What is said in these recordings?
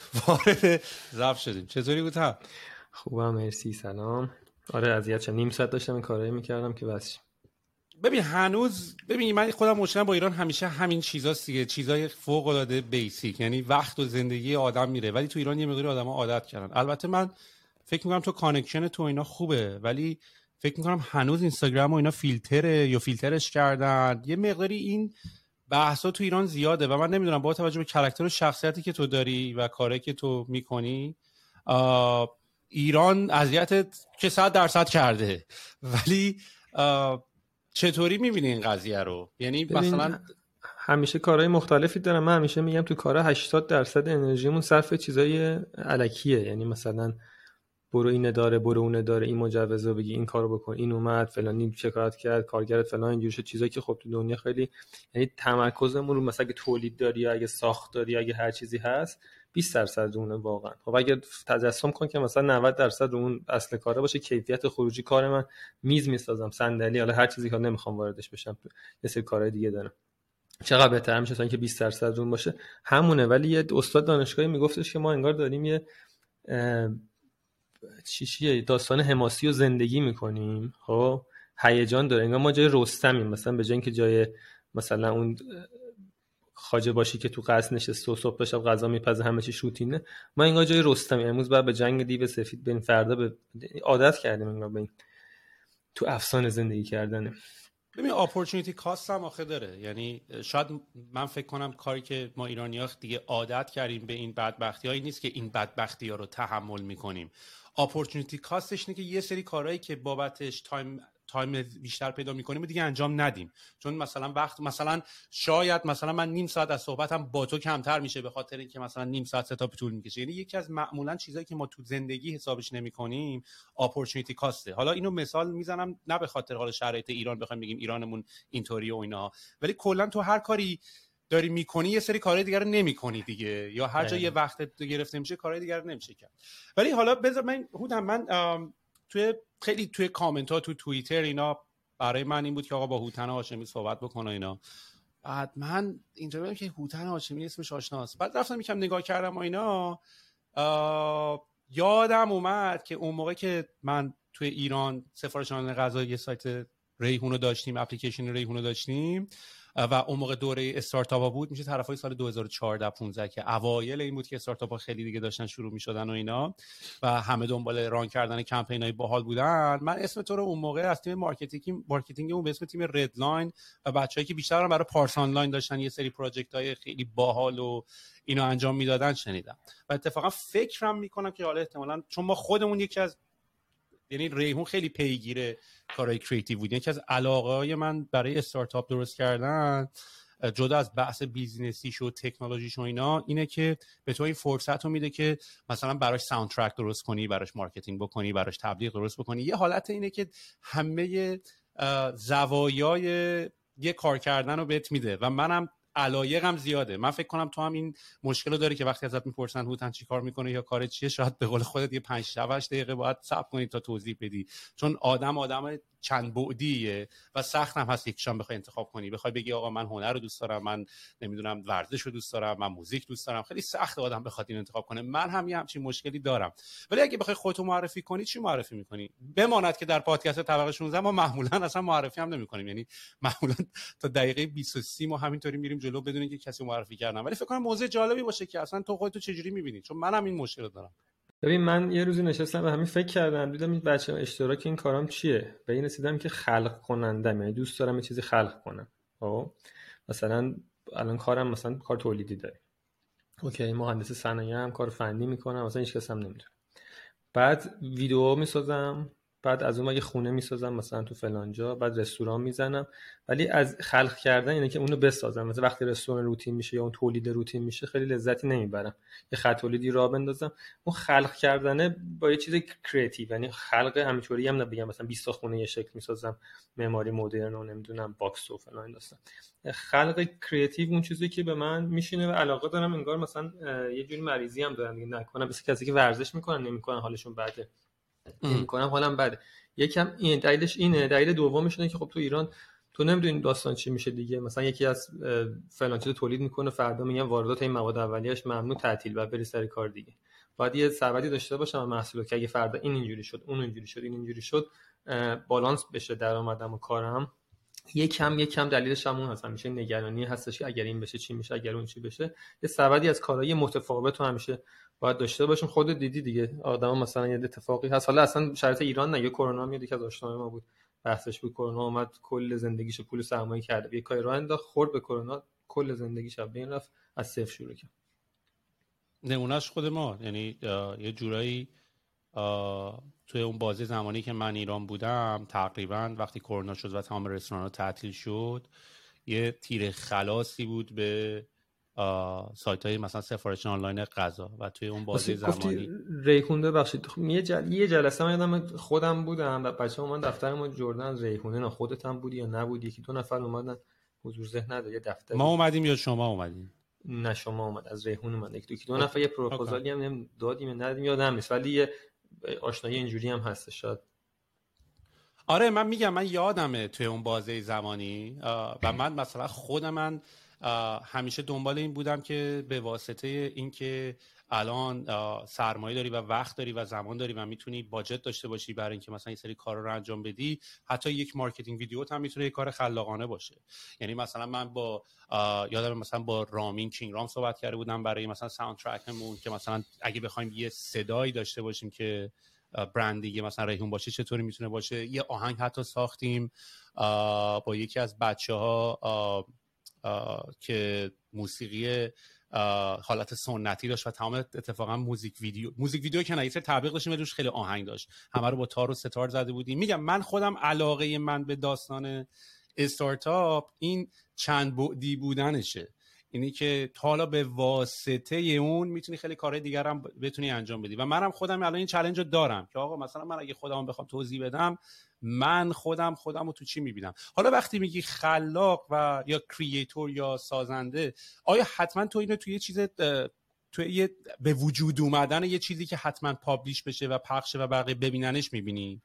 وارد ضبط شدیم. چطوری بود؟ هم خوبم مرسی سلام. آره اذیت شدم. نیم ساعت داشتم این کارایی می‌کردم که بس ببین هنوز ببین من خودم مشکلم با ایران همیشه همین چیزاست دیگه. چیزای فوق العاده basic یعنی وقت و زندگی آدم میره. ولی تو ایران یه مقداری آدما عادت کردن. البته من فکر می‌کنم تو connection تو اینا خوبه. ولی فکر می‌کنم هنوز اینستاگرام و اینا فیلتره یا فیلترش کردن. یه مقداری این بحثا تو ایران زیاده و من نمی‌دونم با توجه به کرکتر و شخصیتی که تو داری و کاری که تو می‌کنی ایران اذیتت که صد درصد کرده. ولی چطوری می‌بینی این قضیه رو؟ یعنی مثلا همیشه کارهای مختلفی دارم. من همیشه میگم تو کارا 80 درصد انرژیمون صرف چیزای علکیه. یعنی مثلا برو اینه داره برو اونه داره این مجوز رو بگی این کارو بکن این اومد فلانی شکایت کرد کارگرت فلان اینجوری شد چیزایی که خب تو دنیا خیلی یعنی تمرکزمون رو مثلا اگه تولید داری اگه ساخت داری اگه هر چیزی هست 20 درصد اونه واقعا. خب اگه تجسم کن که مثلا 90 درصد اون اصل کاره باشه کیفیت خروجی کار من میز می‌سازم صندلی حالا هر چیزی که نمی‌خوام واردش بشم یه سری کارهای دیگه دارم. چقدر بهتر میشه تا اینکه 20 درصد اون باشه؟ همونه ولی یه استاد دانشگاهی میگفتش که ما انگار داریم یه چیشیه داستان حماسی و زندگی می‌کنیم. خب؟ هیجان داره. انگار ما جای رستمیم. مثلا به جای اینکه جای مثلا اون خاجه باشی که تو قصد نشسته و صبح بشه غذا میپزه همه چی شوتینه ما انگار جای رستمی امروز بعد به جنگ دیو سفید بریم فردا به عادت کردیم انگار به این تو افسانه زندگی کردنه. ببین اپورتونتی کاست هم آخه داره. یعنی شاید من فکر کنم کاری که ما ایرانی ها دیگه عادت کردیم به این بدبختی هایی نیست که این بدبختی ها رو تحمل می‌کنیم. opportunity cost ش اینه که یه سری کارهایی که بابتش time time بیشتر پیدا می‌کنیم و دیگه انجام ندیم. چون مثلا وقت مثلا شاید مثلا من نیم ساعت از صحبتم با تو کمتر میشه به خاطر اینکه مثلا نیم ساعت setup طول می‌کشه. یعنی یکی از معمولا چیزایی که ما تو زندگی حسابش نمی‌کنیم opportunity cost ه حالا اینو مثال می‌زنم نه به خاطر حال شرایط ایران بخوایم بگیم ایرانمون اینطوری و اینا. ولی کلا تو هر کاری داری می‌کنی یه سری کارهای دیگر رو نمی‌کنی دیگه. یا هر جا یه وقت گرفته میشه کارهای دیگر رو نمیشه کرد. ولی حالا بذار من هودم من توی خیلی توی کامنت ها تو توییتر اینا برای من این بود که آقا با هوتن هاشمی صحبت بکنه اینا. بعد من اینجا بودم که هوتن هاشمی اسمش آشناست. بعد رفتم یکم نگاه کردم و اینا یادم اومد که اون موقع که من توی ایران سفارش غذا یه سایت ریحون رو داشتیم اپلیکیشن ریحون رو داشتیم و اون موقع دوره استارتاپ ها بود. میشه طرفای سال 2014 15 که اوایل این بود که استارتاپ ها خیلی دیگه داشتن شروع می‌شدن و اینا و همه دنبال run کردن کمپین های باحال بودن. من اسم تو رو اون موقع از تیم marketing marketing اون به اسم تیم ردلاین و بچه‌ای که بیشتر برای پارس آنلاین داشتن یه سری project های خیلی باحال و اینو انجام می‌دادن شنیدم. و اتفاقا فکرم می‌کنم که حالا احتمالاً چون ما خودمون یکی از یعنی ریحون خیلی پیگیر کارهای creative بود. یکی از علاقه های من برای استارتاپ درست کردن جدا از بحث business یش و تکنولوژیش و اینا اینه که به تو این فرصت رو میده که مثلا براش soundtrack درست کنی براش marketing بکنی براش تبلیغ درست بکنی. یه حالت اینه که همه زوایای یه کار کردن رو بهت میده و منم علایقم زیاده. من فکر کنم تو هم این مشکل رو داری که وقتی ازت می‌پرسن هوتن چی کار می‌کنه یا کار چیه شاید به قول خودت یه 5 8 دقیقه باید صبر کنی تا توضیح بدی. چون آدم آدم چند بعدیه و سخت هم هست یکشان بخوای انتخاب کنی. بخوای بگی آقا من هنر رو دوست دارم من نمی‌دونم ورزش رو دوست دارم من موزیک دوست دارم. خیلی سخت آدم بخواد این انتخاب کنه. من هم یه همچین مشکلی دارم. ولی اگه بخوای خودتو معرفی کنی چی معرفی می‌کنی؟ بماند که در پادکست طبقه 16 ما معمولا اصلا معرفی هم نمی‌کنیم. یعنی معمولا تا دقیقه 23 ما همینطوری میریم جلو بدون اینکه کسی معرفی کردن. ولی فکر کنم موضوع جالبی باشه که اصلا تو خودتو چجوری می‌بینی؟ چون منم این مشکل دارم. ببین من یه روزی نشستم و همین فکر کردم دیدم این بچه اشتراک این کارام چیه؟ به این رسیدم که خلق کنندم یعنی دوست دارم یه چیزی خلق کنم. خب؟ مثلا الان کارم مثلا کار تولیدی داره. okay مهندس صنایع هم کار فنی می‌کنم مثلا هیچ کس هم نمی‌دونه بعد ویدیو می‌سازم. بعد از اون مگه خونه می‌سازم مثلا تو فلانجا بعد رستوران می‌زنم. ولی از خلق کردن اینه که اونو بسازم. مثلا وقتی رستوران روتین میشه یا اون تولید روتین میشه خیلی لذتی نمی‌برم. یه خط تولیدی را بندازم. اون خلق کردنه با یه چیز creative یعنی خلق همینطوری هم نمیگم مثلا 20 تا خونه یه شکل می‌سازم. معماری مدرن و نمی‌دونم box و فلان داستان. خلق creative اون چیزی که به من میشینه و علاقه دارم انگار مثلا یه جوری مریضی هم دارم. دیگه نکنم. مثل کسی که ورزش می‌کنن نمی‌کنن حالشون بده. می‌کنم حالم بده. یکم این دلیلش اینه. دلیل دومش اینه که خب تو ایران تو نمی‌دونی داستان چی میشه دیگه. مثلا یکی از فلان چیز تولید می‌کنه فردا میگن واردات این مواد اولیه‌اش ممنوع تعطیل و بری سر کار دیگه. باید یه سبدی داشته باشم محصول که اگه فردا این اینجوری شد اون اینجوری شد این اینجوری شد بالانس بشه درآمدم و کارم. یکم یکم دلیلش همون هست. همیشه نگرانی هستش که اگر این بشه چی میشه اگر اون چی بشه. یه سبدی از کارهای متفاوت تو همیشه باید داشته باشیم. خود دیدی دیگه آدم مثلا یه اتفاقی هست. حالا اصلا شرط ایران نه. یه کرونا میاد که از آشنای ما بود. بحثش بود کرونا اومد کل زندگیش پول سرمایه کرده یه کاری راه انداخت خورد به کرونا کل زندگیش به این رفت از صفر شروع کرد. نمونهش خود ما. یعنی یه جورایی توی اون بازی زمانی که من ایران بودم تقریبا وقتی کرونا شد و تمام رستوران تعطیل شد یه تیر خلاصی بود به سایت های مثلا سفارش آنلاین غذا و توی اون بازی زمانی ریحونه بخشید خب یه, جل... یه جلسه من یادم خودم بودم و بچه من دفتر ما جردن ریحونه نه خودت هم بودی یا نبودی یکی دو نفر اومدن. حضور ذهن نداره دفتر. ما اومدیم یا شما اومدیم نه شما اومد از ریحون اومد. یکی دو نفر یه پروپوزالی هم دادیم ندادیم یادم نیست. ولی یه آشنایی اینجوری هم هست شاید. آره من میگم من یادمه توی اون بازه زمانی و من مثلا خود من همیشه دنبال این بودم که به واسطه اینکه الان سرمایه داری و وقت داری و زمان داری و می‌تونی budget داشته باشی برای اینکه مثلا این سری کار رو انجام بدی حتی یک marketing video هم می‌تونه یک کار خلاقانه باشه. یعنی مثلا من با یادم مثلا با رامین کینگ رام صحبت کرده بودم برای مثلا soundtrack مون که مثلا اگه بخوایم یه صدایی داشته باشیم که branding مثلا ریحون باشه چطوری می‌تونه باشه؟ یه آهنگ حتی ساختیم با یکی از بچه ها که موسیقی حالت سنتی داشت و تمام اتفاقا music video music video که نه تبلیغ داشتیم روش خیلی آهنگ داشت. همه رو با تار و ستار زده بودیم. میگم من خودم علاقه من به داستان استارتاپ این چند بعدی بودنشه. اینی که تا حالا به واسطه اون می‌تونی خیلی کارهای دیگر هم بتونی انجام بدی. و منم خودم الان این چلنج رو دارم که آقا مثلا من اگه خودم بخوام توضیح بدم من خودم خودم رو تو چی می‌بینم؟ حالا وقتی میگی خلاق و یا کریئتور یا سازنده آیا حتما تو اینو توی یه چیز تو یه به وجود اومدن یه چیزی که حتما پابلیش بشه و پخشه و بقیه ببیننش می‌بینی؟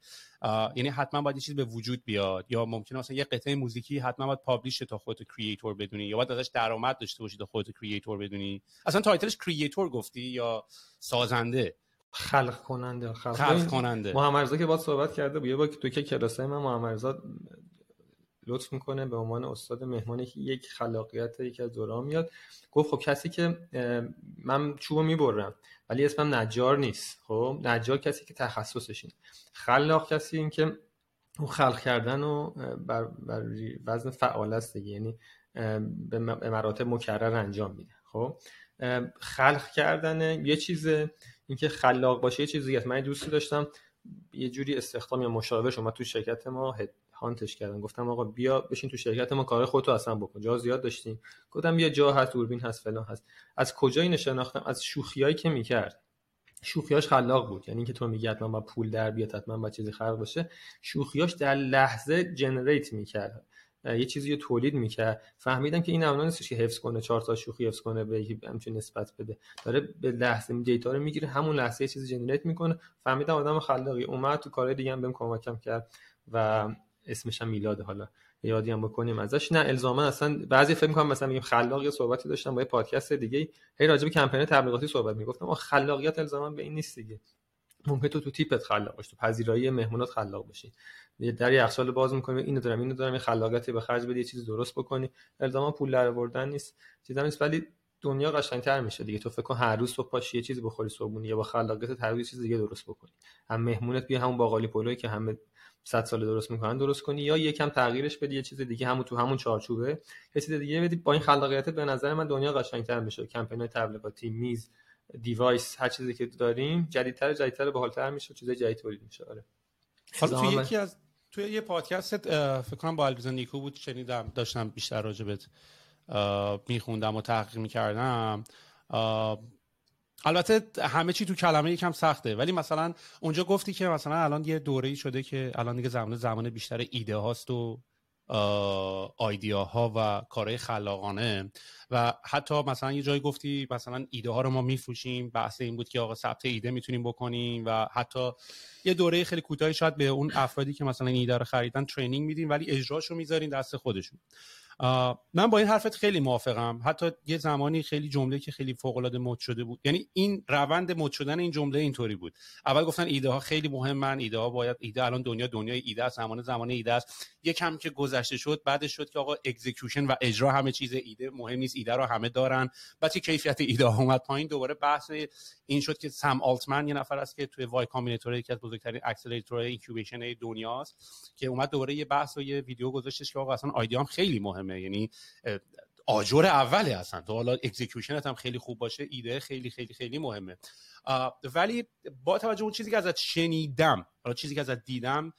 یعنی حتما باید یه چیزی به وجود بیاد؟ یا ممکنه مثلا یه قطعه موزیکی حتما باید پابلیش تا خودت کریئتور بدونی؟ یا باید ازش درآمد داشته باشی تا خودت کریئتور بدونی؟ اصلا تایتلش کریئتور گفتی یا سازنده؟ خلق کننده خلق, خلق کننده. محمد که با صحبت کرده بود یه با تو که کلاسای من محمد لطف می‌کنه به عنوان استاد مهمانی که یک خلاقیت یکی از دوران میاد. گفت خب کسی که من چوبو می‌برم ولی اسمم نجار نیست. خب نجار کسی که تخصصش اینه. خلاق کسی این که اون خلق کردن و بر, بر وزن فعال است دیگه. یعنی به مراتب مکرر انجام میده. خب خلق کردن یه چیز اینکه خلاق باشه یه چیزی من دوستی داشتم یه جوری استخدام یا مشاور شما تو شرکت ما هانتش کردم گفتم آقا بیا بشین تو شرکت ما کار خودتو اصلا بکن. جا زیاد داشتیم. گفتم بیا جا هست دوربین هست فلان هست. از کجا اینو شناختم؟ از شوخیایی که می‌کرد. شوخیاش خلاق بود. یعنی اینکه تو میگی حتما با پول در بیاد حتما با چیزی خلق باشه. شوخیاش در لحظه جنریت می‌کرد. یه چیزی رو تولید می‌کرد. فهمیدم که این امنا نیستش که حفظ کنه چهار تا شوخی حفظ کنه به همچین نسبت بده. داره به لحظه دیتا رو می‌گیره همون لحظه یه چیزی جنریت می‌کنه. فهمیدم آدم خلاقی. اومد تو کارهای دیگه هم بهم کمکم کرد و اسمش هم میلاد. حالا یادی هم بکنیم ازش. نه الزاما اصلا بعضی فکر می‌کنم مثلا میگم خلاق یا صحبتی داشتم با یه پادکست دیگه هی راجع به کمپین تبلیغاتی صحبت می‌گفتم. خلاقیت الزاما به این نیست دیگه. ممکن تو تو تیپت خلاق باشی تو پذیرایی مهمونات خلاق باشی در یخچال باز می‌کنی اینو دارم اینو دارم یه خلاقیتی به خرج بدی یه چیزی درست بکنی. الزاما پول در آوردن نیست چیزا نیست ولی دنیا قشنگتر میشه دیگه. تو فکر کن هر روز صبح پاشی یه چیزی بخوری صبحونی یا با خلاقیت هر روز چیز دیگه درست بکنی. هم مهمونت بیا همون باقالی پلوی که همه 100 سال درست می‌کنن درست کنی یا یکم تغییرش بدی یه چیز دیگه همون تو همون چارچوبه یه چیز دیگه بدی. با این خلاقیت به نظر من دنیا قشنگتر میشه. کمپینای تبلیغاتی میز دیوایس هر چیزی که داریم جدیدتر جدیدتر باحالتر میشه چیزای جدید تولید میشه. آره. حالا تو یکی از توی یه پادکست فکر کنم با الویزا نیکو بود شنیدم داشتم بیشتر راجبت میخوندم و تحقیق می‌کردم. البته همه چی تو کلمه یکم سخته ولی مثلا اونجا گفتی که مثلا الان یه دوره شده که الان دیگه زمان زمان بیشتر ایده هاست و ها و کارهای خلاقانه. و حتی مثلا یه جایی گفتی مثلا ایده ها رو ما میفروشیم بحث این بود که آقا ثبت ایده می‌تونیم بکنیم و حتی یه دوره خیلی کوتاهی شاید به اون افرادی که مثلا ایده رو خریدن ترینینگ میدیم ولی اجراشو می‌ذارین دست خودشون. من با این حرفت خیلی موافقم. حتی یه زمانی خیلی جمله که خیلی فوق العاده مد شده بود. یعنی این روند مد شدن این جمله اینطوری بود. اول گفتن ایده ها خیلی مهمن ایده ها باید ایده الان دنیا دنیای ایده است زمان زمان ایده است. یکم که گذشته شد بعدش شد که آقا execution و اجرا همه چیز ایده مهم نیست ایده رو همه دارن. بعد کیفیت ایده ها اومد پایین؟ دوباره بحث این شد که سم آلتمن یه نفر است که توی Y Combinator یکی از بزرگترین accelerator incubation دنیاست که اومد دوباره یه بحث و یه ویدیو گذاشتش که آقا اصلا ایده هم خیلی مهمه یعنی آجر اوله اصلا. تو حالا execution ت هم خیلی خوب باشه ایده خیلی خیلی خیلی مهمه. ولی با توجه اون چیزی که ازت شنیدم حالا چیزی که ازت دیدم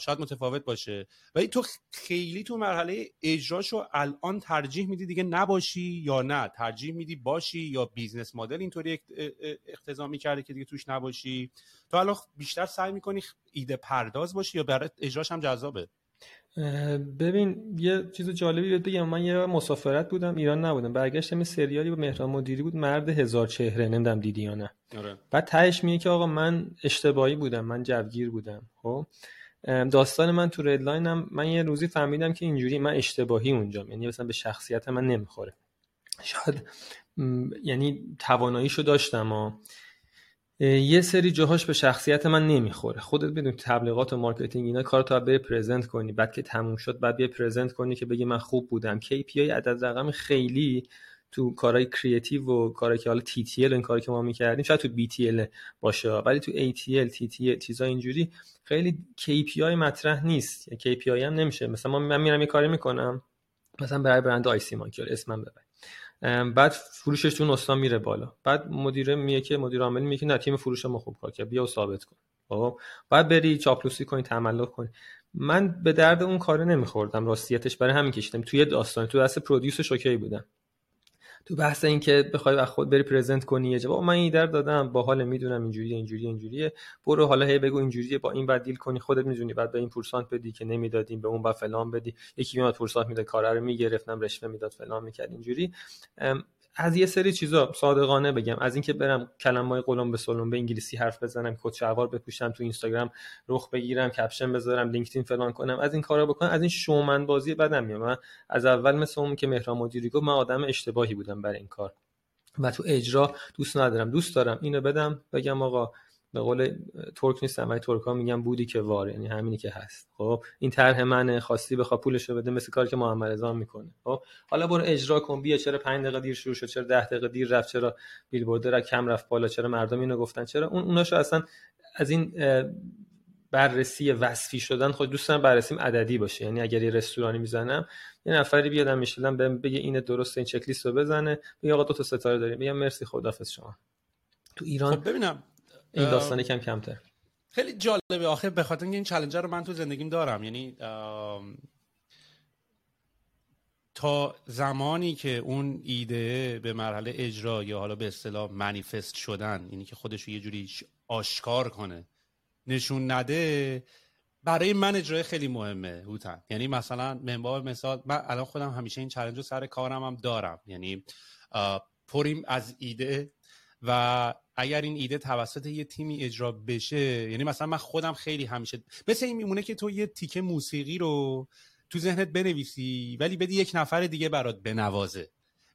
شاید متفاوت باشه. ولی تو خیلی تو مرحله اجراشو الان ترجیح میدی دیگه نباشی یا نه؟ ترجیح میدی باشی یا business model اینطوری اقتضا کرده که دیگه توش نباشی؟ تو الان بیشتر سعی می‌کنی ایده پرداز باشی یا برای اجراش هم جذابه؟ ببین یه چیز جالبی بهت بگم. من یه مسافرت بودم ایران نبودم. برگشتم یه سریالی با مهران مدیری بود مرد هزار چهره نمیدم دیدی یا نه. آره. بعد تهش میگه که آقا من اشتباهی بودم من جوگیر بودم. خب؟ داستان من تو ردلاینم من یه روزی فهمیدم که اینجوری من اشتباهی اونجا یعنی مثلا به شخصیت من نمی‌خوره. شاید یعنی تواناییشو داشتم و یه سری جاهاش به شخصیت من نمی‌خوره. خودت بدون تبلیغات و marketing اینا کار تا بری present کنی. بعد که تموم شد بعد بیا present کنی که بگی من خوب بودم. KPI عدد رقم خیلی تو کارهای creative و کارهایی که حالا TTL این کاری که ما می‌کردیم شاید تو BTL باشه. ولی تو ATL TTL چیزا اینجوری خیلی KPI مطرح نیست. یا KPI هم نمیشه. مثلا من میرم یه کاری می‌کنم. مثلا برای برند آیسی مانکر اسمم ببر بعد فروشش تو نستا میره بالا. بعد مدیر میگه که مدیر عامل میگه که نه تیم فروش ما خوب کار کرد بیا و ثابت کن. خب؟ بعد بری چاپلوسی کنی تملق کنی. من به درد اون کار نمیخوردم راستیتش برای همین کشیدم. توی داستان تو دست پرودیوس شوکی بودم. تو بحث این که بخوای از خود بری پرزنت کنی یه جواب من ایدر دادم با حال می‌دونم اینجوری اینجوری اینجوریه. برو حالا هی بگو اینجوریه با این بعد دیل کنی خودت می‌دونی. بعد به این پورسانت بدی که نمی‌دادیم به اون بعد فلان بدی. یکی میاد پورسانت میده کارا رو می‌گرفتم رشوه می‌داد فلان می‌کرد اینجوری. از یه سری چیزا صادقانه بگم. از اینکه برم کلمات قلمبه سلمبه انگلیسی حرف بزنم کت شلوار بپوشم تو اینستاگرام رخ بگیرم caption بذارم لینکدین فلان کنم از این کارا بکنم. از این شومن بازی بدم میاد. من از اول مثل اون که مهران مدیری گفت من آدم اشتباهی بودم برای این کار. و تو اجرا دوست ندارم. دوست دارم اینو بدم بگم آقا به قول ترک نیستم ولی ترک ها میگن budu ki var یعنی همینی که هست. خب این طرح من خواستی بخواد پولش بده مثل کاری که محمد رضا می‌کنه. خب حالا برو اجرا کن بیا چرا 5 دقیقه دیر شروع شد چرا 10 دقیقه دیر رفت چرا بیلبورد را کم رفت بالا چرا مردم اینو گفتن چرا؟ اون اوناشو اصلا از این بررسی وصفی شدن خود دوست دارم بررسیم عددی باشه. یعنی اگر یه رستورانی می‌زنم یه نفری بیادم می‌شدم بهم بگه این درسته این چک لیست رو بزنه بگه آقا دو تا ستاره داریم. میگم مرسی خدافظ شما. تو ایران خب ببینم این داستان کم کمتر. خیلی جالبه. آخه به خاطر این چالنجر رو من تو زندگیم دارم. یعنی تا زمانی که اون ایده به مرحله اجرا یا حالا به اصطلاح منیفست شدن یعنی که خودش یه جوری آشکار کنه نشون نده برای من اجرای خیلی مهمه هوتن. یعنی مثلا منبع مثال من الان خودم همیشه این چلنج رو سر کارم هم دارم. یعنی پریم از ایده و اگر این ایده توسط یه تیمی اجرا بشه یعنی مثلا من خودم خیلی همیشه مثل این میمونه که تو یه تیکه موسیقی رو تو ذهنت بنویسی ولی بدی یک نفر دیگه برات بنوازه.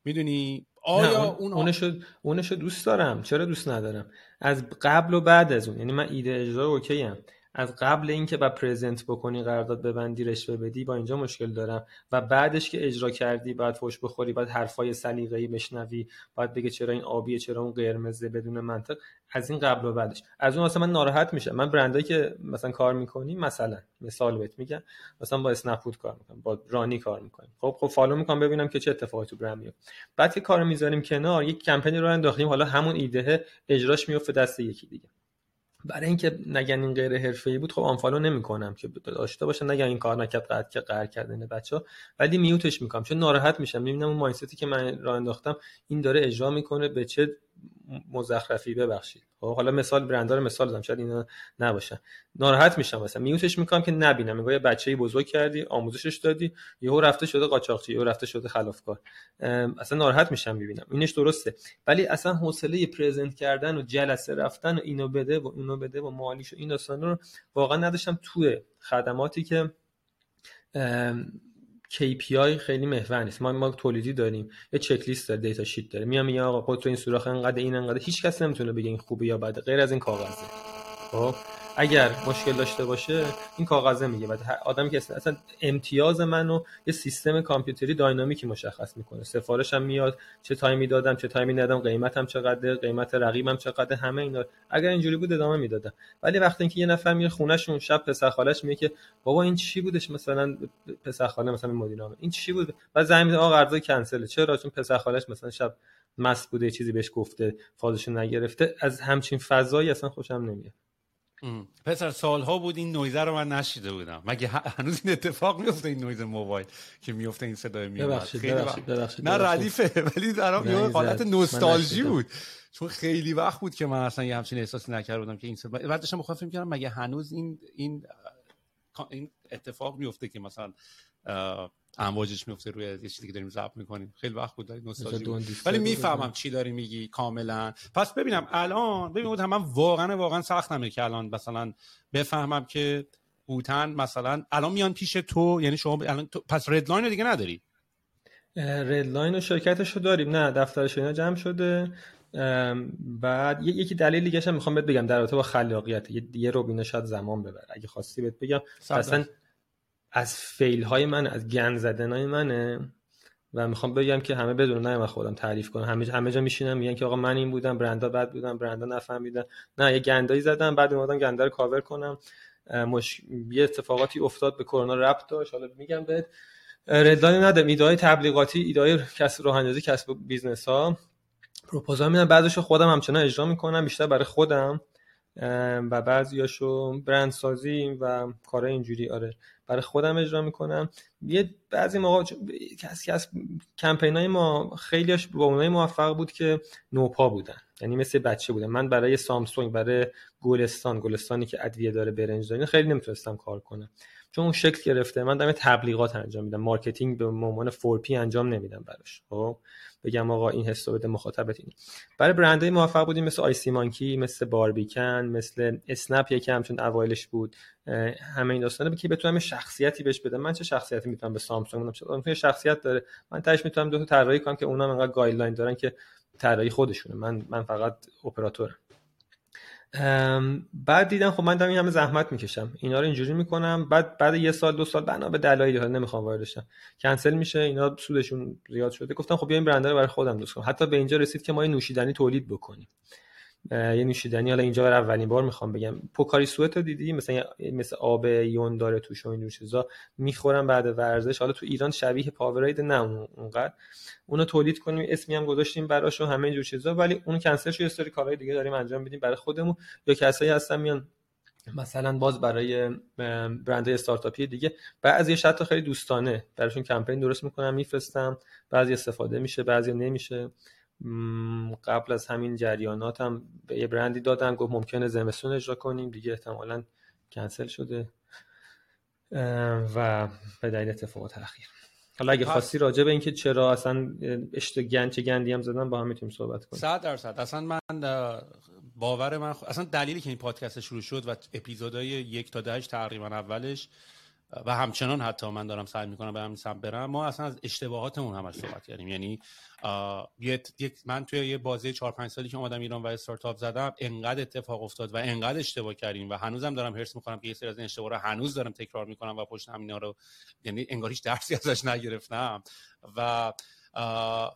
می‌دونی؟ آیا اون اونشو اونشو دوست دارم. چرا دوست ندارم؟ از قبل و بعد از اون. یعنی من ایده اجرا اوکی ام از قبل اینکه با پرزنت بکنی قرارداد ببندی رشوه بدی با اینجا مشکل دارم. و بعدش که اجرا کردی بعد فوش بخوری بعد حرفای سلیقه‌ای بشنوی بعد بگه چرا این آبیه چرا اون قرمزه بدون منطق. از این قبل و بعدش. از اون مثلا من ناراحت میشم من برندایی که مثلا کار می‌کنی مثلا مثال بهت میگم مثلا با اسنپ کار می‌کنم با رانی کار می‌کنیم. خب خب فالو می‌کنم ببینم که چه اتفاقی تو برند میفته. بعد که کارو می‌ذاریم کنار یک کمپینی رو انداختیم حالا همون ایده اجراش میفته دست یکی دیگه. برای اینکه نگن این غیر حرفه‌ای بود خب آنفالو نمی‌کنم که داشته باشه نگن این کار نکرد قد که قهر کردن بچه ولی میوتش می‌کنم چون ناراحت میشم. می‌بینم اون مایندتی که من راه انداختم این داره اجرا می‌کنه به چه مزخرفی ببخشید. خب حالا مثال برندار مثال دادم شاید اینا نباشن. ناراحت میشم مثلا میوتش می‌کنم که نبینم. میگه یه بچه‌ای بزرگ کردی آموزشش دادی یهو رفته شده قاچاقچی یهو رفته شده خلافکار. اصلا ناراحت میشم می‌بینم. اینش درسته. ولی اصلا حوصله پرزنت کردن و جلسه رفتن و اینو بده و اونو بده و مالیش و این داستان رو واقعا نداشتم توی خدماتی که KPI خیلی محور نیست. ما ما تولیدی داریم. یه چک لیست داره data sheet داره. میام میگم آقا تو این سوراخ انقدر این انقدر. هیچ کس نمی‌تونه بگه این خوبه یا بده. غیر از این کاغذه. خب؟ اگر مشکل داشته باشه این کاغذه میگه. بعد آدمی که اصلا امتیاز منو یه سیستم کامپیوتری dynamic ی مشخص می‌کنه. سفارشم میاد چه تایمی دادم چه تایمی ندادم قیمتم چقدر قیمت رقیبم چقدر همه اینا. اگر اینجوری بود ادامه می‌دادم. ولی وقتی اینکه یه نفر میره خونهشون شب پسر خالش میگه که بابا این چی بودش مثلا پسر خاله مثلا مدیرام این چی بود؟ زنگ میده آقا قرض کنسله. چرا؟ چون پسر خالش مثلا شب مست بوده چیزی بهش گفته فازشو نگرفته. از همچین فضایی اصلا خوشم نمیاد. پسر سالها بود این نویزه رو من نشیده بودم. مگه هنوز این اتفاق میفته این نویز موبایل که میفته این صدای میاد خیلی ببخشید ببخشید نه ردیفه ولی در یه حالت نوستالژی بود. چون خیلی وقت بود که من اصلا یه همچین احساسی نکرده بودم که این صدا بعد داشتم فکر کردم مگه هنوز این این این اتفاق میفته که مثلا امواجش میفته روی یه چیزی که داریم ضبط می‌کنیم. خیلی وقت بود نوستالژی ولی می‌فهمم چی داری میگی کاملا. پس ببینم الان ببینم من واقعا واقعا سخت نمیه که الان مثلا بفهمم که هوتن مثلا الان میان پیش تو یعنی شما الان تو پس ردلاین رو دیگه نداری؟ ردلاین و شرکتش رو داریم نه دفترش اینا جمع شده. بعد یکی دلیل دیگه هم می‌خوام بهت بگم در رابطه با خلاقیت. یه, یه روبینه شاید زمان ببره. اگه خواستی بهت بگم اصلا از fail های من از گند زدن های منه و می‌خوام بگم که همه بدون نه من خودم تعریف کنم. همه همه جا میشینم میگن که آقا من این بودم برندا بد بودم برندا نفهمیدن نه یه گندایی زدم بعد اومدم گنده رو کاور کنم. مش... یه اتفاقاتی افتاد به کرونا ربط داشت. حالا میگم بهت. ردانی ندارم. ایده تبلیغاتی ایده کسب راه اندازی کسب business ها پروپوزال میدم. بعدش خودم همچنان اجرا می‌کنم بیشتر برای خودم. و بعضیاشو برند سازی و کارهای اینجوری. آره. برای خودم اجرا می‌کنم. یه بعضی موقع کسی از کمپین های ما خیلیش با اونای موفق بود که نوپا بودن. یعنی مثل بچه بودن. من برای سامسونگ برای گلستان گلستانی که ادویه داره برنج داره خیلی نمی‌تونستم کار کنم. چون اون شکل گرفته. من دارم تبلیغات انجام میدم. marketing به عنوان 4P انجام نمیدم براش. خب؟ بگم آقا این حسو بده مخاطبت اینه برای برندهای موفق بودیم مثل Icy Monkey مثل Barbican مثل اسنپ یکی همچون اوایلش بود. همه این داستانه. که بتونم شخصیتی بهش بدم؟ من چه شخصیتی می‌تونم به سامسونگ بدم؟ شخصیت داره. من تهش می‌تونم دو تا طراحی کنم که اونا انقدر guideline دارن که طراحی خودشونه. من من فقط اپراتورم. بعد دیدم خب من دارم این همه زحمت می‌کشم. اینا رو اینجوری می‌کنم. بعد بعد یه سال دو سال بنا به دلایلی ها نمی‌خوام واردشم کنسل میشه اینا سودشون زیاد شده. گفتم خب بیایم برنده رو برای خودم درست کنم. حتی به اینجا رسید که ما یه نوشیدنی تولید بکنیم. یه نوشیدنی. حالا اینجا برای اولین بار می‌خوام بگم. پوکاری سوئت رو دیدی؟ مثلا مثل آب یون داره توش و این چیزا. می‌خورم بعد ورزش. حالا تو ایران شبیه پاورید نه اونقدر. اونو تولید کنیم. اسمی هم گذاشتیم براش و همه اینجور چیزا. ولی اون کنسل شو یه سری کارهای دیگه داریم انجام میدیم برای خودمون. یا کسایی هستن میان مثلا باز برای برند استارتاپی دیگه. بعضی حتی خیلی دوستانه. براشون کمپین درست می‌کنم میفرستم. بعضی استفاده میشه بعضی نمیشه. قبل از همین جریانات هم به یه برندی دادم گفت ممکنه زمستون اجرا کنیم. دیگه احتمالا کنسل شده. و به دلیل اتفاقات اخیر حالا اگه خواستی راجع به اینکه چرا اصلا اشت گند چه گندی هم زدن با هم می‌تونیم صحبت کنیم. 100 درصد. اصلا من باور من اصلا دلیلی که این پادکست شروع شد و اپیزودهای یک تا دهش تقریبا اولش و همچنان حتی من دارم سعی می‌کنم به همین سمت برم ما اصلا از اشتباهاتمون همش صحبت کردیم. یعنی من توی یه بازه 4 5 سالی که اومدم ایران و استارتاپ زدم انقدر اتفاق افتاد و انقدر اشتباه کردیم و هنوزم دارم هرس می‌کنم که یه سری از این اشتباه رو هنوز دارم تکرار می‌کنم و پشت همینا رو یعنی انگار هیچ درسی ازش نگرفتم. و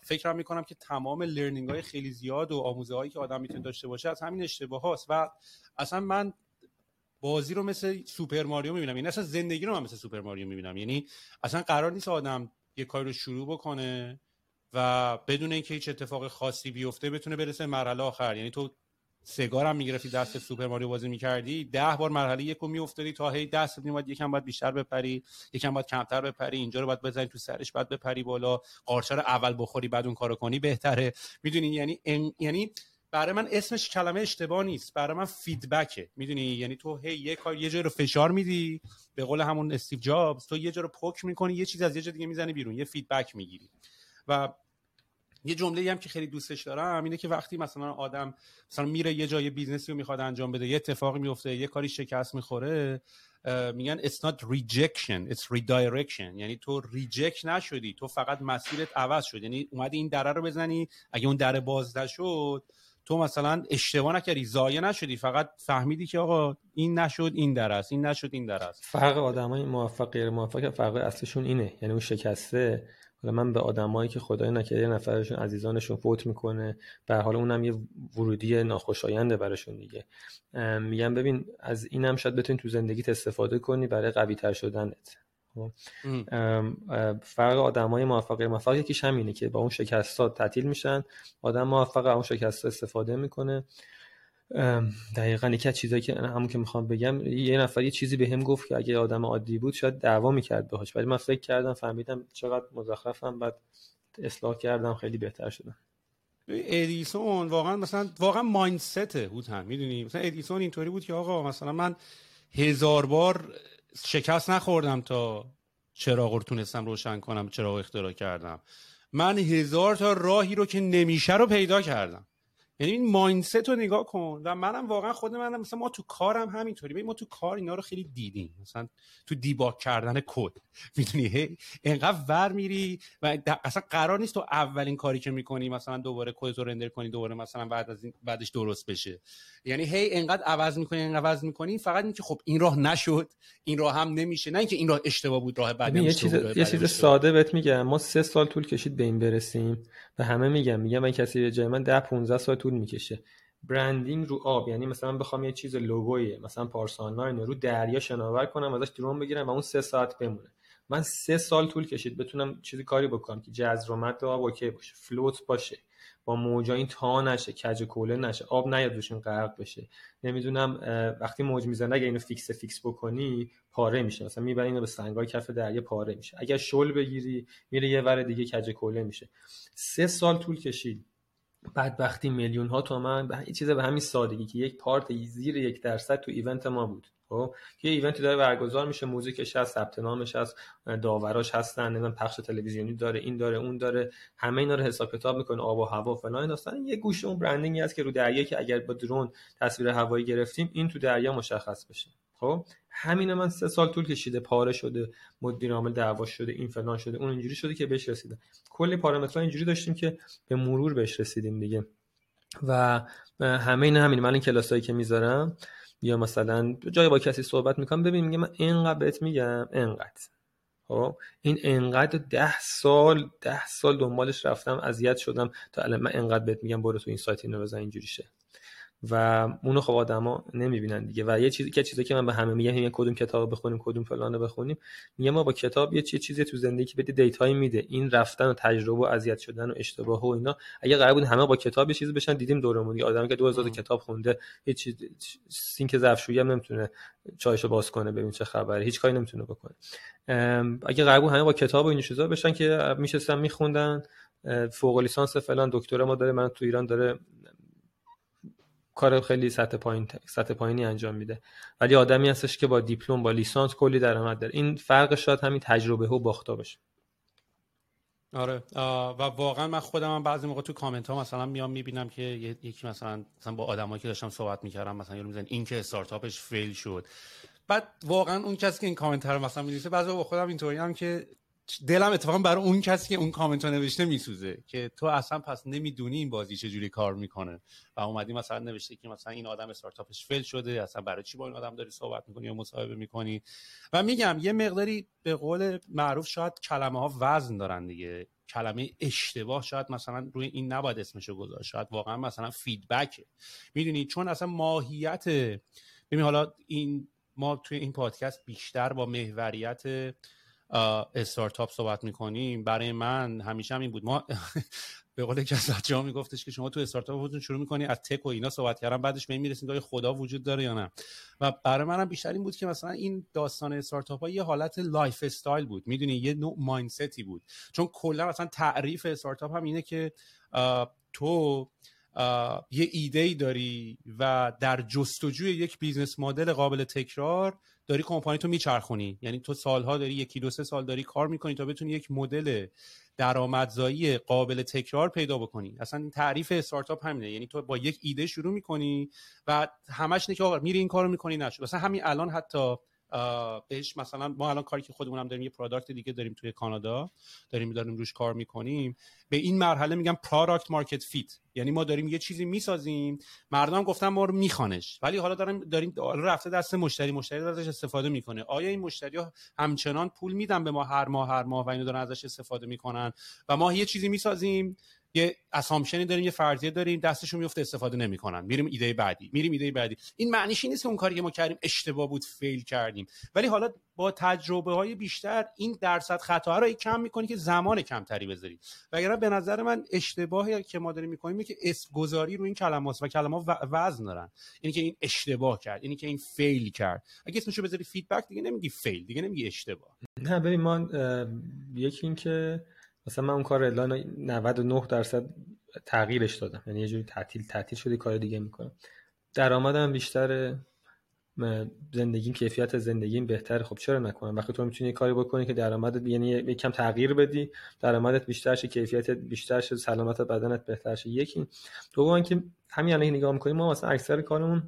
فکر می‌کنم که تمام learning های خیلی زیاد و آموزه هایی که آدم می‌تونه داشته باشه از همین اشتباه هاست و اصلا من بازی رو مثل سوپر ماریو می‌بینم. یعنی اصلا زندگی رو من مثل سوپر ماریو می‌بینم. یعنی اصلا قرار نیست آدم یه کاری رو شروع بکنه و بدون اینکه هیچ اتفاق خاصی بیفته بتونه برسه مرحله آخر. یعنی تو سگار هم می‌گرفتی دست سوپر ماریو بازی می‌کردی. ده بار مرحله یکو میافتادی تا هی دست میومد یکم باید بیشتر بپری یکم باید کمتر بپری اینجا رو باید بزنی تو سرش بعد بپری بالا قارچه اول بخوری بعد اون کارو کنی بهتره. می‌دونی؟ یعنی یعنی برای من اسمش کلمه اشتباه نیست. برای من فیدبکه می‌دونی؟ یعنی تو هی یه کار یه جای رو فشار میدی به قول همون استیو جابز تو یه جا رو poke می‌کنی یه چیز از یه جا دیگه می‌زنی بیرون یه feedback می‌گیری. و یه جمله هم که خیلی دوستش دارم اینه که وقتی مثلا آدم مثلا میره یه جای business ی رو می‌خواد انجام بده یه اتفاقی میفته یه کاری شکست می‌خوره میگن it's not rejection it's redirection. یعنی تو reject نشدی تو فقط مسیرت عوض شد. یعنی اومدی این دره رو بزنی اگه اون دره باز نشد تو مثلا اشتباه نکردی ضایع نشدی فقط فهمیدی که آقا این نشد این در است این نشد این در است. فرق آدمای موفق غیر موفق فرق اصلشون اینه. یعنی اون شکسته حالا من به آدمایی که خدای نکرده نفرشون عزیزانشون فوت می‌کنه. به حال اونم یه ورودی ناخوشاینده براشون دیگه. میگم ببین از اینم شاید بتونی تو زندگیت استفاده کنی برای قوی تر شدنت. فرق آدمای موفق موفق یکیش همینه که با اون شکستات تعطیل میشن. آدم موفق اون شکست استفاده می‌کنه. دقیقا یکی از چیزایی که همون که می‌خوام بگم یه نفر یه چیزی به هم گفت که اگه آدم عادی بود شاید دعوا می‌کرد باهاش. ولی من فکر کردم فهمیدم چقدر مزخرفم بعد اصلاح کردم خیلی بهتر شدم. ادیسون واقعا مثلا واقعا مایندست بود هم می‌دونی؟ مثلا ادیسون اینطوری بود که آقا مثلا من هزار بار شکست نخوردم تا چراغ رو تونستم روشن کنم چراغ اختراع کردم. من هزار تا راهی رو که نمیشه رو پیدا کردم. یعنی این مایندست رو نگاه کن. و منم واقعا خود منم مثلا ما تو کارم همینطوری ما تو کار اینا رو خیلی دیدیم. مثلا تو دیباک کردن کد. می‌دونی؟ هی انقدر ور میری و اصلا قرار نیست تو اولین کاری که می‌کنی مثلا دوباره کد رو رندر کنی دوباره مثلا بعد از این بعدش درست بشه. یعنی هی انقدر عوض می‌کنی انقدر عوض می‌کنی. فقط اینکه خب این راه نشد این راه هم نمیشه. نه اینکه این راه اشتباه بود راه بعد یه چیز یه چیز ساده بهت میگم. ما سه سال طول کشید به این برسیم و همه میگم میگم من کسی به جای من 10 15 سال طول می‌کشه. branding رو آب یعنی مثلا بخوام یه چیز لوگویی مثلا پارس‌آنلاین رو دریا شناور کنم ازش drone بگیرم و اون سه ساعت بمونه. من سه سال طول کشید بتونم چیزی کاری بکنم که جزر و مد آب okay باشه float باشه با موجا این تا نشه کج کوله نشه آب نیاد روشون غرق بشه. نمی‌دونم وقتی موج می‌زنه اگه اینو fix fix بکنی پاره میشه. مثلا می‌بری اینو به سنگای کف دریا پاره میشه. اگر شل بگیری میره یه ور دیگه کج کوله میشه. سه سال طول کشید. بدبختی میلیون ها تومن به چیز به همین سادگی که یک پارت زیر یک درصد تو ایونت ما بود. خب؟ یه ایونتی داره برگزار میشه موزیکش هست ثبت نامش هست داوراش هستن نمی‌دونم پخش تلویزیونی داره این داره اون داره همه اینا رو حساب کتاب می‌کنه آب و هوا فلان. داستان یه گوشه اون برندینگی هست که رو دریا که اگر با درون تصویر هوایی گرفتیم این تو دریا مشخص بشه. خب؟ همین من سه سال طول کشیده پاره شده مدیر عامل دعوا شده این فلان شده اون اینجوری شده که بهش رسیده کلی پارامترها اینجوری داشتیم که به مرور بهش رسیدیم دیگه. و همه این همین من این کلاسایی که می‌ذارم یا مثلا جای با کسی صحبت می‌کنم ببین میگه من اینقدر بهت میگم اینقدر. خب؟ این انقدر ده سال ده سال دنبالش رفتم اذیت شدم تا الان من انقدر بهت میگم برو تو این سایت اینو بزن اینجوری شه. و اونو خب آدما نمی‌بینن دیگه. و یه چیزی که چیزی که من به همه میگم کدوم کتاب بخونیم کدوم فلانو بخونیم. میگم ما با کتاب یه چیزی تو زندگی که بده دیتایی میده. این رفتن و تجربه و اذیت شدن و اشتباه و اینا. اگه قرار بود همه با کتاب یه چیزی بشن دیدیم دورمون. یه آدمی که 2000 کتاب خونده هیچ چیز سینک ظرفشویی هم نمی‌تونه چایشو باز کنه ببین چه خبره. هیچ کاری نمی‌تونه بکنه. اگه قرار بود همه با کتاب و این چیزا بشن که میشستن میخوندن. فوق لیسانس فلان دکترا ما داره من تو ایران داره کار خیلی سطح پایین سطح پایینی انجام میده. ولی آدمی هستش که با دیپلم با لیسانس کلی درآمد داره. این فرق شاید همین تجربه و باختا باشه. آره. و واقعا من خودم هم بعضی موقع تو کامنت ها مثلا میام می‌بینم که یکی مثلا مثلا با آدمایی که داشتم صحبت می‌کردم مثلا یارو میزن این که استارتاپش فیل شد. بعد واقعا اون کسی که این کامنت رو مثلا می‌نویسه بعضی با خودم اینطوری هم که دلم اتفاقا برای اون کسی که اون کامنت رو نوشته میسوزه که تو اصلا پس نمی‌دونی این بازی چجوری کار می‌کنه. و اومدی مثلا نوشته که مثلا این آدم استارتاپش فیل شده اصلا برای چی با این آدم داری صحبت می‌کنی یا مصاحبه می‌کنی؟ و میگم یه مقداری به قول معروف شاید کلمه ها وزن دارن دیگه. کلمه اشتباه شاید مثلا روی این نباید اسمشو گذاشت. شاید واقعا مثلا فیدبکه می‌دونی؟ چون اصلا ماهیت ببین حالا این ما توی این پادکست بیشتر با محوریت استارتاپ صحبت می‌کنیم. برای من همیشه هم این بود. ما به قول یکی از بچه‌ها میگفتش که شما تو استارتاپ خودتون شروع می‌کنی از تک و اینا صحبت کردن بعدش به این می‌رسید که خدا وجود داره یا نه. و برای منم بیشتر این بود که مثلا این داستان استارتاپ ها یه حالت lifestyle بود. می‌دونی؟ یه نوع mindset ی بود. چون کلا مثلا تعریف استارتاپ هم اینه که تو یه ایده ای داری و در جستجوی یک business model قابل تکرار داری کمپانی تو میچرخونی. یعنی تو سالها داری یکی دو سه سال داری کار می‌کنی تا بتونی یک مدل درآمدزایی قابل تکرار پیدا بکنی. اصلا تعریف استارتاپ همینه. یعنی تو با یک ایده شروع می‌کنی و همش نه که میری این کارو می‌کنی نشد مثلا همین الان حتی بهش مثلا ما الان کاری که خودمون هم داریم یه product دیگه داریم توی کانادا. داریم داریم روش کار می‌کنیم. به این مرحله میگم product market fit یعنی ما داریم یه چیزی می‌سازیم. مردم گفتن ما میخوایمش. ولی حالا داریم داریم رفته دست مشتری. مشتری ازش استفاده می‌کنه. آیا این مشتری ها همچنان پول میدن به ما هر ماه هر ماه و اینو دارن ازش استفاده می‌کنن؟ و ما یه چیزی می‌سازیم. یه assumption ی داریم یه فرضیه داریم دستشون میفته استفاده نمی‌کنن. میریم ایده بعدی میریم ایده بعدی. این معنیش این نیست که اون کاری که ما کردیم اشتباه بود fail کردیم. ولی حالا با تجربه های بیشتر این درصد خطا رو کم می‌کنی که زمان کمتری بذاری. وگرنه به نظر من اشتباهی که ما داریم می‌کنیم که اسم گذاری رو این کلمات و کلمات وزن دارن. اینی که این اشتباه کرد اینی که این fail کرد. اگه اسمشو بذاری feedback دیگه نمیگی fail دیگه نمیگی اشتباه. نه ببین ما یکی این که مثلا من اون کار الان 99 درصد تغییرش دادم. یعنی یه جوری تعطیل تعطیل شده کار دیگه می‌کنم. درآمدم بیشتر زندگیم کیفیت زندگیم بهتر. خب چرا نکنم؟ وقتی تو می‌تونی کاری بکنی که درآمدت یعنی یکم تغییر بدی درآمدت بیشتر شه کیفیت بیشتر شه سلامت بدنت بهتر شه. یکی. دوم که همین الان نگاه می‌کنیم ما مثلا اکثر کارمون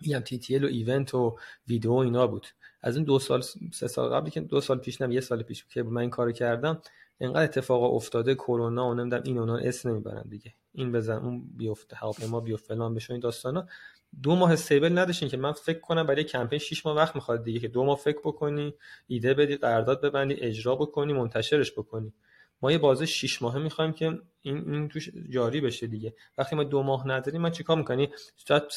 میگم تی تی و ایونت و ویدیو اینا بود. از این دو سال سه سال قبلی که دو سال پیش نم یه سال پیش که من این کارو کردم اینقدر اتفاق افتاده کرونا و نمی‌دونم این اونا اسم نمی‌برن دیگه. این بزن اون بیفته هواپیما بیو فلان بشه این داستانا. دو ماه استیبل نداشتین که من فکر کنم برای کمپین 6 ماه وقت می‌خواد دیگه که دو ماه فکر بکنی ایده بدی قرارداد ببندی اجرا بکنی منتشرش بکنی. ما یه بازه 6 ماهه می‌خوایم که این این توش جاری بشه دیگه. وقتی ما دو ماه نداریم من چیکار می‌کنی؟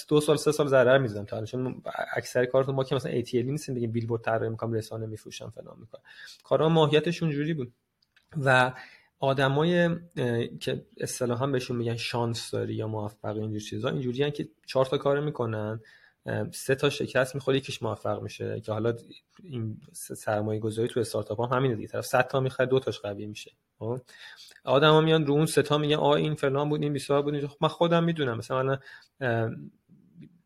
دو سال سه سال ضرر می‌زنم تا چون اکثر کارتون ما که مثلا ATL نیستیم دیگه بیلبورد طراحی می‌کنم رسانه میفروشم فلان می‌کنم. کارا ماهیتشون جوری بود. و آدمای که اصطلاحا بهشون میگن شانس داری یا موفق اینجور چیزا اینجوری که چهار تا کار می‌کنن سه تا شکست می‌خوره یکیش موفق میشه که حالا این سرمایه گذاری تو استارتاپ هم همینه دیگه طرف 100 تا می‌خره دو تاش قوی میشه خب؟ آدما میان رو اون سه تا میگن آ این فلان بود این بیسار بود خب من خودم می‌دونم مثلا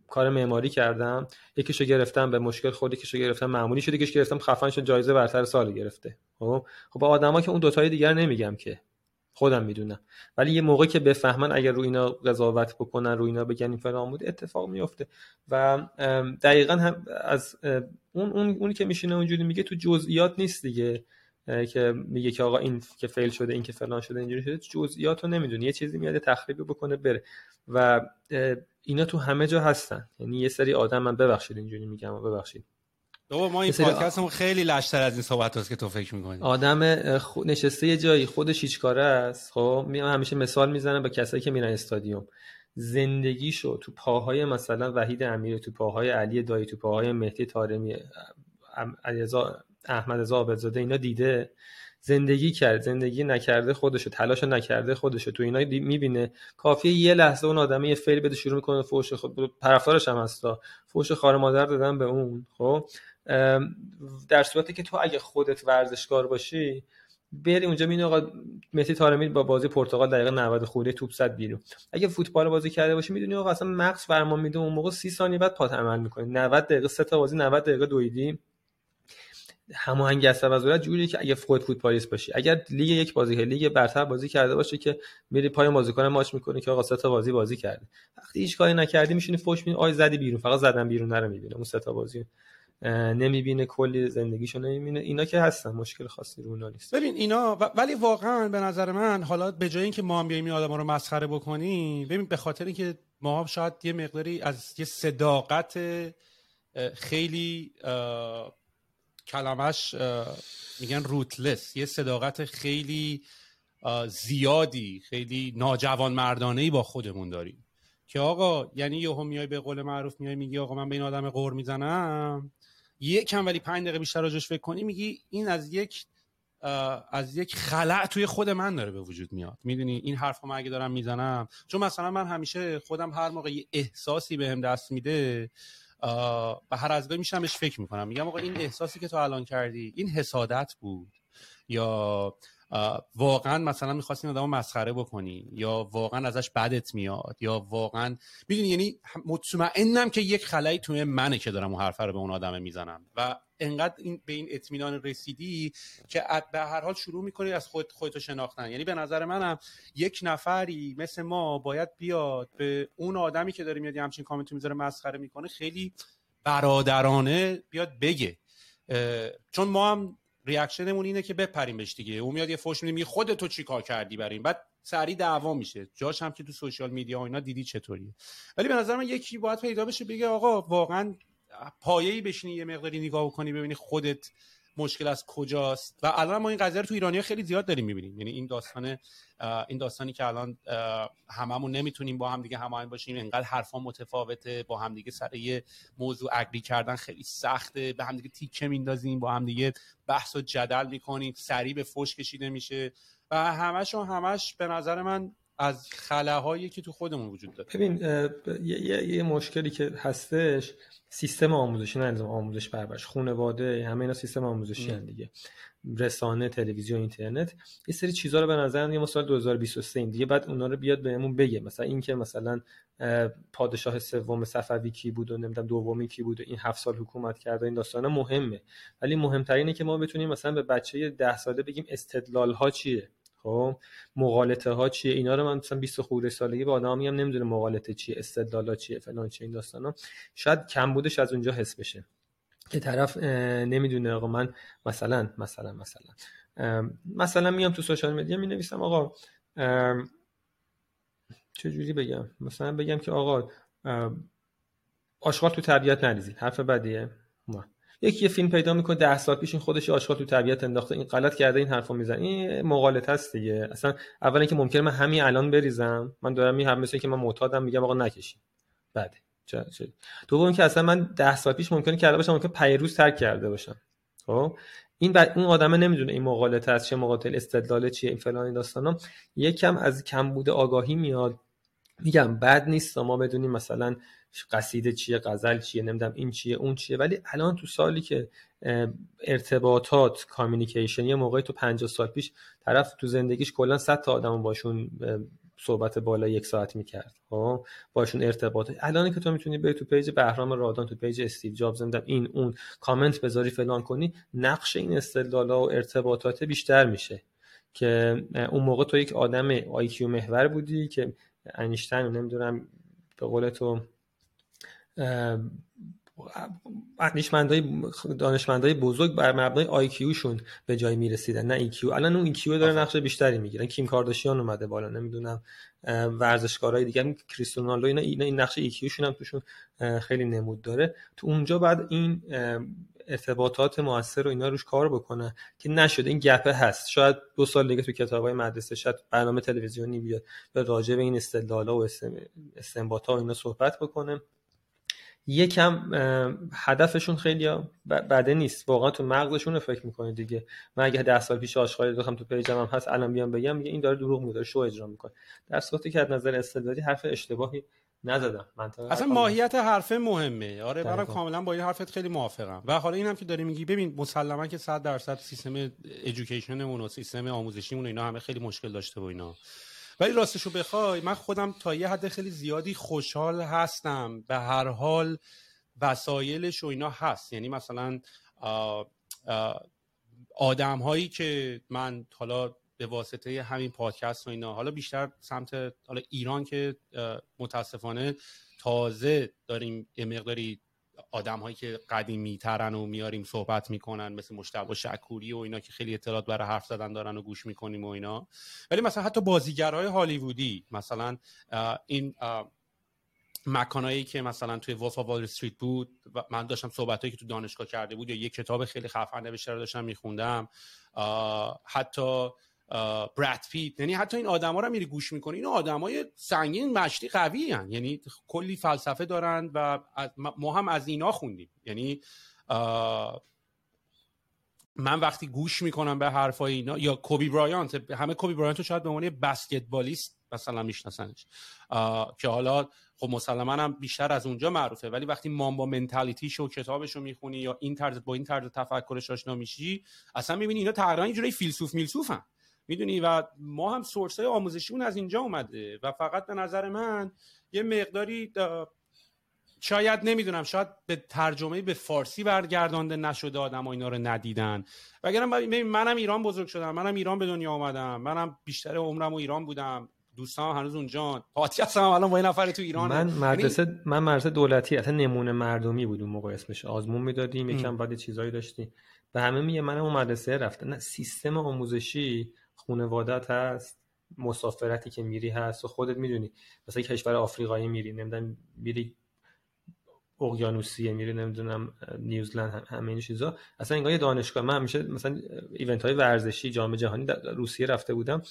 کار معماری کردم یکیشو گرفتم به مشکل خود یکیشو گرفتم معمولی شد یکیش گرفتم خفن شد جایزه برتر سال گرفته خب؟ خب آدما که اون دوتای دیگر نمیگم که. خودم می‌دونم. ولی یه موقع که بفهمن اگر رو اینا قضاوت بکنن رو اینا بگن این فلان بود اتفاق میفته و دقیقا هم از اون اون اونی که میشینه اونجوری میگه تو جزئیات نیست دیگه. که میگه که آقا این که فیل شده این که فلان شده اینجوری شده. جزئیات رو نمی‌دونه. یه چیزی میاد تخریبی بکنه بره. و اینا تو همه جا هستن. یعنی یه سری آدم من ببخشید اینجوری میگم ببخشید. بابا ما این پادکستمون خیلی لشتر از این صحبت هست که تو فکر می‌کنی. آدم نشسته یه جایی خودش هیچ کاره است. خب میام همیشه مثال می‌زنم با کسایی که میرن استادیوم. زندگیشو تو پاهای مثلا وحید امیر تو پاهای علی دایی تو پاهای مهدی طارمی علیرضا احمد رضا عابدزاده اینا دیده. زندگی کرد. زندگی نکرده خودشو تلاش نکرده خودشو. تو اینا می‌بینه. کافیه یه لحظه اون آدمه یه فعل بده شروع می‌کنه فوش خود. طرفدارش هم هستا. فوش خار مادر دادن به اون. خب؟ در صورتی که تو اگه خودت ورزشکار باشی بری اونجا می‌بینی آقا مسی تارمی با بازی پرتغال دقیقه 90 خورده توپ زد بیرون. اگه فوتبال بازی کرده باشی می‌دونی آقا اصلا مغز فرمان میده اون موقع 30 ثانیه بعد پات عمل می‌کنه 90 دقیقه سه تا بازی 90 دقیقه دویدی. هماهنگی از ضرورت جوریه که اگه خود فوتبالیست باشی اگر لیگ یک بازی لیگ برتر بازی کرده باشه که میری پای بازیکن ماچ می‌کنی که آقا سه تا بازی بازی کرده. وقتی هیچ کاری نکردی میشینی فوش می آی زدی بیرون فقط زدن بیرون نره می‌بینه اون سه تا بازی نمی‌بینه کلی زندگیشو نمی‌بینه. اینا که هستن مشکل خاصی رو اونا نیست. ببین اینا ولی واقعا به نظر من حالا به جای اینکه ما هم بیایم این آدما رو مسخره بکنیم ببین به خاطر اینکه ما شاید یه مقداری از یه صداقت خیلی کلمش میگن روتلس یه صداقت خیلی زیادی خیلی ناجوان مردانه با خودمون داریم. که آقا یعنی یهو میای به قول معروف میای میگی آقا من به این آدم قور می‌زنم کم ولی پنج دقیقه بیشتر راجش فکر کنی میگی این از یک از یک خلع توی خود من داره به وجود میاد. می‌دونی؟ این حرف من اگه دارم می‌زنم. چون مثلا من همیشه خودم هر موقع یه احساسی بهم دست میده و هر از گاهی میشم بهش فکر می‌کنم. میگم آقا این احساسی که تو الان کردی این حسادت بود؟ یا واقعا مثلا می‌خواستی این آدم مسخره بکنی یا واقعا ازش بدت میاد یا واقعا می‌دونی یعنی مطمئنم که یک خلایی توی منه که دارم اون حرفه رو به اون آدم می‌زنم. و انقدر این به این اطمینان رسیدی که به هر حال شروع می‌کنی از خود خودتو شناختن. یعنی به نظر منم یک نفری مثل ما باید بیاد به اون آدمی که داره میاد همچین کامنت می‌ذاره مسخره می‌کنه خیلی برادرانه بیاد بگه. چون ما هم ریاکشنمون اینه که بپریم بهش دیگه. اون میاد یه فوش میده میگه خودت تو چی کار کردی برای این؟ بعد سری دعوا میشه. جاش هم که تو سوشال میدیا و اینا دیدی چطوریه. ولی به نظر من یکی باید پیدا بشه بگه آقا واقعا پایه‌ای بشینی یه مقداری نگاه کنی ببینی خودت مشکل از کجاست. و الان ما این قضیه رو تو ایرانی خیلی زیاد داریم می‌بینیم. یعنی این داستان این داستانی که الان هممون نمی‌تونیم با هم دیگه هماهنگ باشیم انقدر حرفا متفاوته با هم دیگه سر یه موضوع اگری کردن خیلی سخته. به هم دیگه تیکه میندازیم با هم دیگه بحث و جدل می‌کنیم سریع به فوش کشیده میشه. و همشون همش به نظر من از خلاهایی که تو خودمون وجود داره. ببین یه،, یه،, یه مشکلی که هستش سیستم آموزشی نه آموزش پرورش خانواده همه اینا سیستم آموزشی هن دیگه. رسانه تلویزیون اینترنت یه سری چیزا رو به نظر یه سال 2023 این دیگه. بعد اونا رو بیاد بهمون بگه. مثلا اینکه مثلا پادشاه سوم صفوی کی بود و نمی‌دونم دومی کی بود و این هفت سال حکومت کرده این داستان مهمه. ولی مهمترینه که ما بتونیم مثلا به بچه ده ساله بگیم استدلال ها چیه. خب مغالطه ها چیه؟ اینا رو من مثلا 20 خورده سالگی به آدم میگم نمی‌دونه مغالطه چیه استدلال ها چیه فلان چیه این داستانا. شاید کم بودش از اونجا حس بشه. که طرف نمی‌دونه آقا من مثلا مثلا مثلا. مثلا میام تو سوشال مدیا می نویسم آقا چجوری بگم؟ مثلا بگم که آقا آشغال تو طبیعت نریزید. حرف بدیه؟ یکی یه فیلم پیدا می‌کنه ده سال پیش این خودش آشغال تو طبیعت انداخته. این غلط کرده این حرفو می‌زنه. این مغالطه است دیگه. اصلا اولا که ممکنه من همین الان بریزم. من دارم می هم مثل که من معتادم میگم آقا نکشین. بده دوم که اصلا من ده سال پیش ممکنه کرده باشم ممکنه پیروز ترک کرده باشم. خب؟ این بعد اون آدمه نمی‌دونه این مقالطه است چه مقاتل استدلال چیه این فلان داستانا یکم از کمبود آگاهی میاد. میگم بد نیست ما بدونیم مثلا قصیده چیه غزل چیه نمی‌دونم این چیه اون چیه. ولی الان تو سالی که ارتباطات communication یه موقعی تو 50 سال پیش طرف تو زندگیش کلا 100 تا آدم باشون صحبت بالا یک ساعت می‌کرد. خب؟ باشون ارتباط. الان که تو می‌تونی بری تو page بهرام رادان تو page استیو جابز نمی‌دونم این اون کامنت بذاری فلان کنی نقش این استدلالا و ارتباطات بیشتر میشه که اون موقع تو یک آدم IQ محور بودی که انیشتن نمی‌دونم به قول تو دانشمندای دانشمندای بزرگ بر مبنای IQ شون به جای می‌رسیدن نه EQ. الان اون EQ داره نقش بیشتری می‌گیرن کیم کارداشیان اومده بالا نمی‌دونم ورزشکارای دیگه کریستیانو اینا اینا این نقش EQ شون هم توشون خیلی نمود داره. تو اونجا بعد این ارتباطات موثر رو اینا روش کار بکنه که نشده این گپه هست. شاید دو سال دیگه تو کتابای مدرسه شاید برنامه تلویزیونی بیاد به راجع به این استدلالا و استنباطات و اینا صحبت بکنه. یکم هدفشون خیلی بده نیست. واقعا تو مغزشون رو فکر می‌کنه دیگه. من اگه ده سال پیش آشغالی داشتم تو پیجم هم هست الان بیام بگم میگه این داره دروغ میگه شو اجرا می‌کنه. در صورتی که از نظر استدلالی حرف اشتباهی نزدم. اصلا ماهیت حرفه مهمه. آره برام کاملا با این حرفت خیلی موافقم. و حالا اینم که داری میگی ببین مسلما که 100 درصد سیستم ادویکیشنمون و سیستم آموزشیمون اینا همه خیلی مشکل داشته و اینا. ولی راستشو بخوای من خودم تا یه حد خیلی زیادی خوشحال هستم. به هر حال وسایلش و اینا هست. یعنی مثلا آدم هایی که من حالا به واسطه همین پادکست و اینا حالا بیشتر سمت حالا ایران که متاسفانه تازه داریم یه مقداری آدم هایی که قدیمی ترن و میاریم صحبت می‌کنن مثل مشتبه شکوری و اینا که خیلی اطلاعات برای حرف زدن دارن و گوش می‌کنیم و اینا. ولی مثلا حتی بازیگرهای هالیوودی مثلا این مکانایی که مثلا توی وولف وال استریت بود و من داشتم صحبتایی که تو دانشگاه کرده بود یا یه کتاب خیلی خفن نوشته رو داشتم میخوندم حتی براد پیت یعنی حتی این آدما رو میری گوش می‌کنی. این آدمای سنگین مشتی قوی هن. یعنی کلی فلسفه دارن و ما هم از اینا خوندیم. یعنی من وقتی گوش می‌کنم به حرفای اینا یا کوبی برایانت همه کوبی برایانت رو شاید به عنوان بسکتبالیست مثلا میشناسنش. که حالا خب مسلما هم بیشتر از اونجا معروفه. ولی وقتی مامبا منتالیتیش و کتابش رو می‌خونی یا این طرز با این طرز تفکرش آشنا میشی اصلا می‌بینی اینا تقریبا یه جوری فیلسوف میلسوفن. می‌دونی؟ و ما هم سورس های آموزشیمون از اینجا اومده و فقط به نظر من یه مقداری شاید نمی‌دونم شاید به ترجمه به فارسی برگردانده نشده آدم ها اینا رو ندیدن. وگرنه منم ایران بزرگ شدم منم ایران به دنیا آمدم منم بیشتر عمرم و ایران بودم. دوستان هنوز اونجا پادکست هم الان با این نفر تو ایران من یعنی مدرسه من مدرسه دولتی اصلا نمونه مردمی بود اون موقع اسمش. آزمون می‌دادیم یکم بعد چیزایی داشتیم. به همه میگه منم اون مدرسه رفتم. نه سیستم آموزشی خانوادت هست مسافرتی که میری هست و خودت می‌دونی. مثلا کشور آفریقایی میری نمی‌دونم میری اقیانوسیه میری نمی‌دونم نیوزلند همه این چیزا. اصلا انگار یه دانشگاه. من همیشه مثلا ایونت های ورزشی جام جهانی روسیه رفته بودم.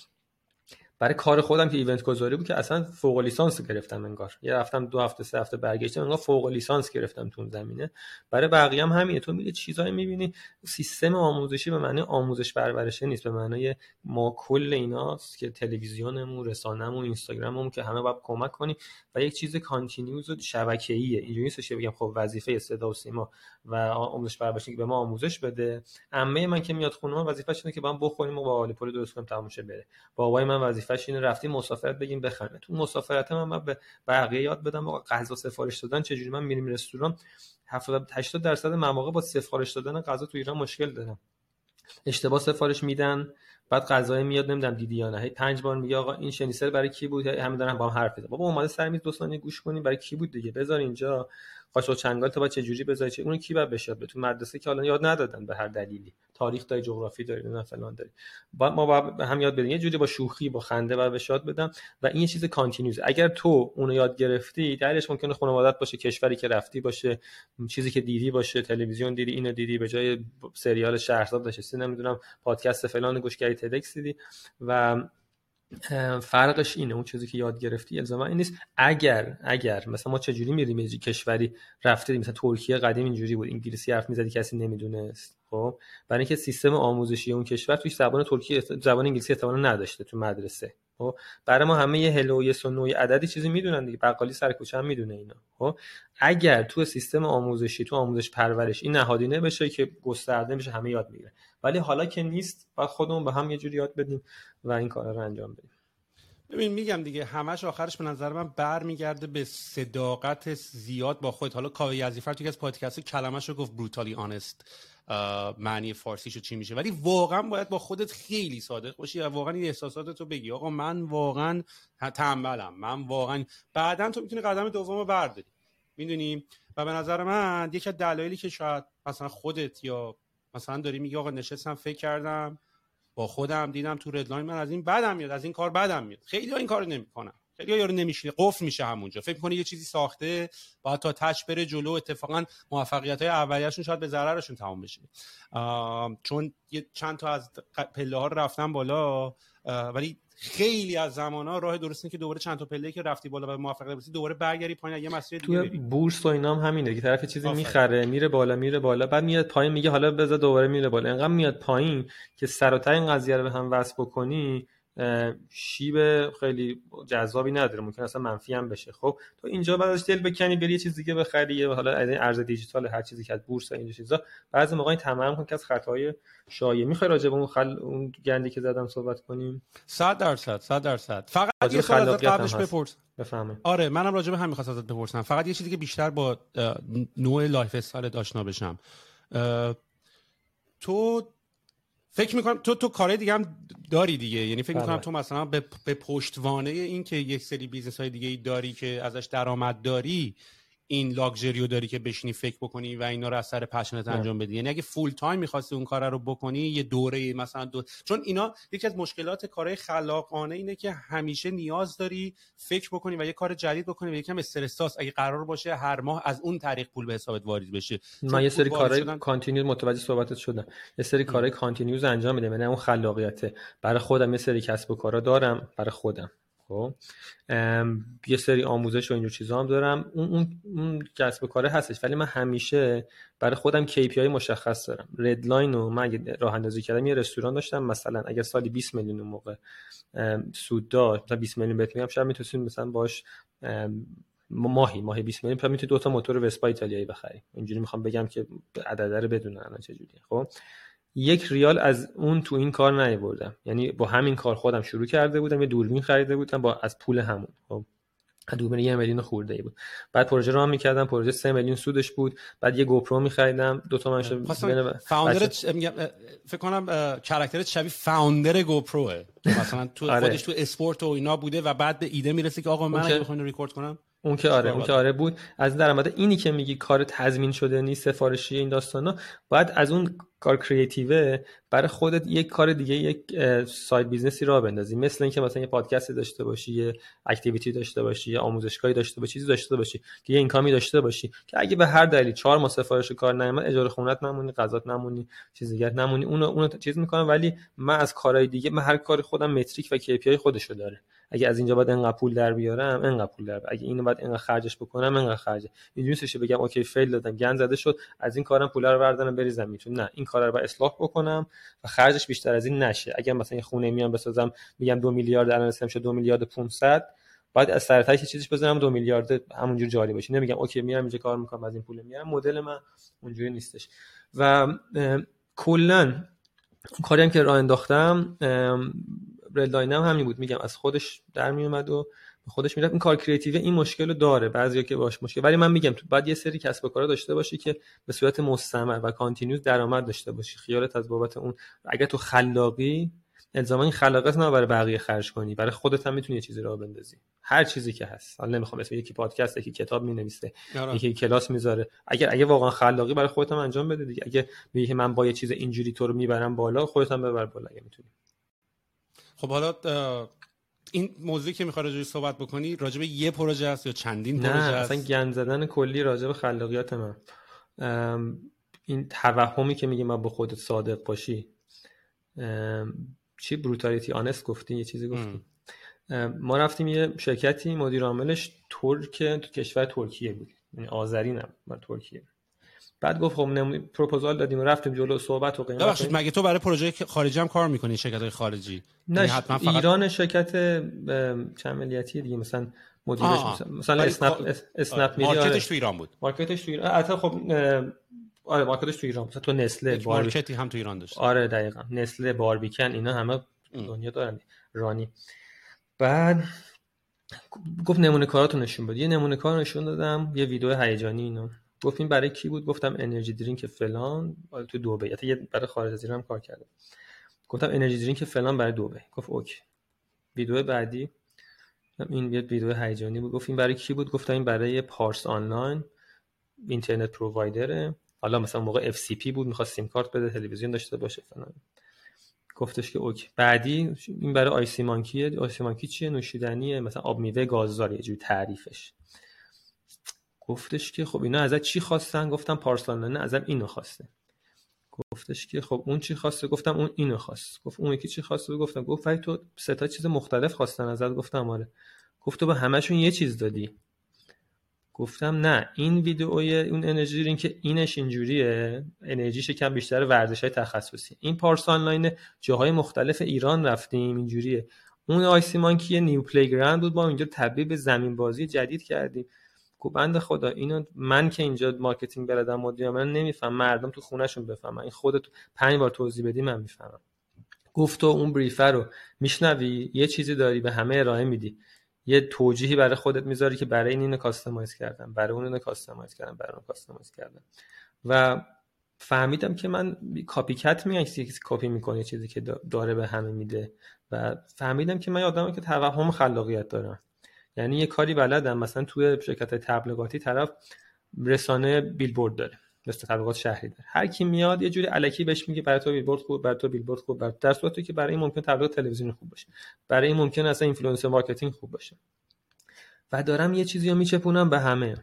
برای کار خودم که ایونت گذاری بود که اصلا فوق لیسانس گرفتم انگار. یه رفتم دو هفته سه هفته برگشتم انگار فوق لیسانس گرفتم تو زمینه. برای بقیه هم همینه. تو میری چیزایی می‌بینی. سیستم آموزشی به معنی آموزش پرورشه نیست. به معنای ما کل ایناست که تلویزیونمون رسانه‌مون اینستاگراممون که همه باید کمک کنیم و یک چیز continuous و شبکه‌ایه. اینجوری نیست بگم خب وظیفه صدا و سیما. و پرورشی که به ما آموزش بده. عمه من که میاد خونه وظیفه‌ش اینه که با هم بخوریم و با Monopoly درست کنیم تموم بره. بابای من وظیفه‌ش اینه رفتیم مسافرت بگیم بخریم. تو مسافرت من, من به بقیه یاد بدم و غذا سفارش دادن چجوری؟ من میریم رستوران 70 80 درصد مواقع با سفارش دادن غذا تو ایران مشکل دارم. اشتباه سفارش میدن بعد غذای میاد نمی‌دونم دیدی یا نه. هی پنج بار میگه آقا این شنیسر برای کی بود؟ همه دارن با هم حرف بزنن بابا اومده سر میز دو ثانیه گوش کنیم برای کی بود دیگه؟ بذار اینجا. قاشق چنگال تو با چه جوری بذاری؟ چه اون کی بعد بشه تو مدرسه که حالا یاد ندادن به هر دلیلی. تاریخ داری جغرافی داری نه فلان داری. با ما با هم یاد بدیم. یه جوری با شوخی با خنده و به یاد بدم و این چیز continuous اگر تو اونو یاد گرفتی دلیلش ممکنه خانوادت باشه کشوری که رفتی باشه چیزی که دیدی باشه تلویزیون دیدی اینو دیدی به جای سریال شهرزاد داشتی نمی‌دونم پادکست فلان گوش کردی TEDx دیدی و فرقش اینه اون چیزی که یاد گرفتی الزاما این نیست. اگر اگر مثلا ما چجوری میریم یه کشوری رفته مثلا ترکیه قدیم اینجوری بود انگلیسی حرف می‌زدی کسی نمی‌دونست. خب؟ برای اینکه سیستم آموزشی اون کشور توی زبان ترکی زبان انگلیسی احتمالاً نداشته تو مدرسه. خب؟ برای ما همه یه هلو یه سنوی عددی چیزی می‌دونن دیگه. بقالی سر کوچه هم می‌دونه اینا. خب؟ اگر تو سیستم آموزشی تو آموزش پرورش این نهادینه بشه که گسترده بشه همه یاد می‌گیره ولی حالا که نیست باید خودمون به هم یه جوری یاد بدیم و این کارا رو انجام بدیم. ببین میگم دیگه همش آخرش به نظر من برمیگرده به صداقت زیاد با خود حالا کاوه یزیفر تو از پادکست کلمش رو گفت بروتالی آنست معنی فارسیشو چی میشه؟ ولی واقعا باید با خودت خیلی صادق باشی و واقعا این احساساتتو بگی. آقا من واقعا تنبلم من واقعا بعدا تو می‌تونی قدم دوم رو برداری. می‌دونی؟ و به نظر من یکی دلایلی که شاید مثلا خودت یا مثلا داری میگی آقا نشستم فکر کردم با خودم دیدم تو ردلاین من از این بدم میاد از این کار بدم میاد. خیلی این کارو نمی‌کنن. خیلی یارو نمیشه قفل میشه همونجا. فکر می‌کنه یه چیزی ساخته باید تا تچ بره جلو اتفاقا موفقیت های اولیه‌شون شاید به ضررشون تمام بشه. چون یه چند تا از پله ها رفتن بالا ولی خیلی از زمان ها راه درست که دوباره چند تا پله که رفتی بالا و موفقیت برسی دوباره برگردی پایین یه مسیر دیگه تو بورس و اینا هم همینه که طرف چیزی می‌خره میره بالا میره بالا بعد میاد پایین میگه حالا بذار دوباره میره بالا. انقدر میاد پایین که سر و این قضیه رو به هم وصل بکنی شیب خیلی جذابی نداره. ممکن اصلا منفی هم بشه. خب تو اینجا بعد از دل بکنی بری یه چیز دیگه بخری حالا از این ارز دیجیتال هر چیزی که از بورس این چیزا. بعضی موقع تمام کن که از خطاهای شایع. می‌خوای راجع به اون خل اون گندی که زدم صحبت کنیم؟ 100 درصد 100 درصد. فقط یه سوال قبلش بپرس. بفهمه آره منم راجع به همین خواستم ازت بپرسم. فقط یه چیزی که بیشتر با نوع lifestyle آشنا بشم. تو فکر می‌کنم تو تو کارهای دیگه هم داری دیگه یعنی فکر می‌کنم بله. تو مثلا به, به پشتوانه این که یک سری business های دیگه ای داری که ازش درآمد داری این لاکچریو داری که بشینی فکر بکنی و اینا رو از سر passion ت انجام بدی. یعنی اگه full time می‌خواستی اون کار رو بکنی یه دوره مثلا دو... چون اینا یکی از مشکلات کارهای خلاقانه اینه که همیشه نیاز داری فکر بکنی و یه کار جدید بکنی و یکم استرساس اگه قرار باشه هر ماه از اون طریق پول به حسابت وارد بشه. من یه سری کارهای شدن... continuous متوجه صحبتت شدم. یه سری کارهای continuous انجام میدم. یعنی اون خلاقیته. برای خودم یه سری کسب و کارا دارم برای خودم. خب. یه سری آموزش و اینجور چیزا هم دارم. اون اون, اون کسب کاره هستش ولی من همیشه برای خودم KPI مشخص دارم. ردلاین رو من اگه راه اندازی کردم یه رستوران داشتم مثلا اگر سالی 20 میلیون موقع سود داشت مثلا 20 میلیون بهت میگم شاید می‌تونید مثلا باش ماهی ماهی 20 میلیون تا می‌تونید دو تا موتور وسپا ایتالیایی بخری. اینجوری می‌خوام بگم که عدد رو بدونن الان چجوریه خب. یک ریال از اون تو این کار نیاوردم. یعنی با همین کار خودم شروع کرده بودم یه دوربین خریده بودم با از پول همون. خب دوربین یه میلیون خورده ای بود. بعد پروژه رو هم می‌کردم پروژه سه میلیون سودش بود. بعد یه گوپرو میخریدم. دو تا منشه فاوندر فکر کنم کاراکترت شبیه فاوندر گوپروه. مثلا تو آره. خودش تو اسپورت و اینا بوده و بعد به ایده می‌رسه که آقا من اگه بخوام ریکورد کنم اون که آره اون که آره بود. از درآمد اینی که میگی کار تضمین شده نیست سفارشی این داستانا. باید از اون کار کریتیوه برای خودت یک کار دیگه یک side business ی را بندازی. مثل اینکه مثلا یه پادکستی داشته باشی یه activity داشته باشی یه آموزشگاهی داشته باشی چیزی داشته باشی که یه income ی داشته باشی که اگه به هر دلیلی چهار ماه سفارش کار نیامد اجاره خونت نمونی غذات نمونی چیز دیگه نمونی. اون اون چیز می‌کنم ولی من از کارهای دیگه من هر کار خودم metric و KPI خودشو داره اگه از اینجا باید انقدر پول در بیارم انقدر پول در اگه اینو باید انقدر خرجش بکنم انقدر خرج اینجوری بگم okay fail دادم گند زده شد از این کارم پول رو بردارم بریزم می‌تونم. نه این کار رو اصلاح بکنم و خرجش بیشتر از این نشه. اگر مثلا یه خونه میام بسازم میگم دو میلیارد الان شد دو میلیارد 500 باید از سر که چیزش بزنم دو میلیارد همونجور جاری باشه. نمیگم okay میرم اینجا کار می‌کنم از این پول میارم. مدل من اونجوری نیستش. و کلا کاری هم که راه انداختم Redline هم همین بود. میگم از خودش در میومد و خودش می‌رفت. این کار creative این مشکل رو داره. بعضیا که باش مشکل ولی من میگم تو بعد یه سری کسب و کار داشته باشی که به صورت مستمر و کانتینیوس درآمد داشته باشی. خیالت از بابت اون اگه تو خلاقی الزاما این خلاقیت نه برای بقیه خرج کنی. برای خودت هم می‌تونی یه چیزی رو بندازی. هر چیزی که هست. حالا نمی‌خوام اسم یکی پادکست یکی کتاب می‌نویسه آره. یکی کلاس می‌ذاره. اگر اگه واقعا خلاقی برای خودت هم انجام بده دیگه. اگه میگی من با یه چیز اینجوری تو رو می‌برم بالا خودت هم ببر بالا اگه می‌تونی. خب حالا این موضوعی که می‌خوای راجعش صحبت بکنی راجع به یه پروژه است یا چندین پروژه است؟ اصلا گند زدن کلی راجع به خلاقیت من. این توهمی که میگه من با خودت صادق باشی. چی؟ بروتالیتی آنست گفتی؟ یه چیزی گفتی. ما رفتیم یه شرکتی مدیر عاملش ترک تو کشور ترکیه بود. یعنی آذری نه ترکیه. بعد گفت خب نمو... پروپوزال دادیم و رفتیم جلو صحبت و قیمت ببخشید مگه تو برای پروژه خارجی هم کار می‌کنی شرکت های خارجی؟ نه یعنی حتما فقط... ایران شرکت چند ملیتی دیگه مثلا مدیرش مثلا, مثلا اسنپ اسنپ مارکتش آره. تو ایران بود. مارکتش تو ایران البته خب آره market ش تو ایران مثلا تو نستله باربی... market ی هم تو ایران داشت. آره دقیقاً. نستله باربیکن اینا همه دنیا دارن. رانی. بعد گفت نمونه کاراتو نشون بده. یه نمونه کار نشون دادم یه ویدیو هیجانی اینو گفتیم برای کی بود؟ گفتم energy drink فلان تو دبی. حتی برای خارج از ایران کار کردم گفتم energy drink فلان برای دبی. گفت okay. ویدیو بعدی. این ویدیو هیجانی بود. گفتیم برای کی بود؟ گفتم این برای پارس آنلاین اینترنت provider ه. حالا مثلا موقع FCP بود می‌خواست سیم کارت بده تلویزیون داشته باشه فلان. گفتش که okay. بعدی این برای آیسی مانکیه. آیسی مانکی چیه؟ نوشیدنیه. مثلا آب میوه گازدار یه جوری تعریفش. گفتش که خب اینا ازت چی خواستن؟ گفتم پارس آنلاین ازم اینو خواسته. گفتش که خب اون چی خواسته؟ گفتم اون اینو خواست. گفت اون یکی چی خواسته؟ گفتم گفت ولی تو سه تا چیز مختلف خواستن ازت. گفتم آره. گفت تو به همشون یه چیز دادی. گفتم نه این ویدئوی اون energy drink که اینش اینجوریه انرژیش کم بیشتر ورزش های تخصصی. این پارس آنلاین جاهای مختلف ایران رفتیم اینجوریه. اون آیسی مانکی new playground بود با اینجا تبدیل به زمین بازی جدید کردیم. گفت بند خدا اینو من که اینجا marketing بلدم مدیر من نمیفهم مردم تو خونهشون بفهمن. این خودت پنج بار توضیح بدی من می‌فهمم. گفت تو اون بریفر رو میشنوی؟ یه چیزی داری به همه ارائه میدی. یه توجیهی برای خودت می‌ذاری که برای این اینو کاستماایز کردم برای اون اینو کاستماایز کردم برای اون کاستماایز کردم. و فهمیدم که من کاپی کت میگن کسی کپی می‌کنه چیزی که داره به همه میده. و فهمیدم که من آدمم که توهم خلاقیت دارم. یعنی یه کاری بلدم. مثلا توی شرکت تبلیغاتی طرف رسانه بیلبورد داره. مثل تبلیغات شهری داره. هر کی میاد یه جوری الکی بهش میگه برای تو بیلبورد خوب برای تو بیلبورد خوب. برای در صورتی که برای این ممکن تبلیغات تلویزیونی خوب باشه. برای این ممکن اصلا influencer marketing خوب باشه. و دارم یه چیزی رو میچپونم به همه.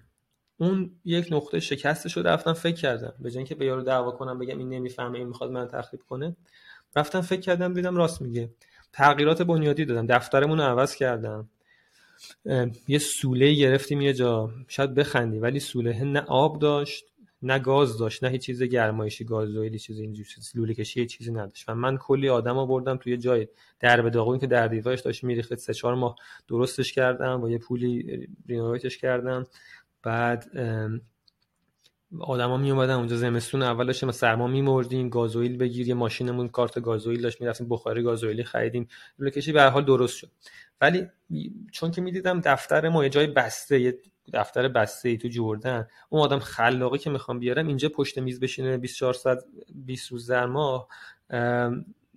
اون یک نقطه شکسته شده رفتم فکر کردم. به جای اینکه به یارو دعوا کنم بگم این نمی‌فهمه این می‌خواد من تخریب کنه. رفتم فکر کردم دیدم راست میگه. تغییرات بنیادی دادم. دفترمون رو عوض کردم. یه سوله گرفتیم یه جا. شاید بخندی ولی سوله نه آب داشت نه گاز داشت نه هیچ چیز گرمایشی گازوئیلی چیز اینجوری لوله کشی چیزی نداشت. و من کلی آدم آوردم توی جای در به داغون که در دیوارش داشت میریخت سه چهار ماه درستش کردم با یه پولی رینوویتش کردم. بعد آدما می اومدن اونجا زمستون اول داشتیم سرما میمردیم گازوئیل بگیر یه ماشینمون کارت گازوئیل داشت می‌رفتیم بخاری گازوئیلی خریدیم. لوله کشی به هر حال درست شد. ولی چون که می‌دیدم دفتر ما یه جای بسته یه دفتر بسته تو جردن اون آدم خلاقی که می‌خوام بیارم اینجا پشت میز بشینه 24 ساعت 20 روز در ماه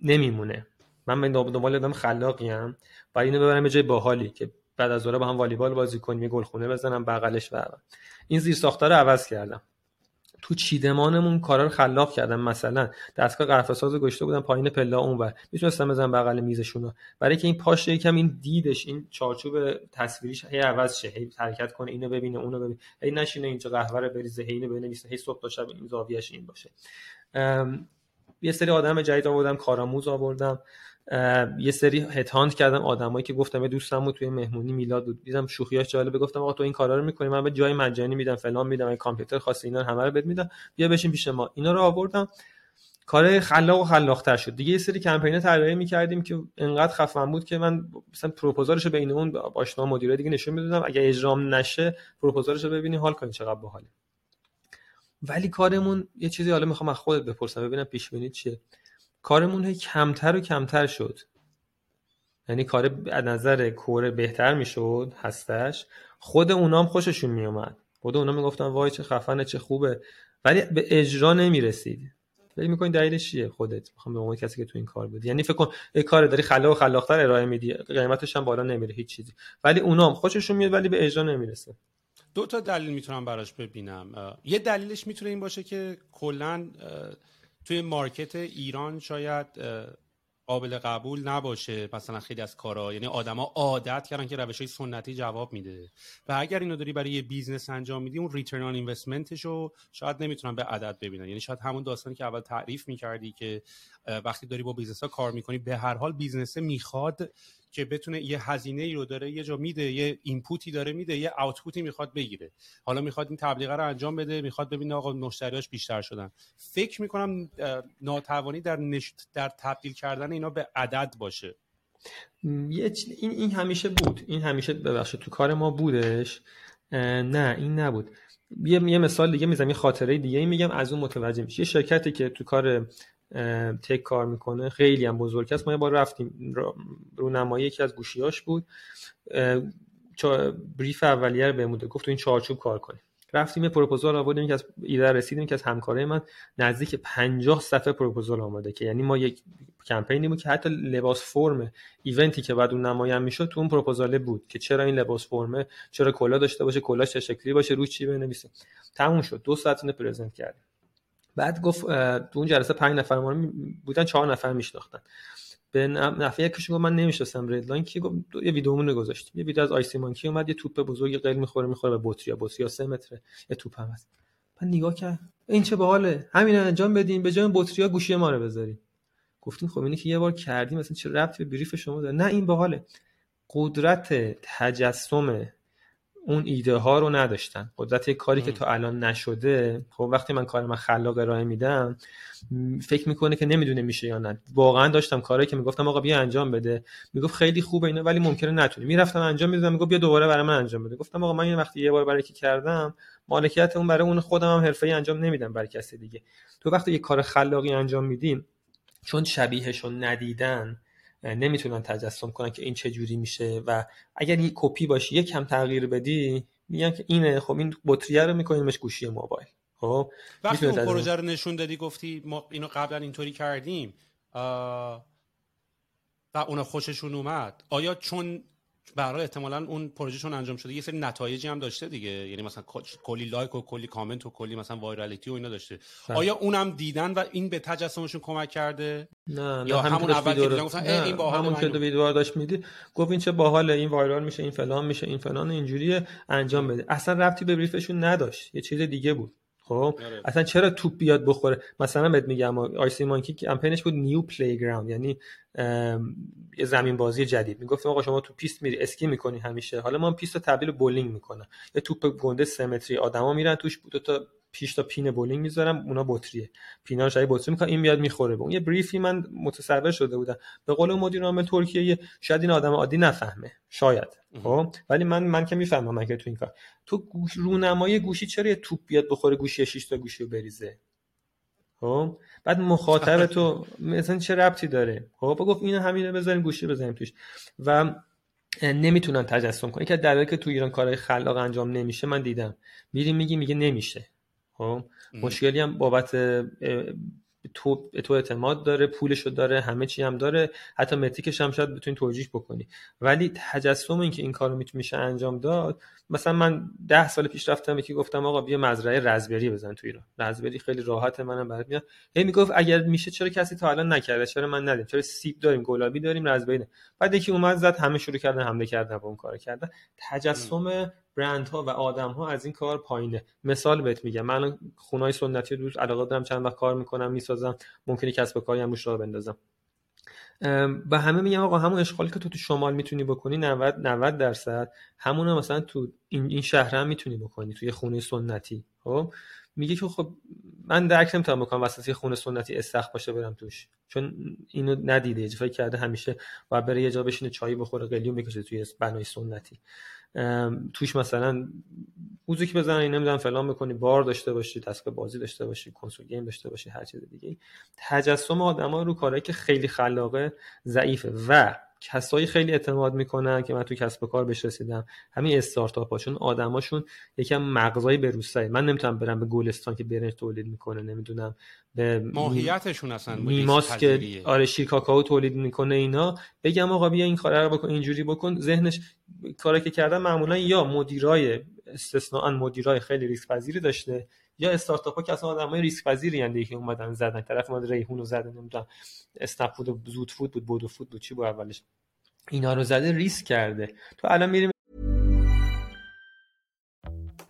نمیمونه. من به دنبال آدم خلاقی ام و اینو ببرم یه جای باحالی که بعد از با هم والیبال بازی کنیم یه گلخونه بزنم بغلش و این زیر ساخته رو عوض کردم. تو چیدمانمون کارا رو خلاق کردم مثلا دستگاه قرفه ساز گشته بودم پایین پله اونور می‌تونستم بزنم بغل میزشون برای که این پاش یکم این دیدش این چارچوب تصویریش هی عوض شه. هی حرکت کنه اینو ببینه اونو ببینه. هی نشینه اینجا قهوه رو بریزه هی اینو بنویسه. هی صبح تا شب این زاویه‌اش این باشه. یه سری آدم جدید آوردم کارآموز آوردم. یه سری هتاند کردم آدمایی که گفتم دوستم بود توی مهمونی میلاد بود. دیدم شوخیاش جالبه. گفتم آقا تو این کارا رو می‌کنی من به جای مجانی میدم فلان میدم این کامپیوتر خاص اینا همه رو بهت میدم. بیا بشین پیش ما. اینا رو آوردم. کار خلاق و خلاقتر شد. دیگه یه سری کمپین طراحی می‌کردیم که انقدر خفن بود که من مثلا پروپوزالش رو بین اون آشنا مدیرای دیگه نشون می‌دادم. اگه اجرام نشه پروپوزالش رو ببینی حال کنی چقدر باحاله. ولی کارمون یه چیزی حالا می‌خوام از خودت بپرسم. ببینم پیش بینی چیه. کارمون کمتر و کمتر شد. یعنی کار از نظر کوره بهتر می‌شد هستش. خود اونام خوششون میومد خود اونا می‌گفتن وای چه خفنه چه خوبه. ولی به اجرا نمی‌رسید. ولی می‌کنین دلیلش چیه خودت؟ می‌خوام به عنوان کسی که تو این کار بود یعنی فکر کن یه کار داری خلاق و خلاقتر ارائه میدی قیمتش هم بالا نمیره هیچ چیزی. ولی اونام خوششون میاد ولی به اجرا نمی‌رسه. دو تا دلیل می‌تونم براش ببینم. یه دلیلش می‌تونه این باشه که کلا توی مارکت ایران شاید قابل قبول نباشه مثلا خیلی از کارا. یعنی آدما عادت کردن که روش های سنتی جواب میده. و اگر اینو داری برای یه business انجام میدی اون return on investment ش رو شاید نمی‌تونن به عدد ببینن. یعنی شاید همون داستانی که اول تعریف می‌کردی که وقتی داری با business ها کار می‌کنی به هر حال business می‌خواد که بتونه یه هزینه ای رو داره یه جا میده یه input ی داره میده یه output ی می‌خواد بگیره. حالا می‌خواد این تبلیغ رو انجام بده می‌خواد ببینه آقا مشتریاش بیشتر شدن. فکر می‌کنم ناتوانی در نشت در تبدیل کردن اینا به عدد باشه. این این همیشه بود. این همیشه ببخشید تو کار ما بودش. نه این نبود. یه, مثال دیگه می‌زنم یه خاطره دیگه میگم از اون متوجه میشه یه شرکتی که تو کار تک کار می‌کنه. خیلی هم بزرگ است. ما یه بار رفتیم. رونمایی یکی از گوشیاش بود. بریف اولیه رو بهمون گفت تو این چارچوب کار کنیم. رفتیم یه پروپوزال آوردیم. که از ایده رسیدیم. که از همکارای من نزدیک 50 صفحه پروپوزال آماده که یعنی ما یک کمپینی بود که حتی لباس فرم ایونتی که بعد اون نمایان می‌شد تو اون پروپوزاله بود که چرا این لباس فرمه؟ چرا کلا داشته باشه؟ کلاش چه شکلی باشه؟ رو چی بنویسیم تموم شد. دو ساعت اینو پرزنت کردیم. بعد گفت تو اون جلسه پنج نفر ما بودن چهار نفر میشناختن. به نفع یکیشون گفت من نمی‌شناسم ردلاین. کی گفت؟ یه ویدیومون گذاشتیم. یه ویدیو از آیسی مانکی اومد یه توپ بزرگ قل می‌خوره می‌خوره به بطری بطری 3 متره. یه توپ هم هست. من نگاه کرد. این چه باحاله؟ همین انجام بدین به جای بطری گوشی ما رو بذاریم گفتیم خب اینی که یه بار کردیم مثلا چه ربطی به بریف شما داره؟ نه این باحاله. قدرت تجسم اون ایده ها رو نداشتن. قدرت کاری که تا الان نشده خب وقتی من کار من خلاق ارائه میدم فکر می‌کنه که نمی‌دونه میشه یا نه. واقعا داشتم کاری که می‌گفتم آقا بیا انجام بده. می‌گفت خیلی خوبه اینا ولی ممکنه نتونی. می‌رفتم انجام می‌دادم می‌گفت بیا دوباره برای من انجام بده. گفتم آقا من این وقتی یه بار برای کی کردم مالکیت اون برای اون خودم هم حرفه‌ای انجام نمیدم برای کسی دیگه. تو وقتی یه کار خلاقی انجام میدیم چون شبیهشو ندیدن نمی‌تونن تجسم کنن که این چه جوری میشه و اگر یه کپی باشی یک کم تغییر بدی میگن که اینه. خب این بطریه رو میکنیمش گوشی موبایل. خب وقتی اون پروژه رو نشون دادی گفتی ما اینو قبلا اینطوری کردیم و اون خوششون اومد. آیا چون برای احتمالا اون پروژه چون انجام شده. یه سری نتایجی هم داشته دیگه. یعنی مثلا کلی لایک و کلی کامنت و کلی مثلا virality و اینا داشته. آیا اونم دیدن و این به تجسمشون کمک کرده؟ نه یا نه همون اول که دیدن گفتن این باحال همون که ویدیو داشت میدی. گفت این چه باحاله این viral میشه این فلان میشه این فلان اینجوری انجام بده. اصلا ربطی به brief شون نداشت. یه چیز دیگه بود. خب؟ آره. اصلا چرا توپ بیاد بخوره؟ مثلا بهت میگم Icy Monkey کمپینش بود new playground یعنی یه زمین بازی جدید. می‌گفت آقا شما تو پیست میری اسکی می‌کنی همیشه. حالا ما پیست رو تبدیل بولینگ می‌کنم یه توپ گنده سمتری آدما میرن توش دو تا پیش تا پین بولینگ می‌ذارم اونا بطریه. پینا شای بطری می‌کنم این میاد می‌خوره. به اون یه brief ی من متصور شده بودم. به قول مدیر عامل ترکیه شاید این آدم عادی نفهمه. شاید. خب؟ ولی من من که می‌فهمم من که تو این کار. تو گوش رونمایی گوشی چرا یه توپ بیاد بخوره گوشی 6 تا گوشی رو بریزه؟ خب؟ بعد مخاطب تو مثلا چه ربطی داره؟ خب؟ گفت اینو همینو بذاریم گوشی بزنیم توش. و نمی‌تونن تجسم کنن. که دلیلی که تو ایران کارهای خلاق انجام نمیشه من دیدم. میریم میگی میگه نمیشه. خب؟ مشکلی هم بابت تو تو اعتماد داره پولشو داره همه چی هم داره حتی متریکش هم شاید بتونی توجیح بکنی. ولی تجسم اینکه این کارو میشه انجام داد مثلا من ده سال پیش رفتم یکی گفتم آقا بیا مزرعه رزبری بزن تو ایران. رزبری خیلی راحت منم برات میاد. هی می‌گفت اگر میشه چرا کسی تا الان نکرده؟ چرا من ندیم؟ چرا سیب داریم؟ گلابی داریم؟ رزبری بعد یکی اومد زد همه شروع کردن حمله کردن با اون کار کردن. تجسم برندها و آدم ها از این کار پایینه. مثال بهت میگم. من خونای سنتی رو علاقه دارم چند وقت کار می‌کنم می‌سازم ممکنه کسب و کاری هم روش بندازم. و همه میگم آقا همون اشغالی که تو تو شمال می‌تونی بکنی 90 90 درصد. همون مثلا تو این این شهر هم می‌تونی بکنی توی خونه سنتی. خب؟ میگه که خب من درک نمی‌تونم بکنم وسط یه خونه سنتی استخ باشه برم توش. چون اینو ندیده اجفای کرده همیشه و بره یه جا بشینه چای بخوره قلیون بکشه توی بنای سنتی. توش مثلا موزیک بزنی نمی‌دونم فلان بکنی بار داشته باشی دستگاه بازی داشته باشی کنسول گیم داشته باشی هر چیز دیگه تجسم آدما رو کارهایی که خیلی خلاقه ضعیفه. و کسایی خیلی اعتماد می‌کنن که من تو کسب و کار بهش رسیدم. همین استارتاپ هاشون آدماشون یکم مغزایی به روستایی. من نمی‌تونم برم به گلستان که برنج تولید می‌کنه نمی‌دونم به ماهیتشون اصلا میماس که آره شیر کاکائو تولید می‌کنه اینا. بگم آقا بیا این کارا رو بکن اینجوری بکن. ذهنش کاری که کردن معمولا یا مدیرای استثناء مدیرای خیلی ریسک پذیری داشته یا استارتاپ ها که اصلا آدمای ریسک پذیری اند که اومدن زدن. طرف اومد ریحون رو زدن نمی‌دونم اسنپ فود و زود فود بود بودو فود بود چی بود اولش؟ اینا رو زده ریسک کرده. تو الان میریم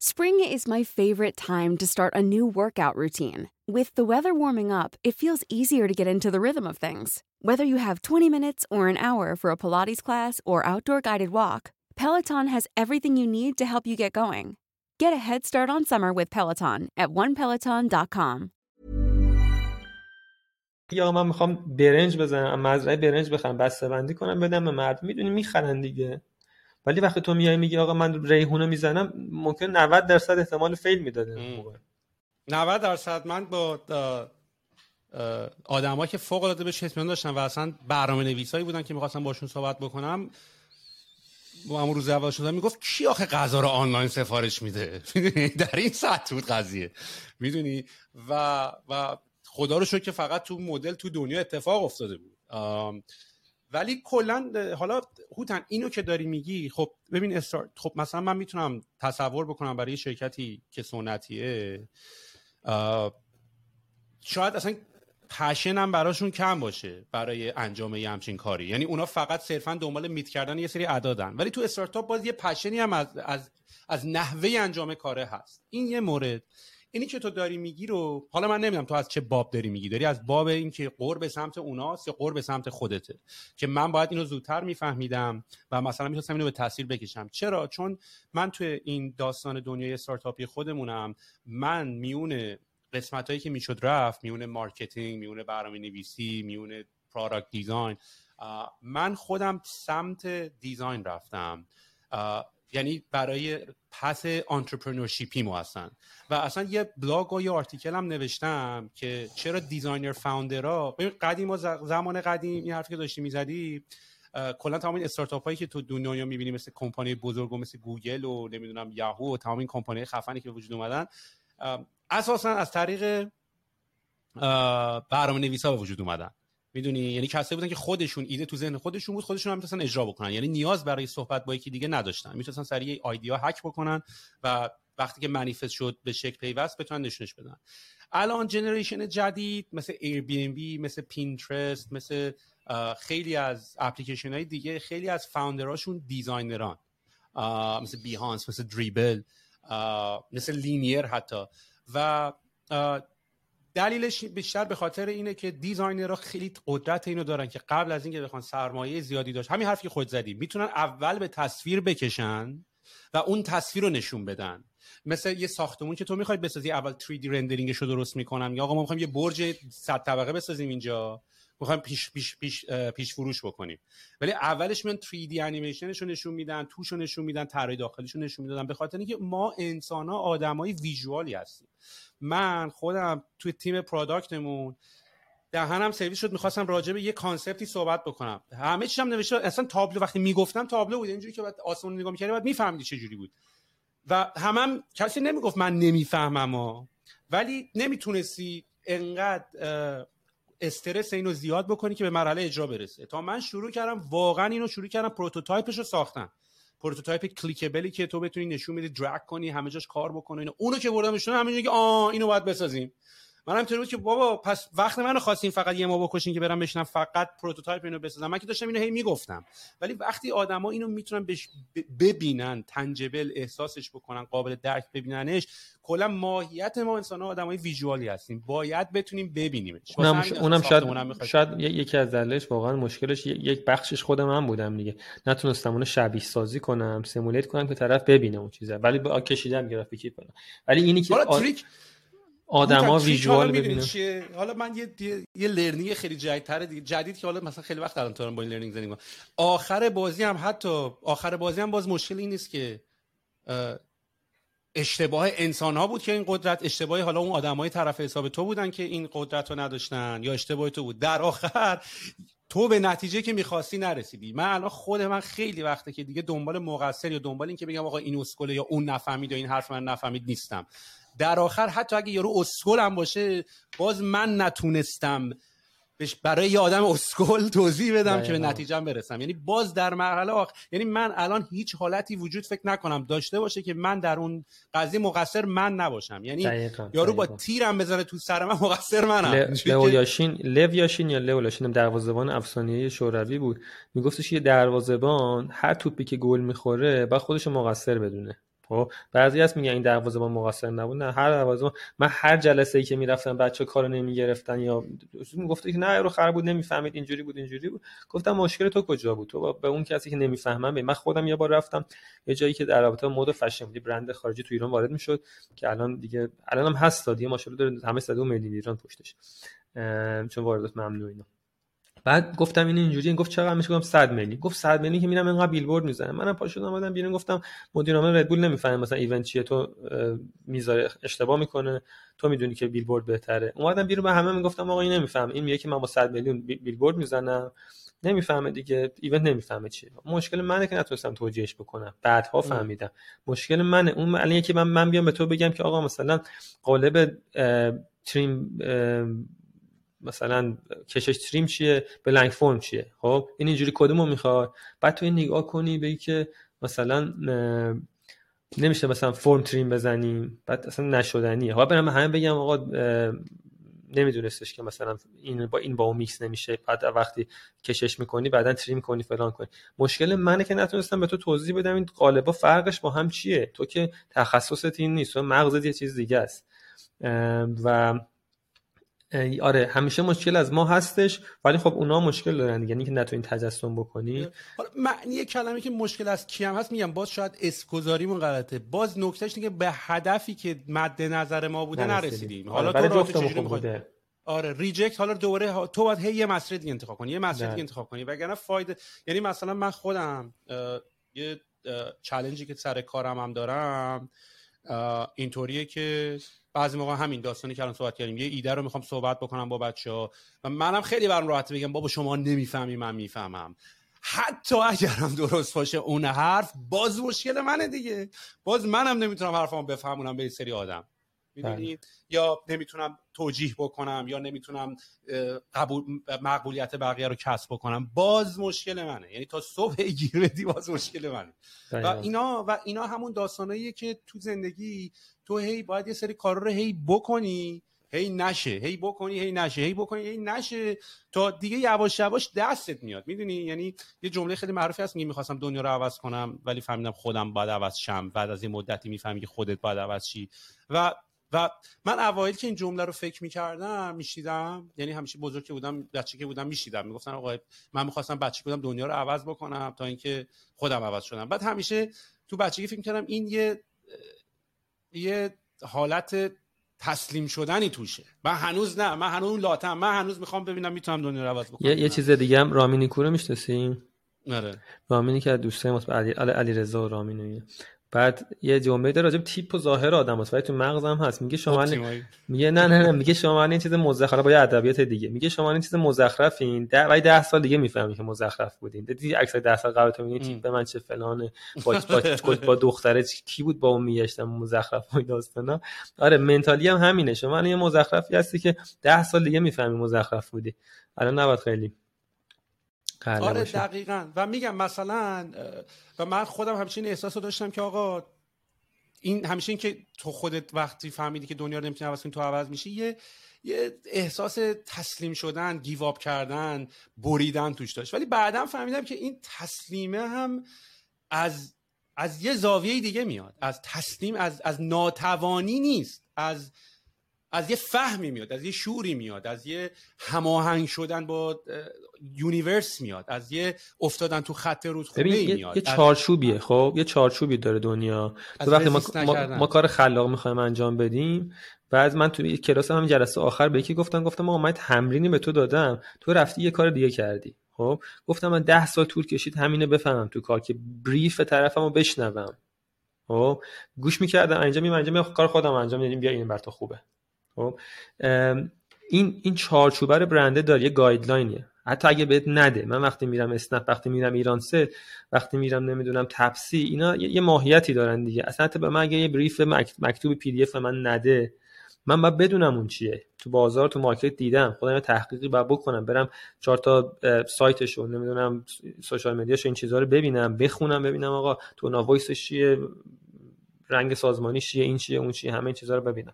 Spring is my favorite time to start a new workout routine. With the weather warming up, it feels easier to get into the rhythm of things. Whether you have 20 minutes or an hour for a Pilates class or outdoor guided walk, Peloton has everything you need to help you get going. Get a head start on summer with Peloton at onepeloton.com. یا من میخوام برنج بزنم مزرعه برنج بخرم بسته بندی کنم بدم به مردم میدونی میخرن دیگه ولی وقتی تو میای میگی آقا من ریحونو می‌زنم ممکن 90 درصد احتمال فیل می‌داده 90 درصد من با آدمایی که فوق العاده به اطمینان داشتن و اصلا برنامه نویسایی بودن که می‌خواستم باشون صحبت بکنم با همون روز اول شدن می‌گفت کی آخه غذا رو آنلاین سفارش میده؟ در این سطح بود قضیه. می‌دونی؟ و و خدا رو شکر که فقط تو مدل تو دنیا اتفاق افتاده بود. ولی کلا حالا هوتن اینو که داری میگی خب ببین استارت خب مثلا من می‌تونم تصور بکنم برای شرکتی که سنتیه شاید اصلا پشن هم براشون کم باشه برای انجام یه همچین کاری. یعنی اونا فقط صرفا دنبال میت کردن یه سری عدادن ولی تو استارتاپ باز یه پشنی هم از, از, از نحوه انجام کاره هست. این یه مورد. اینی که تو داری میگی رو حالا من نمی‌دونم تو از چه باب داری میگی. داری از باب این که قرب سمت اوناست یا قرب سمت خودته؟ که من باید اینو زودتر میفهمیدم و مثلا می‌تونستم اینو به تصویر بکشم. چرا؟ چون من تو این داستان دنیای استارتاپی خودمونم. من میون قسمت هایی که می‌شد رفت میون marketing میون برنامه نویسی میون product design من خودم سمت design رفتم. یعنی برای path entrepreneurship ی مو هستن. و اصلا یه بلاگ و یه article هم نوشتم که چرا designer founder ها قدیم و زمان قدیم این حرفی که داشتی می‌زدی کلا تمام این استارتاپ هایی که تو دنیا می‌بینی مثل کمپانی بزرگ و مثل گوگل و نمی‌دونم یاهو و تمام این کمپانی خفنی که وجود اومدن اساسا از طریق برنامه نویسا به وجود اومدن. می‌دونی؟ یعنی کسایی بودن که خودشون ایده تو ذهن خودشون بود خودشون هم می‌تونن اجرا بکنن. یعنی نیاز برای صحبت با یکی دیگه نداشتن. می‌تونن سریع آیدیا هک بکنن و وقتی که منیفست شد به شکل پیوست بتونن نشونش بدن. الان generation جدید مثل بی مثل Pinterest مثل خیلی از اپلیکیشن های دیگه خیلی از founder اشون designer ان. مثل Behance مثل Dribbble مثل Linear حتی. و دلیلش بیشتر به خاطر اینه که designer ها خیلی قدرت اینو دارن که قبل از اینکه بخوان سرمایه زیادی داشت همین حرفی خود زدی می‌تونن اول به تصویر بکشن و اون تصویر رو نشون بدن. مثل یه ساختمون که تو می‌خواید بسازی اول 3D rendering ش رو درست می‌کنم یا آقا ما می‌خوایم یه برج 100 طبقه بسازیم اینجا. می‌خوایم پیش پیش پیش پیش فروش بکنیم. ولی اولش میان 3D انیمیشنش رو نشون میدن توش رو نشون میدن طراحی داخلیش رو نشون میدن به خاطر اینکه ما انسان ها آدمای visual ی هستیم. من خودم توی تیم product مون دهنم سرویس شد می‌خواستم راجع به یه concept ی صحبت بکنم. همه چیزم نوشته اصلا تابلو وقتی می‌گفتم تابلو بود اینجوری که بعد آسمون نگاه می‌کردی بعد میفهمیدی چه جوری بود. و همم هم کسی نمی‌گفت من نمی‌فهمم ها ولی نمی‌تونستی انقدر استرس اینو زیاد بکنی که به مرحله اجرا برسه تا من شروع کردم واقعا اینو شروع کردم prototype ش رو ساختم prototype clickable ی که تو بتونی نشون میدی drag کنی همه جاش کار بکنه اینو اونو که بردم نشون همه که آ اینو باید بسازیم. من هم بود که بابا پس وقت منو خواستین فقط یه ما بکشین که برم بشنم فقط prototype اینو بسازم. من که داشتم اینو هی می‌گفتم. ولی وقتی آدما اینو می‌تونن بش ببینن tangible احساسش بکنن قابل درک ببیننش کلا ماهیت ما انسان ها آدمای visual ی هستیم. باید بتونیم ببینیمش. اونم, اونم شاید شاید یکی از دلایلش واقعا مشکلش یک بخشش خود من بودم دیگه. نتونستم اونو شبیه سازی کنم simulate کنم که طرف ببینه اون چیزا. ولی با کشیدم گرافیکی کنم ولی اینی که آدما visual ببینن. حالا من یه یه, یه learning خیلی جدیدتر دیگه. جدید که حالا مثلا خیلی وقت الان تو با این learning زنیم آخر بازی هم حتی آخر بازی هم باز مشکل این نیست که اشتباه انسان ها بود که این قدرت اشتباه حالا اون آدمای طرف حساب تو بودن که این قدرت رو نداشتن یا اشتباه تو بود. در آخر تو به نتیجه که می‌خواستی نرسیدی. من الان خود من خیلی وقته که دیگه دنبال مقصر یا دنبال این که بگم آقا این اسکله یا اون نفهمید یا این حرف من نفهمید نیستم. در آخر حتی اگه یارو اسکل هم باشه باز من نتونستم برای یه آدم اسکل توضیح بدم که به نتیجه برسم. یعنی باز در مرحله آخر یعنی من الان هیچ حالتی وجود فکر نکنم. داشته باشه که من در اون قضیه مقصر من نباشم. یعنی دقیقا. یارو با تیرم بزنه تو سر من مقصر منم. لو یاشین لو یاشین یا لو یاشین دروازه‌بان افسانه‌ای شوروی بود. میگفتش یه دروازه‌بان هر توپی که گل می‌خوره بعد خودش مقصر بدونه. خب بعضی از میگن این دروازه با مقصر نبود. نه هر دروازه من هر جلسه ای که می‌رفتم بچه کارو نمی‌گرفتن یا می‌گفته که نه رو خراب بود نمی‌فهمید اینجوری بود اینجوری بود. گفتم مشکل تو کجا بود؟ تو به اون کسی که نمی‌فهمم من خودم یه بار رفتم یه جایی که در رابطه مد فشن بودی برند خارجی تو ایران وارد می‌شد که الان دیگه الان هم هست دیگه ماشاءالله داره همه 100 میلیون ایران پشتش. چون واردات ممنوع اینا. بعد گفتم این اینجوری گفت چقدر میشه گفتم 100 میلیون گفت 100 میلیون که میرم اینقدر بیلبورد می‌زنم. منم پا شدم اومدم بیرون گفتم مدیر عامل ردبول نمی‌فهمه مثلا ایونت چیه تو می‌ذاره اشتباه می‌کنه تو می‌دونی که بیلبورد بهتره. اومدم بیرون به همه می‌گفتم آقا این نمیفهم این میگه که من با 100 میلیون بیلبورد می‌زنم. نمی‌فهمه دیگه ایونت نمی‌فهمه چیه مشکل منه که نتونستم توجیهش بکنم. بعدها فهمیدم. مشکل منه. اون الان که من من بیام به تو بگم که آقا مثلا قالب تریم مثلا کشش تریم چیه؟ بلنک فرم چیه؟ خب این اینجوری کدومو می‌خواد بعد تو این نگاه کنی بگی که مثلا نمیشه مثلا فرم تریم بزنیم بعد اصلا نشدنیه. حالا برم همه بگم آقا نمیدونستش که مثلا این با این با اون میکس نمیشه. بعد وقتی کشش می‌کنی بعدا تریم کنی فلان کنی. مشکل منه که نتونستم به تو توضیح بدم این قالبا فرقش با هم چیه. تو که تخصصت این نیست و مغزت یه چیز دیگه است. و آره همیشه مشکل از ما هستش ولی خب اونا مشکل دارن یعنی که نتونین تجسم بکنی. حالا معنی کلمه که مشکل از کیم هست میگم باز شاید اسکوزاریمون غلطه. باز نکتهش اینه که به هدفی که مد نظر ما بوده نرسیدیم. حالا آره تو چجوری بوده. آره ریجکت حالا دوباره تو باید هی یه مسئله دیگه انتخاب کنی یه مسئله دیگه انتخاب کنی. وگرنه فایده یعنی مثلا من خودم یه چالنجی که سر کارم هم دارم اینطوریه که بعضی موقع همین داستانی که الان صحبت کردیم یه ایده رو می‌خوام صحبت بکنم با بچه ها و منم خیلی برام راحت بگم بابا شما نمی‌فهمی من می‌فهمم. حتی اگرم درست باشه اون حرف باز مشکل منه دیگه. باز منم نمی‌تونم حرفمو بفهمونم به سری آدم. می‌دونید بله. یا نمی‌تونم توجیه بکنم یا نمی‌تونم قبول مقبولیت بقیه رو کسب بکنم. باز مشکل منه. یعنی تا صبح گیر بدی باز مشکل منه. و اینا و اینا همون داستاناییه که تو زندگی تو هی باید یه سری کارا رو هی بکنی هی نشه. هی بکنی هی نشه. هی بکنی هی نشه تا دیگه یواش یواش دستت میاد. می‌دونی؟ یعنی یه جمله خیلی معروفی هست میگه می‌خواستم دنیا رو عوض کنم ولی فهمیدم خودم باید عوض شم. بعد از یه مدتی می‌فهمی که خودت باید عوض شی. و و من اوایل که این جمله رو فکر می‌کردم میشیدم یعنی همیشه بزرگ که بودم بچه که بودم میشیدم می‌گفتن آقا من می‌خواستم بچه بودم دنیا رو عوض بکنم تا اینکه خودم عوض شدم. بعد همیشه تو بچگی فکر کردم این یه یه حالت تسلیم شدنی توشه. من هنوز نه من هنوز لاتم من هنوز می‌خوام ببینم می‌تونم دنیا رو عوض بکنم. یه, یه چیز دیگه هم رامینی کورو می‌شناسیم آره. رامینی که دوستای ما علی علی رضا و رامینی بعد یه جمله داره راجب تیپ و ظاهر آدم هست ولی تو مغزم هست. میگه شما میگه نه نه نه. میگه شما این چیز مزخرف. با ادبیات دیگه. میگه شما این چیز مزخرفین. ده ولی 10 سال دیگه می‌فهمی که مزخرف بودین. دیدی اکثر 10 سال قبل تو میگه تیپ به من چه فلانه. با با, با دختره کی بود با اون میگشتم مزخرف و داستانا آره منتالی هم همینه. شما یه مزخرفی هستی که 10 سال دیگه می‌فهمی مزخرف بودی. الان نباید خیلی آره دقیقا. و میگم مثلا و من خودم همچین احساس رو داشتم که آقا این همیشه این که تو خودت وقتی فهمیدی که دنیا رو نمی‌تونی عوض کنی تو عوض میشی یه یه احساس تسلیم شدن گیواب کردن بریدن توش داشت. ولی بعدا فهمیدم که این تسلیمه هم از از یه زاویه دیگه میاد. از تسلیم از از ناتوانی نیست. از از یه فهمی میاد از یه شوری میاد از یه هماهنگ شدن با universe میاد از یه افتادن تو خط رودخونه ای میاد یه چارچوبیه خب؟ یه چارچوبی داره دنیا. تو وقتی ما, ما, کار خلاق می‌خوایم انجام بدیم بعد من تو کلاس هم جلسه آخر به یکی گفتم گفتم ما من تمرینی به تو دادم تو رفتی یه کار دیگه کردی. خب؟ گفتم من ده سال طول کشید همینه بفهمم تو کار که brief طرفمو بشنوم. خب؟ گوش می‌کردم انجام می انجام کار خودم انجام میدیم بیا این بر تو خوبه. خب این این چارچوبه رو برند داره یه guideline یه. حتی اگه بهت نده من وقتی میرم اسنپ وقتی میرم ایران سه وقتی میرم نمی‌دونم تپسی اینا یه ماهیتی دارن دیگه. اصلا حتی به من اگه یه brief مکتوب PDF من نده من باید بدونم اون چیه. تو بازار تو market دیدم. خودم تحقیقی باید بکنم برم چهار تا سایتش رو نمی‌دونم سوشال مدیاش این چیزها رو ببینم بخونم ببینم آقا تو وایسش چیه رنگ سازمانی چیه این چیه اون چیه همه این چیزها رو ببینم.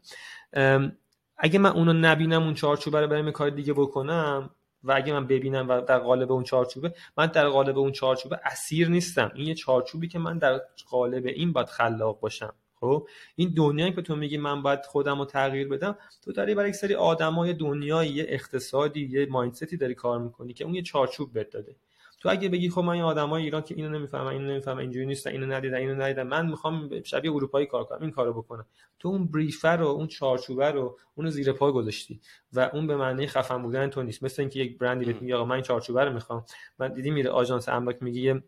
اگه من اونو نبینم اون چارچوبه رو برم کار دیگه بکنم و اگه من ببینم و در قالب اون چارچوبه من در قالب اون چارچوبه اسیر نیستم. این یه چارچوبی که من در قالب این باید خلاق باشم. خب؟ این دنیایی که تو میگی من باید خودم رو تغییر بدم تو داری برای یک سری آدمای دنیایی یه اقتصادی یه مایندستی داری کار می‌کنی که اون یه چارچوب بهت داده. تو اگه بگی خب من آدمای ایران که اینو نمی‌فهمن اینو نمی‌فهمن اینجوری نیستن اینو ندیدن اینو ندیدن من می‌خوام شبیه اروپایی کار کنم این کارو بکنم. تو اون بریفر رو اون چارچوبه رو اونو زیر پای گذاشتی و اون به معنی خفن بودن تو نیست. مثل اینکه یک برندی بهت میگه آقا من این چارچوبه رو می‌خوام. من دیدی میره آژانس املاک میگه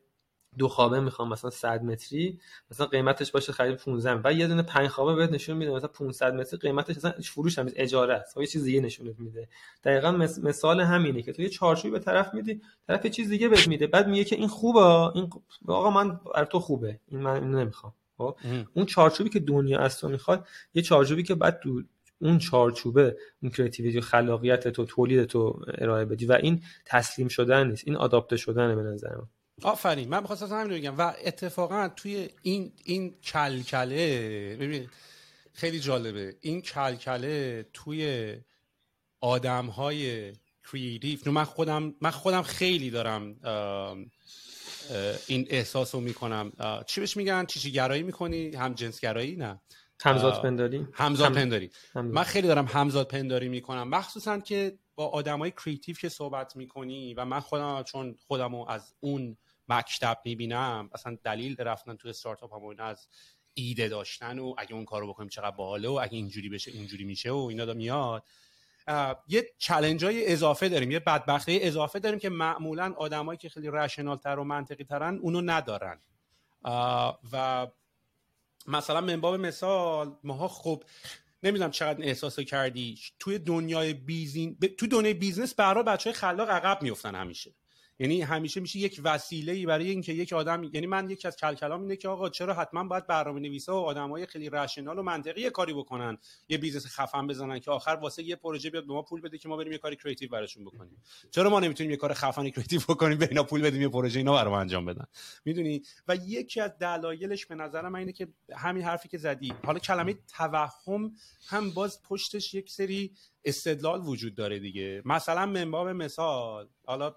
دو خوابه می‌خوام مثلا 100 متری مثلا قیمتش باشه خرید 15 و یه دونه 5 خوابه بهت نشون میده مثلا 500 متری قیمتش مثلا فروش هم اجاره است. یه چیز دیگه نشونت میده. دقیقا مثال همینه که تو یه چارچوبی به طرف میدی طرف یه چیز دیگه بهت میده بعد میگه که این خوبه این آقا من بر تو خوبه این من اینو نمی‌خوام. خب؟ اون چارچوبی که دنیا از تو می‌خواد یه چارچوبی که بعد تو اون چارچوبه اون کریتیویتی و خلاقیت تو تولید تو ارائه بدی. و این تسلیم شدن نیست این آداپته شدنه به نظر من. آفرین. من می‌خواستم همین رو بگم. و اتفاقا توی این این کلکله ببین خیلی جالبه. این کلکله توی آدم های creative من خودم من خودم خیلی دارم این احساس رو می‌کنم چی بهش میگن؟ چی چی گرایی می‌کنی؟ هم جنس گرایی؟ نه. همزاد پنداری؟ همزاد پنداری. من خیلی دارم همزاد پنداری می‌کنم. مخصوصا که با آدمای creative که صحبت می‌کنی و من خودم چون خودم رو از اون مکتب می‌بینم اصلا دلیل رفتن تو استارتاپ هم از ایده داشتن و اگه اون کارو بکنیم چقدر باحاله و اگه اینجوری بشه اینجوری میشه و اینا میاد. یه challenge های اضافه داریم یه بدبختی اضافه داریم که معمولا آدمایی که خیلی rational تر و منطقی ترن اونو ندارن. و مثلا منباب مثال ماها خب نمی‌دونم چقدر احساس کردی توی دنیای business تو دنیای business برای بچه های خلاق عقب میفتن همیشه. یعنی همیشه میشه یک وسیله ای برای اینکه یک آدم یعنی من یکی از کل‌کلام اینه که آقا چرا حتما باید برنامه نویسا و آدمای خیلی rational و منطقی کاری بکنن. یه business خفن بزنن که آخر واسه یه پروژه بیاد به ما پول بده که ما بریم یه کاری creative براشون بکنیم. چرا ما نمی‌تونیم یه کار خفن creative بکنیم به اینا پول بدیم یه پروژه اینا برام انجام بدن؟ می‌دونی؟ و یکی از دلایلش به نظر من اینه که همین حرفی که زدی. حالا کلمه توهم هم باز پشتش یک سری استدلال وجود داره دیگه. مثلا منباب مثال. حالا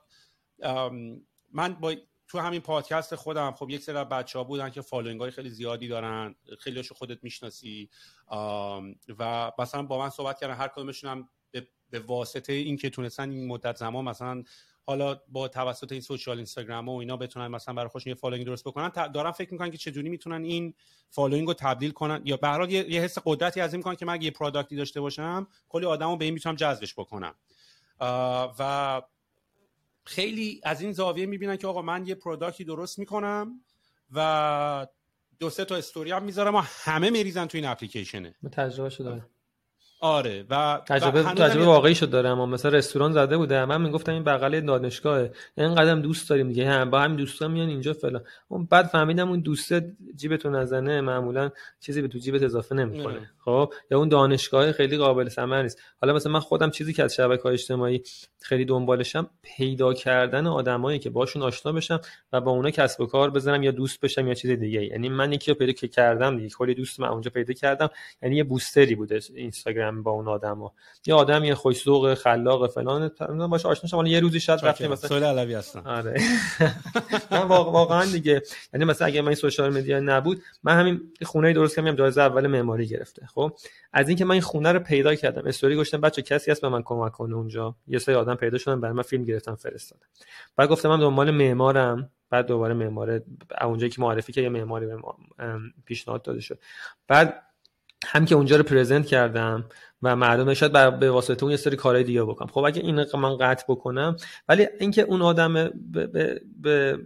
من با تو همین پادکست خودم خب یک سری بچه ها بودن که following های خیلی زیادی دارن خیلی خودت می‌شناسی. و مثلا با من صحبت کردن هر کدومشون هم به, واسطه این که تونستن این مدت زمان مثلا حالا با توسط این social اینستاگرام و اینا بتونن مثلا برای خودشون یه following درست بکنن دارن فکر می‌کنن که چجوری می‌تونن این following رو تبدیل کنن. یا به هر یه،, حس قدرتی از این می‌کنن که من یه product ی داشته باشم کلی آدمو به این می‌تونم جذبش بکنم. و خیلی از این زاویه می‌بینن که آقا من یه product ی درست می‌کنم و دو سه تا استوری هم می‌ذارم و همه میریزن تو این اپلیکیشنه. تجربه شده آره. و تجربه تجربه واقعی شد داره اما مثلا رستوران زده بوده. من می‌گفتم این بغل دانشگاهه. این قدم دوست داریم دیگه. هم با همین دوستا میان اینجا فلان. اون بعد فهمیدم اون دوست جیبتون نزنه. معمولا چیزی به تو جیبت اضافه نمی‌کنه. خب؟ یا اون دانشگاه خیلی قابل ثمر نیست. حالا مثلا من خودم چیزی که از شبکه‌های اجتماعی خیلی دنبالشم پیدا کردن آدمایی که باشون آشنا بشم و با اونا کسب و کار بزنم یا دوست بشم یا چیز دیگه یعنی من یکی رو پیدا کردم دیگه. کلی دوست من اونجا پیدا کردم. یعنی یه بوستری بوده اینستاگرام. با اون آدما یه آدمی خوش ذوق خلاق فلان باش آشنا شدم. یه روزی شاید رفتیم مثلا سوال علوی هستم. آره. من واقعا دیگه. یعنی مثلا اگه من این سوشال مدیا نبود من همین خونه درست کردم جایزه اول معماری گرفته. خب؟ از اینکه من این خونه رو پیدا کردم. استوری گفتم بچه کسی هست به من کمک کنه اونجا. یه سری آدم پیدا شدن برای من فیلم گرفتم فرستادم بعد گفتم من دنبال معمارم. بعد دوباره معمار اونجایی که معرفی که یه معماری به پیشنهاد داده شد. بعد هم که اونجا رو پرزنت کردم و مردم شاید به واسطه اون یه سری کارهای دیگه بکنم. خب اگه این من قطع بکنم ولی اینکه اون آدم به, به, به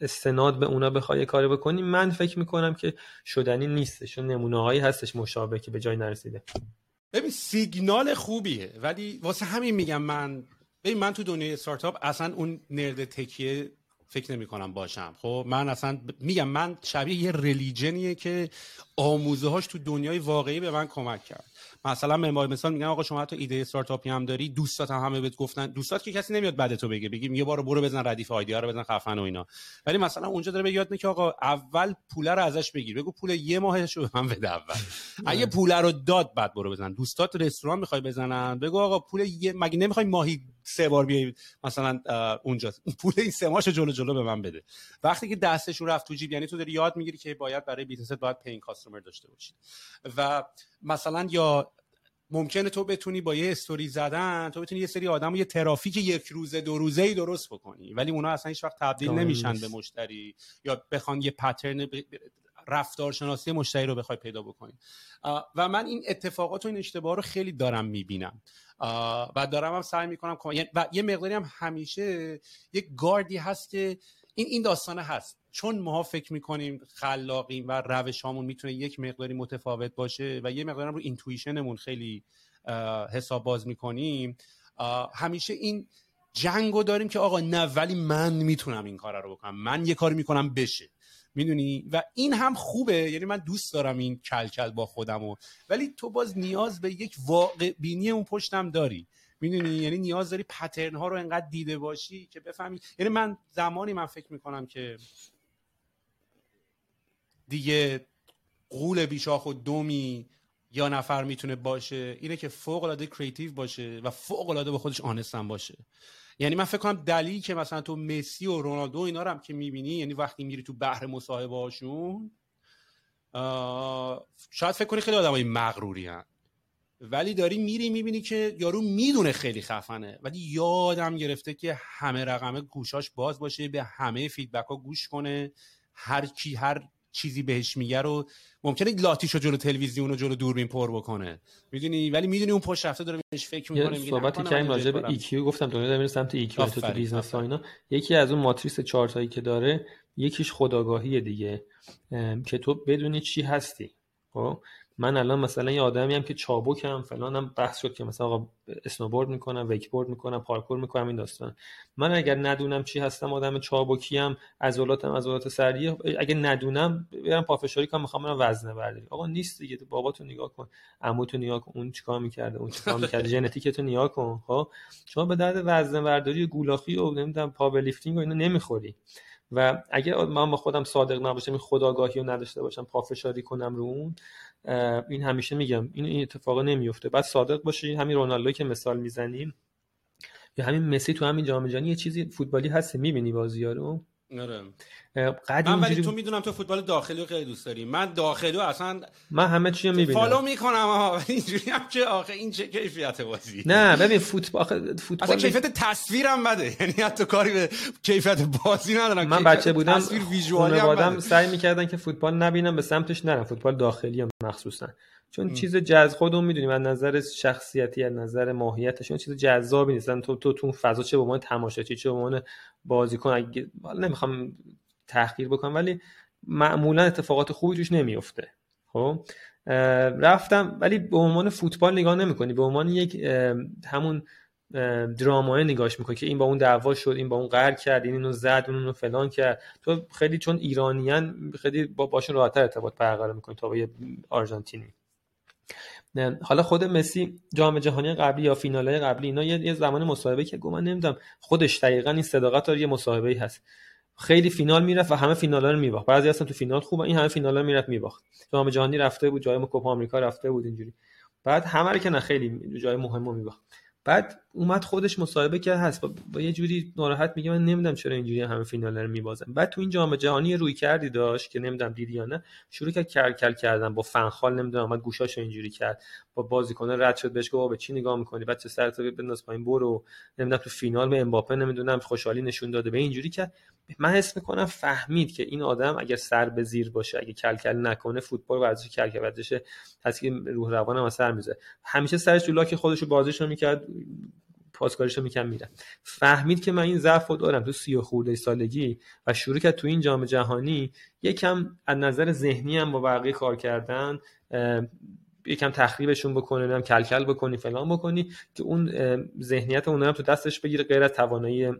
استناد به اونا بخوای کاری بکنی من فکر می‌کنم که شدنی نیستش چون نمونه هایی هستش مشابه که به جای نرسیده. ببین سیگنال خوبیه ولی واسه همین میگم من ببین من تو دنیای استارتاپ اصلا اون نرد تکیه فکر نمی کنم باشم. خب من اصلا میگم من شبیه یه ریلیجنیه که آموزه هاش تو دنیای واقعی به من کمک کرد. مثلا معمار مثال میگن آقا شما حتی ایده استارتاپی هم داری دوستات هم همه بهت گفتن. دوستات که کسی نمیاد بعد تو بگه بگیم یه بار برو بزن ردیف آیدیا رو بزن خفن و اینا. ولی مثلا اونجا داره به یاد که آقا اول پوله رو ازش بگیر. بگو پول یه ماهش رو به من بده اول. اگه پوله رو داد بعد برو بزن. دوستات رستوران می‌خوای بزنن. بگو آقا پول یه مگه نمی‌خوای ماهی سه بار بیای مثلا اونجا. پول این سه ماهش جلو جلو به من بده. وقتی که دستش رو رفت تو جیب یعنی تو داری یاد می‌گیری که باید برای business ت باید paying customer داشته باشی و مثلا یا ممکنه تو بتونی با یه استوری زدن تو بتونی یه سری آدم و یه ترافیک یک روزه دو روزه ای درست بکنی. ولی اونا اصلا هیچ وقت تبدیل نمیشن به مشتری یا بخوان یه پترن رفتارشناسی مشتری رو بخوای پیدا بکنی. و من این اتفاقات و این اشتباه رو خیلی دارم می‌بینم. و دارم هم سعی می‌کنم یعنی و یه مقداری هم همیشه یک گاردی هست که این این داستانه هست. چون ما فکر می‌کنیم خلاقیم و روشامون می‌تونه یک مقداری متفاوت باشه و یه مقداری رو اینتویشنمون خیلی حساب باز می‌کنیم همیشه این جنگو داریم که آقا نه ولی من می‌تونم این کار رو بکنم. من یه کاری می‌کنم بشه. می‌دونی؟ و این هم خوبه. یعنی من دوست دارم این کلکل با خودم و ولی تو باز نیاز به یک واقع بینی اون پشتم داری. می‌دونی؟ یعنی نیاز داری پترن ها رو انقدر دیده باشی که بفهمی. یعنی من زمانی من فکر می‌کنم که دیگه قول بیشاخ و دومی یا نفر می‌تونه باشه اینه که فوق العاده کریتیو باشه و فوق العاده به خودش آنستن باشه یعنی من فکر کنم دلیلی که مثلا تو مسی و رونالدو اینا رو هم که می‌بینی یعنی وقتی میری تو بحر مصاحبه هاشون شاید فکر کنی خیلی آدمای مغروری هن. ولی داری میری می‌بینی که یارو می‌دونه خیلی خفنه ولی یادم گرفته که همه رقمه گوشاش باز باشه به همه فیدبک ها گوش کنه هر کی هر چیزی بهش میگه رو ممکنه لاتیشو جلو تلویزیون و جلو دوربین پر بکنه. می‌دونی؟ ولی می‌دونی اون پشت رفته داره بهش فکر می‌کنه میگه صحبتی که راجع به EQ گفتم دنیا داره سمت EQ تو business اینا. یکی از اون ماتریس چهارتایی که داره یکیش خودآگاهی دیگه. که تو بدونی چی هستی خب؟ من الان مثلا یه آدمی هم که چابکم فلانم بحث شد که مثلا آقا snowboard می‌کنم wakeboard می‌کنم parkour می‌کنم این داستان. من اگر ندونم چی هستم آدم چابکیم عضلاتم عضلات سریع. اگه ندونم برم پافشاری کنم می‌خوام برم وزنه برداری آقا نیست دیگه باباتو نگاه کن عموتو نگاه کن اون چیکار می‌کرده اون چیکار می‌کرده ژنتیکتو نگاه کن خب؟ شما به درد وزنه برداری گولاخی و نمی‌دونم powerlifting و اینا نمی‌خوری. و اگه من با خودم صادق نباشم این خودآگاهی رو نداشته باشم پافشاری کنم رو اون این همیشه میگم این این اتفاقا نمیفته. بعد صادق باشی همین رونالدو که مثال می‌زنیم یا همین مسی تو همین جام جهانی یه چیزی فوتبالی هست می‌بینی بازی آره. من ولی تو می‌دونم تو فوتبال داخلی رو خیلی دوست داری. من داخلی اصلا من همه چی رو می‌بینم. فالو می‌کنم ها ولی اینجوری هم که آخه این چه کیفیت بازی. نه ببین فوتبال فوتبال اصلا کیفیت تصویرم بده. یعنی حتی کاری به کیفیت بازی ندارم. من بچه بودم تصویر ویژوالی هم سعی می‌کردن که فوتبال نبینم به سمتش نرم. فوتبال داخلی هم مخصوصا. چون ام. چیز جذاب خودمون می‌دونیم از نظر شخصیتی از نظر ماهیتش اون چیز جذابی نیست. تو تو تو فضا چه به عنوان تماشاچی چه به عنوان بازیکن اگه نمی‌خوام تحقیر بکنم ولی معمولا اتفاقات خوبی توش نمیفته خب؟ رفتم ولی به عنوان فوتبال نگاه نمی‌کنی. به عنوان یک همون درامای نگاش می‌کنی که این با اون دعوا شد این با اون قهر کرد این اینو زد اون اونو فلان کرد. تو خیلی چون ایرانیان خیلی با باشون راحتتر ارتباط برقرار می‌کنی تا با یه آرژانتینی. حالا خود مسی جام جهانی قبلی یا فینال قبلی اینا یه زمان مصاحبه که گفت من نمی‌دونم خودش دقیقا این صداقت داره یه مصاحبه هست. خیلی فینال می‌رفت و همه فینال ها رو میباخت. بعضی اصلا تو فینال خوبه این همه فینال ها می‌رفت میباخت. جام جهانی رفته بود جای کوپا آمریکا رفته بود اینجوری. بعد همه رو که نه خیلی جای مهم میباخت. بعد اومد خودش مصاحبه کرد هست. با, با یه جوری ناراحت میگه من نمی‌دونم چرا اینجوری همه فینال رو میبازن. بعد تو این جام جهانی روی کردی داشت که نمی‌دونم دیدی یا نه. شروع کرد کرکل کردن با فنخال نمی‌دونم اومد گوشاشو اینجوری کرد. با بازیکن رد شد بهش گفت به چی نگاه می‌کنی؟ بعد چه سرت بنداز پایین برو. نمی‌دونم تو فینال به امباپه نمی‌دونم خوشحالی نشون داده. به اینجوری کرد. من حس می‌کنم فهمید که این آدم اگر سر به زیر باشه اگه کلکل نکنه فوتبال ورزش کلکل ورزش که روح روانم اثر میزه همیشه سرش تو لاک خودش رو بازیش رو می‌کرد پاسکاریشو میکن میره فهمید که من این ضعف رو دارم تو سی خورده سالگی و شروع کرد تو این جام جهانی یکم از نظر ذهنی هم با بقیه کار کردن یکم تخریبشون بکنه نم کلکل بکنی فلان بکنی که اون ذهنیت اون هم تو دستش بگیره غیر از توانایی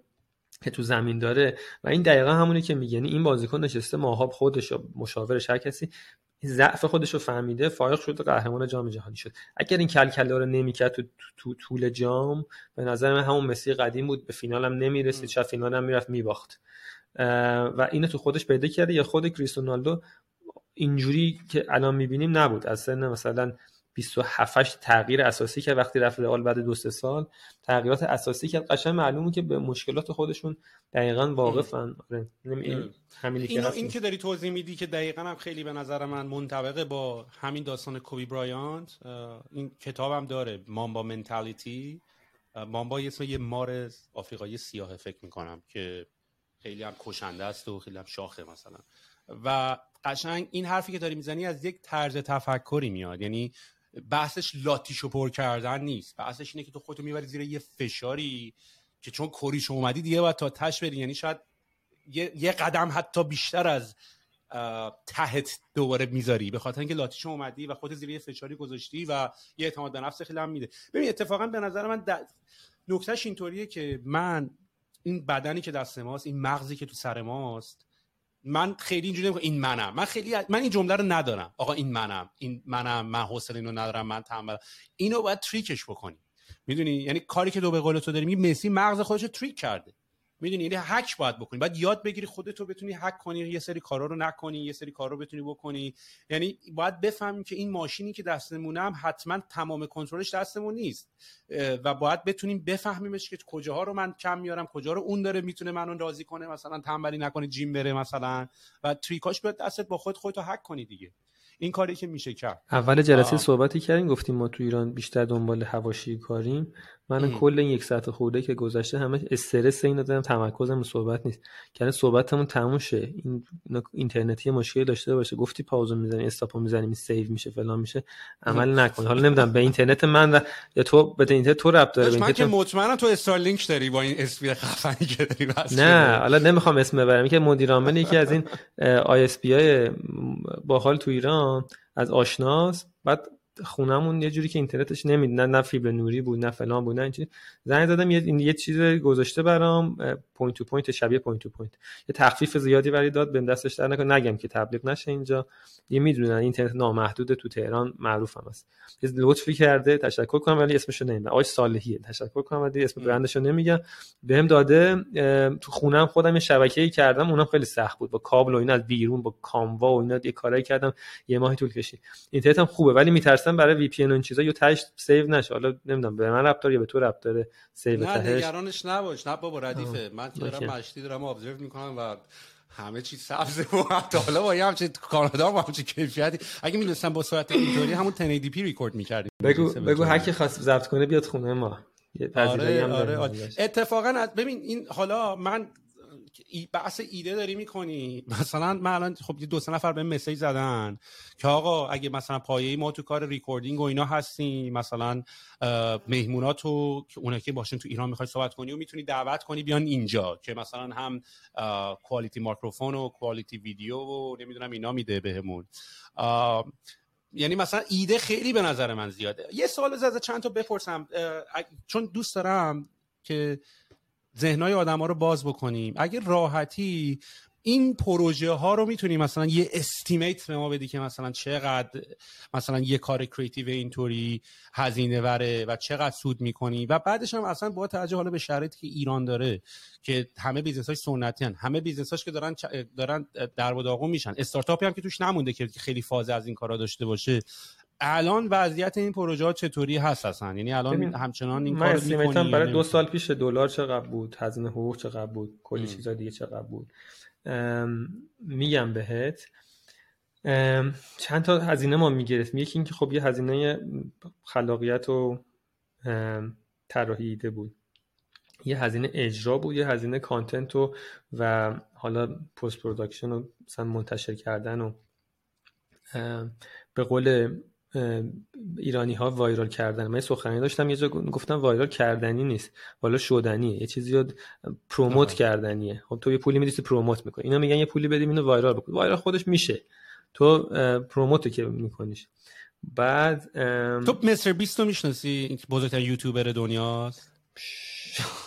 که تو زمین داره. و این دقیقا همونی که میگه. یعنی این بازیکن نشسته ماها خودش و مشاورش هر کسی. ضعف خودش رو فهمیده فارغ شد قهرمان جام جهانی شد. اگر این کلکلا رو نمی‌کرد تو, تو طول جام به نظر من همون مسی قدیم بود. به فینال هم نمی‌رسید. چه فینال هم می‌رفت میباخت. و اینو تو خودش پیدا کرده. یا خود کریستیانو اینجوری که الان می‌بینیم نبود. از سن مثلا 27 تغییر اساسی که وقتی رفت رئال بعد دو سه سال تغییرات اساسی که قشنگ معلومه که به مشکلات خودشون دقیقا واقفن. آره. این همینی که این که داری توضیح میدی که دقیقا هم خیلی به نظر من منطبقه با همین داستان کوبی برایانت این کتابم داره مامبا منتالیتی. مامبا اسم یه مار آفریقایی سیاه فکر می‌کنم که خیلی هم کشنده است و خیلی هم شاخه مثلا. و قشنگ این حرفی که داری می‌زنی از یک طرز تفکری میاد. یعنی بحثش لاتیشو پر کردن نیست. بحثش اینه که تو خودتو می‌بری زیر یه فشاری که چون کریش اومدی دیگه باید تا تش بری. یعنی شاید یه, قدم حتی بیشتر از تحت دوباره می‌ذاری. به خاطر اینکه لاتیشو اومدی و خودت زیر یه فشاری گذاشتی و یه اعتماد به نفس خیلی هم میده. ببین اتفاقا به نظر من نکتهش اینطوریه که من این بدنی که دست ماست این مغزی که تو سر ماست من خیلی اینجوری این منم. من خیلی من این جمله رو ندارم. آقا این منم. این منم. من حوصله اینو ندارم. من تنبل اینو باید تریکش بکنی. می‌دونی؟ یعنی کاری که دو به قول تو داری مسی مغز خودش رو تریک کرده. می‌دونی یعنی هک باید بکنی. باید یاد بگیری خودتو بتونی هک کنی یه سری کارا رو نکنی یه سری کارا رو بتونی بکنی. یعنی باید بفهمیم که این ماشینی که دستمونه هم حتما تمام کنترلش دستمون نیست. و باید بتونیم بفهمیمش که کجاها رو من کم میارم کجا رو اون داره می‌تونه منو راضی کنه مثلا تنبلی نکنه جیم بره مثلا. و تریکاش بیاد دستت با خود خودتو هک کنی دیگه. این کاری که میشه کرد. اول جلسه صحبتی کردیم گفتیم ما تو ایران بیشتر دنبال هواشی کاریم. من کل این یک ساعت خورده که گذشته همه استرس اینو دارم تمرکزم صحبت نیست. که صحبتمون تموم شه. این اینترنتی مشکل داشته باشه. گفتی پاوزو می‌زنی استاپو می‌زنی سیو میشه فلان میشه. عمل نکن. حالا نمی‌دونم به اینترنت من یا تو به اینترنت تو ربط داره من که مطمئنم تو استارلینک داری با این speed خفنی که داری نه حالا نمی‌خوام اسم ببرم. که مدیر عامل یکی از این ISP های باحال تو ایران از آشناس. بعد خونمون یه جوری که اینترنتش نمید نه نه فیبر نوری بود نه فلان بود نه اینجوری. زنگ زدم یه یه چیز گذاشته برام point to point شبیه point to point یه تخفیف زیادی برای داد بهم دستش درد نکنه نگم که تبلیغ نشه اینجا. یه می‌دونن اینترنت نامحدود تو تهران معروف هم است. یه لطفی کرده تشکر کنم ولی اسمشو نمی‌دونم. آقای صالحیه تشکر کنم ولی اسم برندشو نمیگم. بهم داده تو خونم خودم یه شبکه‌ای کردم اونم خیلی سخت بود. با کابل و اینا از بیرون با کاموا و اینا یه کارایی کردم. یه ماهی طول کشید. اینترنت هم خوبه ولی میترسم برای VPN و این چیزا یا تاش save نشه. حالا نمی‌دونم به من ربط داره یا به تو ربط داره؟ save نه نگرانش نباش. نه بابا ردیفه. من که دارم مشتی دارم observe می‌کنم و همه چیز سبزه و حتی حالا با یه همچه کانادا با همچه کیفیتی. اگه می‌دونستم با سرعت اینطوری همون 1080p ریکورد می‌کردیم. بگو بگو هر کی خواست ضبط کنه بیاد خونه ما. آره آره, آره. اتفاقا ببین این حالا من بحث ایده داری می‌کنی؟ مثلا من الان خب دو سه نفر به message زدن که آقا اگه مثلا پایه ما تو کار recording و اینا هستیم مثلا مهمونات تو که اونا که باشین تو ایران می‌خوای صحبت کنی و می‌تونی دعوت کنی بیان اینجا که مثلا هم quality microphone و quality ویدیو و نمی‌دونم اینا میده بهمون. یعنی مثلا ایده خیلی به نظر من زیاده. یه سوال از چند تا بپرسم. چون دوست دارم که ذهنهای آدم ها رو باز بکنیم. اگه راحتی این پروژه ها رو می‌تونیم مثلا یه estimate به ما بدی که مثلا چقدر مثلا یه کار creative اینطوری هزینه وره و چقدر سود می‌کنی. و بعدش هم اصلا با توجه حالا به شرایطی که ایران داره که همه business های سنتی هن. همه business هاش که دارن دارن در و میشن. استارتاپی هم که توش نمونده که خیلی فاز از این کارا داشته باشه. الان وضعیت این پروژه ها چطوری هست اصلا؟ یعنی الان همچنان این کار می‌کنی برای دو سال پیش دلار چقدر بود؟ هزینه حقوق چقدر بود؟ کلی چیزا دیگه چقدر بود؟ میگم بهت. چند تا هزینه ما می‌گرفتیم. یکی اینکه خب یه هزینه خلاقیت و طراحی ایده بود. یه هزینه اجرا بود یه هزینه content و و حالا post production و مثلا منتشر کردن و به قول ایرانی ها viral کردن. من سخنرانی داشتم یه جا گفتم وایرال کردنی نیست والا شدنیه. یه چیزی رو promote کردنیه. خب تو یه پولی میدیسی promote می‌کنی. اینا میگن یه پولی بدیم اینو viral بکن. viral خودش میشه. تو promote که میکنیش. بعد تو مستر بیست رو می‌شناسی؟ بزرگترین یوتیوبر دنیاست.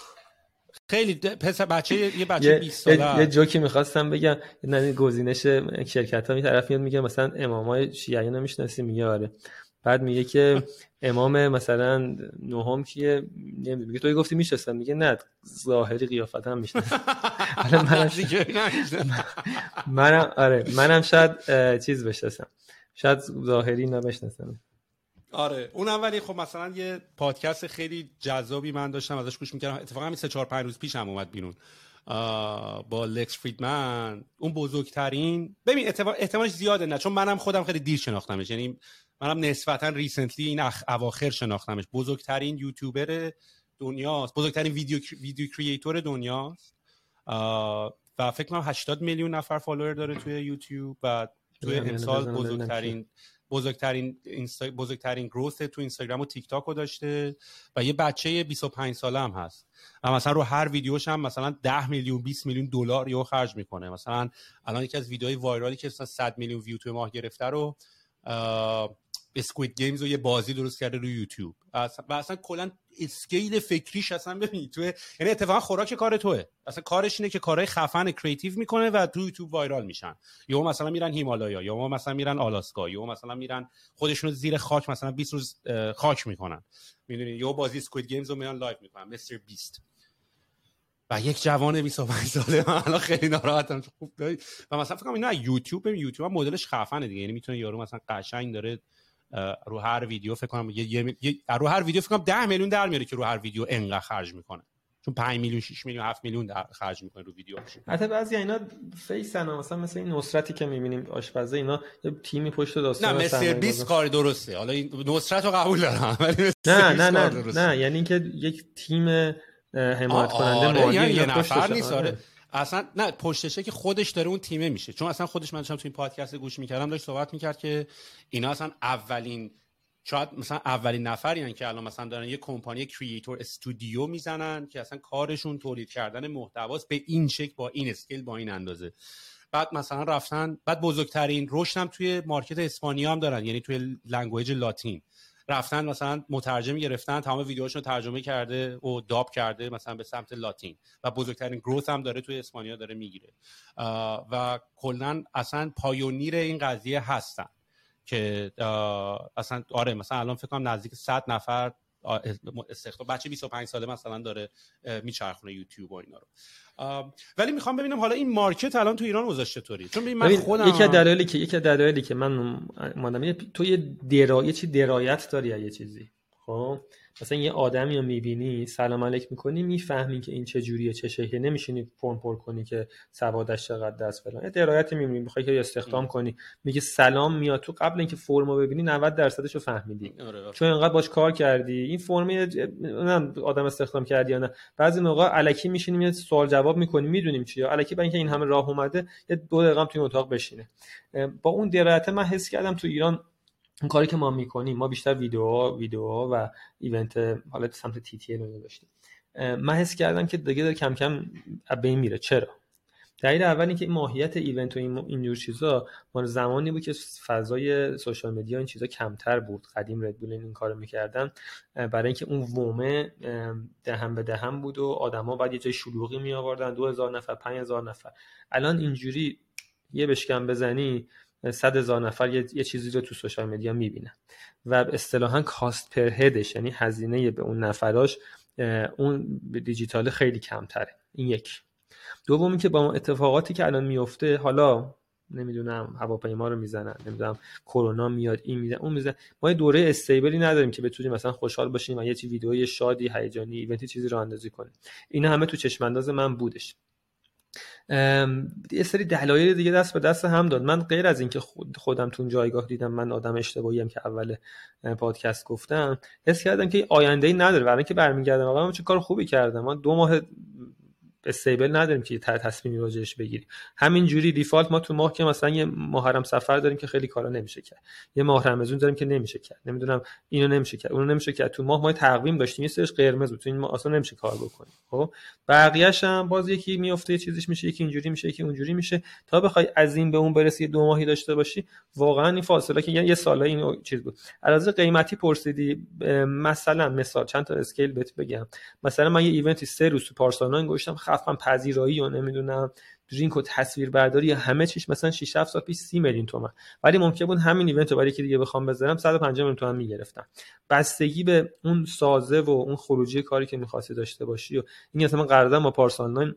خیلی پسر بچه یه بچه 20 ساله یه جوکی می‌خواستم بگم. نه گزینش شرکت ها می طرف میاد میگه مثلا امامای شیعیان رو می‌شناسی؟ میگه آره. بعد میگه که امام مثلا نهم کیه؟ میگه توی گفتی می‌شناسم. میگه نه ظاهری قیافت هم می‌شناسم. منم منم آره منم شاید چیز بشناسم. شاید ظاهری نبشناسم آره. اون ولی خب مثلا یه پادکست خیلی جذابی من داشتم ازش گوش می‌کردم. اتفاقا همین 3 4 5 روز پیش هم اومد بیرون. با لکس فریدمن. اون بزرگترین ببین احتمالش زیاده نه چون منم خودم خیلی دیر شناختمش. یعنی منم نسبتا ریسنتلی این اواخر شناختمش. بزرگترین یوتیوبر دنیاست. بزرگترین ویدیو ویدیو کریئتور دنیاست. و فکر کنم 80 میلیون نفر follower داره توی یوتیوب و توی امسال بزرگترین بزرگترین اینستا... بزرگترین growth تو اینستاگرام و تیک تاک رو داشته و یه بچه 25 ساله هم هست. و مثلا رو هر ویدیوش هم مثلا 10 میلیون 20 میلیون دلار یهو خرج می‌کنه. مثلا الان یکی از ویدیوهای viral ی که مثلا 100 میلیون ویو تو ماه گرفته رو Squid Games رو یه بازی درست کرده روی یوتیوب. و اصلا کلا scale فکریش اصلا ببین تو یعنی اتفاقا خوراک کار توه. اصلا کارش اینه که کارهای خفن creative می‌کنه و تو یوتیوب viral میشن. یا مثلا میرن هیمالایا یا مثلا میرن آلاسکا یا مثلا میرن خودشون زیر خاک مثلا 20 روز خاک می‌کنن. می‌دونی؟ یا بازی Squid Games رو میان live می‌کنن. مستر بیست یک جوان 25 ساله. من الان خیلی ناراحتم. خوب و مثلا فکر کنم اینا یوتیوب یوتیوب مدلش خفنه دیگه. یعنی می‌تونه یارو مثلا قشنگ داره رو هر ویدیو فکر کنم یه, یه, رو هر ویدیو فکر کنم 10 میلیون در میاره که رو هر ویدیو انقدر خرج می‌کنه. چون 5 میلیون 6 میلیون 7 میلیون در خرج می‌کنه رو ویدیو. حتی بعضی اینا فیسن مثلا مثل این نصرتی که می‌بینیم آشپزه اینا یه تیمی پشت داستان نه مثل 20 کار درسته. حالا این نصرت رو قبول دارم ولی نه نه نه نه یعنی اینکه یک تیم حمایت کننده آره مالی یعنی یه نفر نیست آره. اصلا نه پشتشه که خودش داره اون تیمه میشه. چون اصلا خودش من داشتم تو این پادکست گوش می‌کردم داشت صحبت می‌کرد که اینا اصلا اولین شاید مثلا اولین نفری که الان مثلا دارن یه کمپانی کریئتور استودیو می‌زنن که اصلا کارشون تولید کردن محتواست به این شکل با این اسکیل با این اندازه. بعد مثلا رفتن بعد بزرگترین رشد هم توی market اسپانیا هم دارن یعنی توی language لاتین. رفتن مثلا مترجم گرفتن تمام ویدیوهاشون ترجمه کرده و dub کرده مثلا به سمت لاتین و بزرگترین growth هم داره توی اسپانیا داره می‌گیره. و کلا اصلا pioneer این قضیه هستن که اصلا آره مثلا الان فکر کنم نزدیک 100 نفر استخدام بچه 25 ساله مثلا داره میچرخونه یوتیوب و اینا رو. ولی می‌خوام ببینم حالا این مارکت الان تو ایران وضعش چطوری؟ چون من خودم یکی از دلایلی که یکی از دلایلی که من مادام تو یه درایت چی درایت داری یه چیزی خب؟ مثلا یه آدمی رو می‌بینی سلام علیک می‌کنی می‌فهمی که این چه جوریه چه شکلی نمیشینی فرم پر کنی که سوادش چقدر دست فلان یه درایت می‌بینی می‌خوای که استخدام کنی. میگه سلام میاد تو قبل اینکه فرمو ببینی 90 درصدش رو فهمیدی. آره، چون انقدر باش کار کردی. این فرم آدم استخدام کردی یا نه. بعضی موقع الکی میشینیم یه سوال جواب می‌کنی. می‌دونیم چیه الکی برای اینکه این همه راه اومده یه دو دقیقه توی اتاق بشینه. با اون درایت من حس کردم تو ایران اون کاری که ما می‌کنیم ما بیشتر ویدیو ویدیو و ایونت حالت سمت تی تی رو داشتیم من حس کردم که دیگه داره کم کم به این میره. چرا؟ دلیل اول اینکه ماهیت ایونت و این اینجور چیزا ما زمانی بود که فضای سوشال مدیا این چیزا کمتر بود. قدیم ردبول این کارو می‌کردن. برای اینکه اون وومه دهم به دهم بود و آدما بعد یه جای شلوغی می آوردن 2000 نفر 5000 نفر. الان اینجوری یه بشکم بزنی صد هزار نفر یه،, یه چیزی رو تو سوشال مدیا می‌بینن. و اصطلاحا کاست پر هدش یعنی هزینه به اون نفراش اون دیجیتال خیلی کمتره. این یک. دومی که با اتفاقاتی که الان میفته حالا نمی‌دونم هواپیما رو می‌زنن نمی‌دونم کرونا میاد این می‌زنن اون می‌زنن ما یه دوره استیبلی نداریم که بتونیم مثلا خوشحال باشیم و یه چی ویدئوی شادی هیجانی ایونتی چیزی رو اندازی کنیم. اینا همه تو چشم انداز من بودش. یه سری دلایل دیگه دست به دست هم داد. من غیر از اینکه خودم تو جایگاه دیدم من آدم اشتباهی هم که اول پادکست گفتم حس کردم که آینده ای نداره. برای اینکه برمیگردم آقا من چه کار خوبی کردم؟ من دو ماه استیبل نداریم که تصمیمی راجعش بگیریم. همین جوری دیفالت ما تو ماه که مثلا یه محرم سفر داریم که خیلی کارا نمیشه کرد. یه ماه رمضان داریم که نمیشه کرد. نمی‌دونم اینو نمیشه کرد اونو نمیشه کرد. تو ماه ما تقویم داشتیم یه سرش قرمز بود. تو این ماه اصلا نمیشه کار بکنیم. خب؟ بقیه‌اش هم باز یکی میفته چیزیش میشه یکی اینجوری میشه یکی اونجوری میشه. تا بخوای از این به اون برسی دو ماهی داشته باشی واقعا این فاصله که یه ساله این چیز بود. علاوه قیمتی پرسیدی مثلا مثال چند تا اسکیل بهت بگم. مثلا من یه ایونتی سه روز تو پارسال گوشتم خفن پذیرایی و نمی‌دونم درینک و تصویر برداری همه چیش مثلا 6 7 سال پیش 30 میلیون تومن. ولی ممکن بود همین ایونت رو برای که دیگه بخوام بذارم 150 میلیون تومن می‌گرفتم. بستگی به اون سازه و اون خروجی کاری که می‌خواستی داشته باشی و این مثلا قرارداد ما پارسال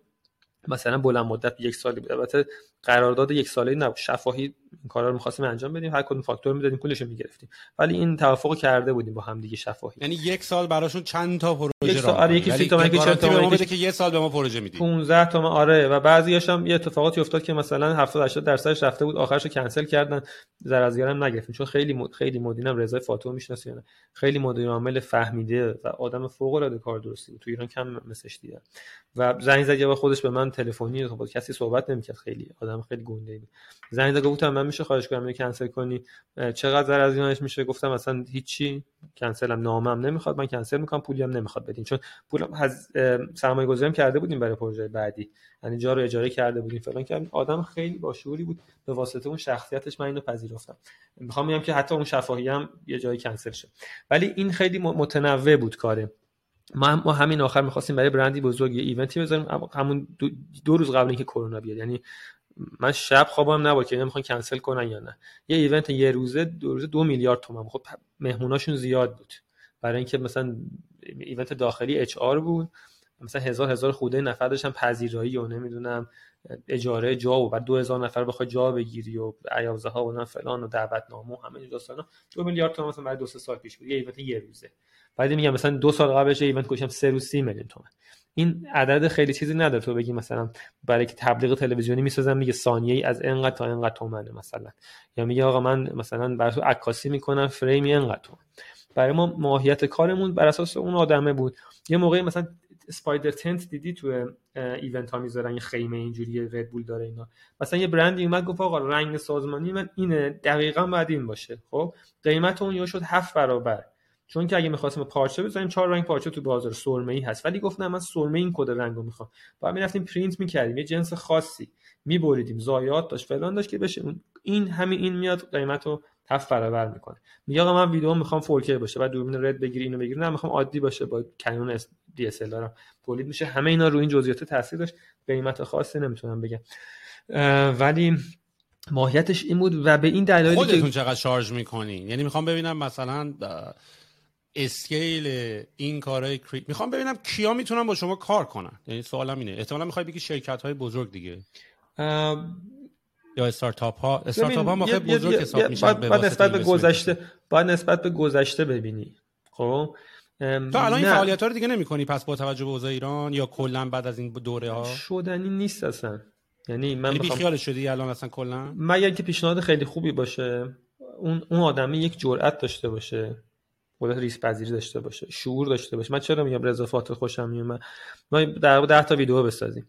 مثلا بلند مدت یک سالی بود. البته قرارداد یک ساله نبود. شفاهی این کارا رو می‌خواستیم انجام بدیم. هر کدوم فاکتور می‌دادیم پولش رو می‌گرفتیم. ولی این توافق کرده بودیم با هم دیگه شفاهی. یعنی یک سال براشون چند تا پروژه یک سال آره یکی سی تومن چند تا بده که یه سال به ما پروژه میدی. 15 تومن آره. و بعضیاش هم یه اتفاقاتی افتاد که مثلا 70 80 درصدش رفته بود آخرش رو کنسل کردن. زر از هم نگرفتیم. چون خیلی مد... خیلی مدینم رضای فاطمه می‌شناسی نه خیلی مدیر عامل فهمیده و آدم فوق العاده کار درستی بود. تو ایران کم مثلش دیدم. و زنگ زد یا خودش به من تلفنی با کسی صحبت نمی‌کرد خیلی. آدم خیلی گنده بود. زنگ زد گفتم من میشه خواهش کنم اینو کنسل کنی. چقدر از ایناش میشه؟ گفتم اصلا هیچی. کنسلم نامم نمی‌خواد. من کنسل می‌کنم. پولی هم نمی‌خواد بدین. چون پولم از سرمایه گذاریم کرده بودیم برای پروژه بعدی. یعنی جا رو اجاره کرده بودیم. فلان که آدم خیلی با شعوری بود. به واسطه اون شخصیتش من اینو پذیرفتم. می‌خوام میگم که حتی اون شفاهی هم یه جایی کنسل شد. ولی این خیلی متنوع بود کاره. ما, ما همین آخر می‌خواستیم برای برندی بزرگ یه ایونتی بذاریم. همون دو, دو روز قبل اینکه کرونا بیاد. یعنی من شب خوابم نبود که نمی‌خوان کنسل کنن یا نه. یه event یه روزه دو روزه دو میلیارد تومن خب مهموناشون زیاد بود. برای اینکه مثلا event داخلی HR بود. مثلا هزار هزار خورده نفر داشتن پذیرایی و نمی‌دونم اجاره جا و بعد 2000 نفر بخوای جا بگیری و جایزه ها و فلان و دعوتنامه و همه این داستانا. دو میلیارد تومان مثلا برای دو سه سال پیش بود. یه event یه روزه. بعد میگم مثلا دو سال قبلش ایونت گوشم سه روز 30 میلیون تومان. این عدد خیلی چیزی نداره. تو بگی مثلا برای که تبلیغ تلویزیونی می‌سازم میگه ثانیه ای از انقدر تا انقدر تومنه مثلا. یا میگه آقا من مثلا برای تو عکاسی می‌کنم فریمی انقدر تومن. برای ما ماهیت کارمون بر اساس اون آدمه بود. یه موقعی مثلا سپایدر تنت دیدی تو ایونت ها می‌ذارن یه خیمه اینجوری رد داره اینا. مثلا یه برندی اومد گفت آقا رنگ سازمانی من اینه دقیقا باید این باشه. خب قیمت اون یا شد هفت برابر. چون که اگه می‌خواستیم پارچه بزنیم چهار رنگ پارچه تو بازار سرمه ای هست. ولی گفتم من سرمه این کد رنگ رو می‌خوام. بعد می‌رفتیم پرینت می‌کردیم. یه جنس خاصی میبریدیم. زایات داشت فلان داشت که بشه. این همین این میاد قیمت رو هفت برابر می‌کنه. میگه آقا من ویدیو می‌خوام 4K باشه. بعد دوربین رد بگیری اینو بگیری. نه می‌خوام عادی باشه. با کنون DSLR تولید میشه. همه اینا رو این جزئیات تاثیر داشت. قیمت خاصی نمی‌تونم بگم. ولی ماهیتش این بود و به این دلایلی خودتون چقدر شارژ می‌کنین؟ یعنی می‌خوام ببینم مثلا اسکیل این کارهای کری... می‌خوام ببینم کیا می‌تونن با شما کار کنن. یعنی سوالم اینه. احتمالا می‌خوای بگی شرکت های بزرگ دیگه. یا استارتاپ ها استارتاپ ها موقع بزرگ حساب میشن بعد نسبت به گذشته بعد نسبت به گذشته ببینی. خب؟ تو الان این فعالیت ها رو دیگه نمی‌کنی پس با توجه به اوضاع ایران یا کلا بعد از این دوره ها شدنی نیست اصلا. یعنی من یعنی بخوام... شدی الان اصلا کلا؟ مگر که پیشنهاد خیلی خوبی باشه اون اون آدمی یک جرأت داشته باشه. قدرت ریس پذیری داشته باشه شعور داشته باشه. من چرا میگم رضا فاطر خوشم میومد ما در 10 تا ویدیو بسازیم.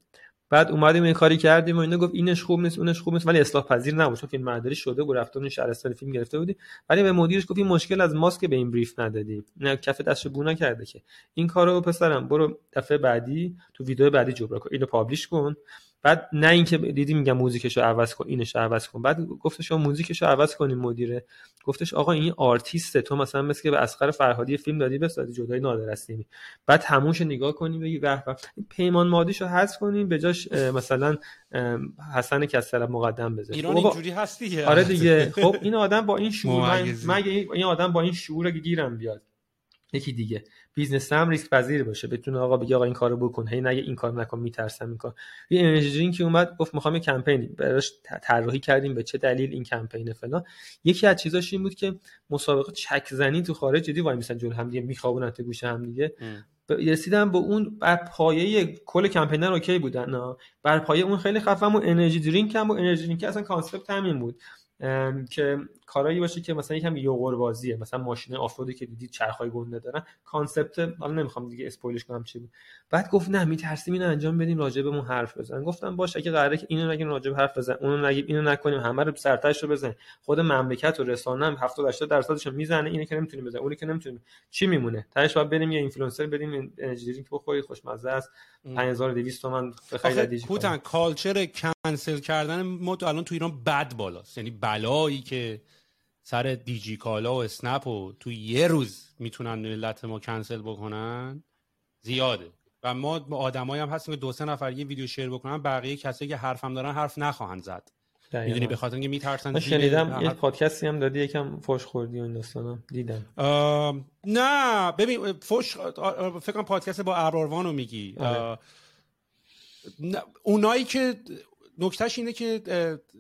بعد اومدیم این کاری کردیم و اینا گفت اینش خوب نیست اونش خوب نیست ولی اصلاح پذیر نبود چون فیلم برداری شده بود رفتون شهرستان فیلم گرفته بودی ولی به مدیرش گفت این مشکل از ماسک به این بریف ندادی. نه کف دستش بو نکرده که. این کارو پسرم برو دفعه بعدی تو ویدیو بعدی جبران کن. اینو پابلش کن. بعد نه اینکه دیدی میگم موزیکشو عوض کن اینش عوض کن. بعد گفتش شما موزیکشو عوض کنیم مدیره. گفتش آقا این آرتیسته تو مثلا مثل که به اسقر فرهادی فیلم دادی بسازی جدای نادر هستیمی بعد همونش نگاه کنیم بگی به به. پیمان مادیشو حذف کنیم به جاش مثلا حسن کسر مقدم بذار ایران خب اینجوری هست دیگه. آره دیگه. خب این آدم با این شعور مگه این آدم با این شعور گیرم بیاد. یکی دیگه. بیزنس هم ریسک پذیر باشه. بتونه آقا بگه آقا این کارو بکن. هی نگه این کار نکن میترسم این کار. یه انرژی که اومد گفت می‌خوام یه کمپین براش طراحی کردیم. به چه دلیل این کمپین فلان. یکی از چیزاش این بود که مسابقه چک زنی تو خارج جدی وای میسن جلو هم دیگه میخوابونن تو گوشه هم دیگه. رسیدم به اون بر پایه کل کمپینر اوکی بودن بر پایه اون خیلی خفم و انرژی درینک هم و انرژی درینک اصلا کانسپت همین بود. که کارایی باشه که مثلا یکم یوغور بازیه مثلا ماشین آفرودی که دیدید چرخای گنده دارن. کانسپت حالا نمی‌خوام دیگه اسپویلش کنم چی بود. بعد گفت نه میترسیم اینو انجام بدیم راجع بهمون حرف بزن. گفتم باشه اگه قراره که اینو نگیم راجع به حرف بزن. اونو نگیم اینو نکنیم. همه رو سرتاش رو بزن خود مملکت و رسانه هم 70 80 درصدش می‌زنه. اینو که نمی‌تونیم بزنیم. اونی که نمی‌تونیم. چی میمونه؟ تاش باید بریم یه اینفلوئنسر بدیم انرژی که بخورید خوشمزه است. 5200 تومن بخرید دیجی کوتن کالچر کنسل کردن ما تو الان تو ایران بد بالاست. یعنی بلایی که سر دیجی کالا و اسنپ و تو یه روز می‌تونن ملت ما کنسل بکنن زیاده. و ما آدمایی هم هستیم که دو سه نفر یه ویدیو شیر بکنن بقیه کسایی که حرفم دارن حرف نخواهند زد. می‌دونی به خاطر اینکه میترسن من شنیدم یه پادکستی هم دادی یکم فوش خوردی و این داستانا. دیدم. نه ببین فوش فکر کنم پادکست با ابراروان رو میگی. آره. اونایی که نکتهش اینه که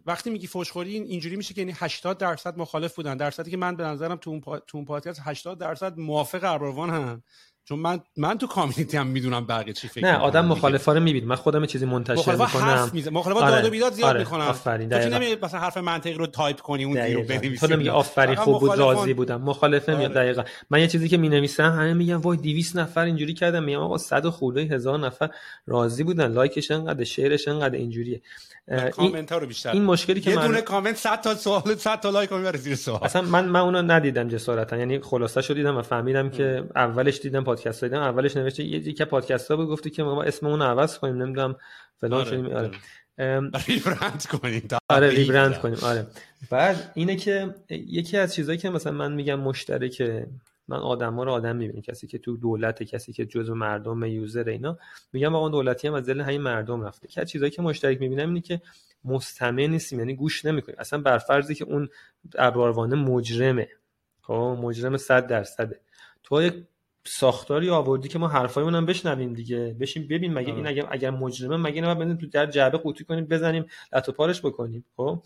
وقتی میگی فوشخوری اینجوری میشه که یعنی 80 درصد مخالف بودن. درصدی که من به نظرم تو اون, پا... تو اون پادکست 80 درصد موافق ابروان هم. چون من من تو کامیونیتی هم می‌دونم بقیه چی فکر نه آدم مخالفا رو می‌بینه من خودم چیزی منتشر می‌کنم. مخالفا آره. داد و بیداد زیاد آره. می‌کنم آفرین تو نمی مثلا حرف منطقی رو تایپ کنی اون رو بنویسی. تو میگی آفرین خوب بود راضی بودم. مخالفه میاد آره. دقیقاً. من یه چیزی که می‌نویسم همه میگن وای 200 نفر اینجوری کردم میگم آقا 100 خورده هزار نفر راضی بودن. لایکش انقدر شیرش انقدر اینجوریه. کامنت ها رو بیشتر. این مشکلی که یه من دونه کامنت 100 تا سوال 100 تا لایک می‌بره زیر سوال. اصلا من من اونو ندیدم جسارتا. یعنی خلاصه شو دیدم و فهمیدم که اولش دیدم پادکست دیدم اولش نوشته یه که پادکست ها بود گفتی که ما اسم اون عوض کنیم نمی‌دونم فلان آره. شدیم آره. ریبرند کنیم آره ریبرند کنیم آره. بعد اینه که یکی از چیزایی که مثلا من میگم مشترک من آدما رو آدم می‌بینم کسی که تو دولت کسی که جزء مردم یوزر اینا میگم اون دولتی هم از دل همین مردم رفته. که چیزایی که مشترک می‌بینم اینه که مستمع نیستیم یعنی گوش نمی‌کنیم. اصلا بر فرضی که اون ابراروانه مجرمه. خب مجرم 100 درصده. تو یک ساختاری آوردی که ما حرفایمون هم بشنویم دیگه. بشیم ببین مگه این اگر اگر مجرمه مگه نه تو در جعبه قوطی کنیم بزنیم لطو پارش بکنیم. خب؟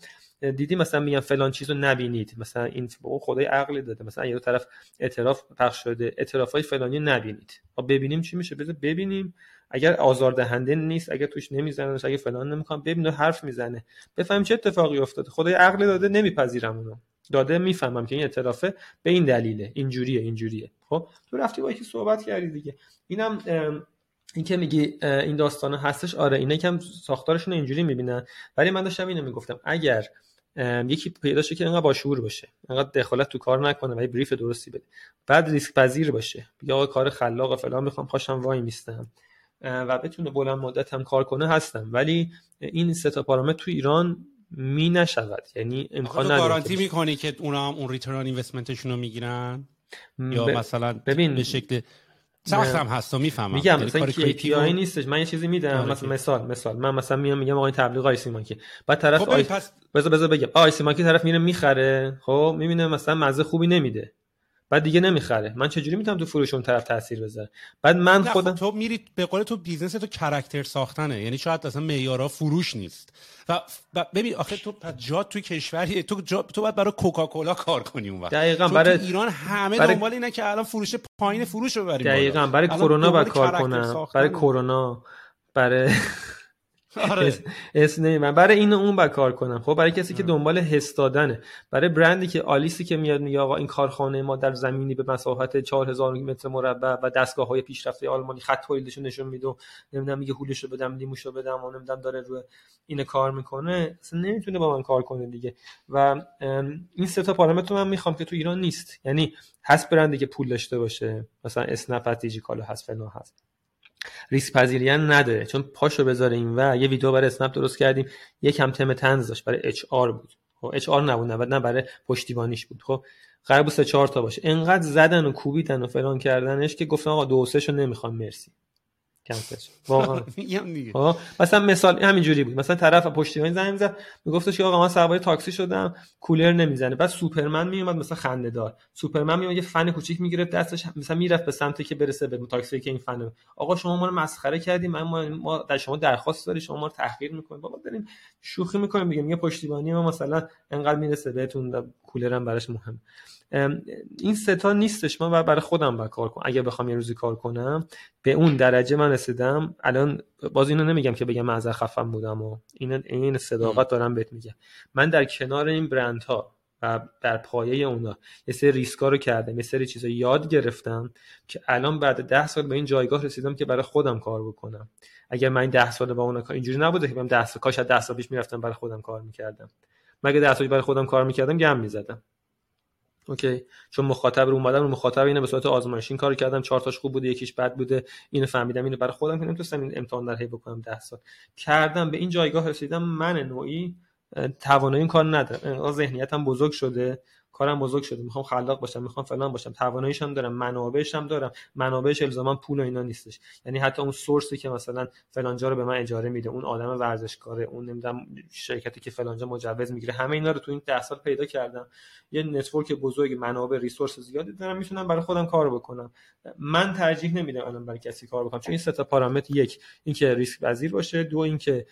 دیدی مثلا میگن فلان چیزو نبینید. مثلا این خدای عقلی داده. مثلا یه طرف اعتراف پخش شده اعترافای فلانی نبینید. خب ببینیم چی میشه. بذار ببینیم. اگر آزاردهنده نیست اگر توش نمی‌زنه اگه فلان نمی‌خوام ببین حرف می‌زنه. بفهم چه اتفاقی افتاده. خدای عقلی داده نمیپذیرم اونو. داده می‌فهمم که این اعترافه. به این دلیله. اینجوریه اینجوریه. خب تو رفتی با یکی صحبت کردی دیگه. اینم این که میگی این داستان هستش آره اینا کم ساختارشون اینجوری می‌بینن. ولی من داشتم اینو می‌گفتم اگر یکی پیدا شه که انقدر باشعور باشه انقدر دخالت تو کار نکنه و بریف درستی بده بعد ریسک پذیر باشه بگه آقا کار خلاق فلان می‌خوام پاشم وای میستم. و بتونه بلند مدت هم کار کنه هستم. ولی این سه تا پارامتر تو ایران نمی‌شود. یعنی امکان نداره guarantee می‌کنی که اونا هم اون return investment شون رو می‌گیرن؟ یا مثلا ببین به شکل سخت هم هست و می‌فهمم. میگم یعنی مثلا KPI نیستش من یه چیزی میدم. آره مثلا مثال مثال. من مثلا میام میگم آقا این تبلیغ آی سی مانکی بعد طرف خب آی... پس... بذار بذار بگم. آی سی مانکی طرف میره می‌خره. خب می‌بینه مثلا مزه خوبی نمیده. بعد دیگه نمی‌خره. من چجوری می‌تونم تو فروش اون طرف تاثیر بذاره بعد من خودم تو میری به قول تو بیزنس تو کرکتر ساختنه. یعنی شاید اصلا معیارا فروش نیست. و ببین آخه تو جا توی کشوری تو جا... تو باید برای کوکاکولا کار کنی اون وقت. دقیقاً برای ایران همه برای... دنبال اینه که الان فروش پایین فروش رو ببریم دقیقاً برای کرونا باید کار کنم برای کرونا برای آره. اسم من برای این اون با کار کنم. خب برای کسی که دنبال حس دادنه. برای برندی که آلیسی که میاد میگه آقا این کارخانه ما در زمینی به مساحت 4000 متر مربع و دستگاه های پیشرفته آلمانی خط تولیدش نشون میده. نمی‌دونم میگه هولش رو بدم لیموش رو بدم و نمی‌دونم داره روی این کار می‌کنه. اصلا نمی‌تونه با من کار کنه دیگه. و این سه تا پارامتر من می‌خوام که تو ایران نیست. یعنی هست برندی که پول داشته باشه. مثلا اسنپ هست کالا هست فلان هست. ریسک پذیری نداره چون پاشو بذاره این و یه ویدیو برای اسنپ درست کردیم. یکم تم تنز داشت. برای اچ آر بود. خب اچ آر نبود. نه برای پشتیبانیش بود. خب قرار بود سه چهار تا باشه. انقدر زدن و کوبیدن و فلان کردنش که گفتن آقا دو سه نمی‌خوام. مرسی. کنسل واقعا. خب، مثلا مثال همینجوری بود. مثلا طرف پشتیبانی زنگ زد. میگفتش که آقا من سوار تاکسی شدم. کولر نمی‌زنه. بعد سوپرمن میومد مثلا خنده دار سوپرمن میومد یه فن کوچیک می‌گرفت دستش. مثلا می‌رفت به سمتی که برسه به تاکسی که این فن آقا شما ما رو مسخره کردیم ما, ما در شما درخواست داریم. شما ما رو تحقیر می‌کنیم. بابا داریم شوخی می‌کنیم. میگه میگه پشتیبانی ما مثلا انقدر می‌رسه بهتون کولر هم براش مهم این ستا نیستش. من برای خودم با کار کنم. اگه بخوام یه روزی کار کنم به اون درجه من رسیدم. الان باز اینو نمیگم که بگم من خفم بودم و این این صداقت دارم بهت میگم. من در کنار این برندها و در پایه اونا یه سری ریسکا رو کردم. یه سری چیزا یاد گرفتم که الان بعد ده سال به این جایگاه رسیدم که برای خودم کار بکنم. اگر من ده سال با اون اینجوری نبوده که من ده سال کاش ده سال پیش می‌رفتم برای خودم کار می‌کردم. مگه ده سال برای خودم کار می‌کردم؟ گم می‌زدم. اوکی. چون مخاطب رو اومدم رو مخاطب اینه به صورت آزمایشی کار کردم. چهار تاش خوب بوده یکیش بد بوده. اینو فهمیدم اینو برای خودم که نمی‌تونستم این امتحان در هی بکنم 10 سال. کردم به این جایگاه رسیدم من نوعی توانایی این کار ندارم. ذهنیتم بزرگ شده. کارم بزرگ شده می‌خوام خلاق باشم می‌خوام فلان باشم تواناییش هم دارم منابعش هم دارم منابعش الزاما پول و اینا نیستش. یعنی حتی اون سورسی که مثلا فلانجا رو به من اجاره میده اون آدم ورزشکاره اون نمی‌دونم شرکتی که فلانجا مجوز می‌گیره همه اینا رو تو این 10 سال پیدا کردم. یه network بزرگ منابع resource زیادی دارم می‌تونم برای خودم کار بکنم. من ترجیح نمیدم الان برای کسی کار بکنم چون این سه تا پارامتر یک اینکه ریسک پذیر باشه دو اینکه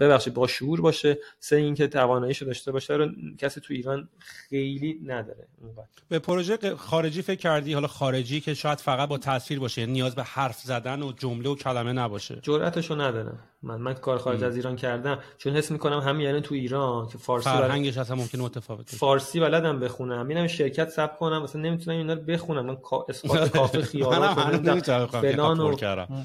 ببخشید با شعور باشه سه اینکه تواناییشو داشته باشه رو کسی تو ایران خیلی نداره. به پروژه خارجی فکر کردی؟ حالا خارجی که شاید فقط با تصویر باشه یعنی نیاز به حرف زدن و جمله و کلمه نباشه. جرأتشو ندارم. من من کار خارج از ایران کردم. چون حس می‌کنم همین یعنی تو ایران که فارسی فرهنگش اصلا ممکن متفاوته فارسی بلدم بخونم. میرم شرکت ثبت کنم. مثلا نمی‌تونم اینا رو بخونم. من اسقاط کافه خیارات فلان و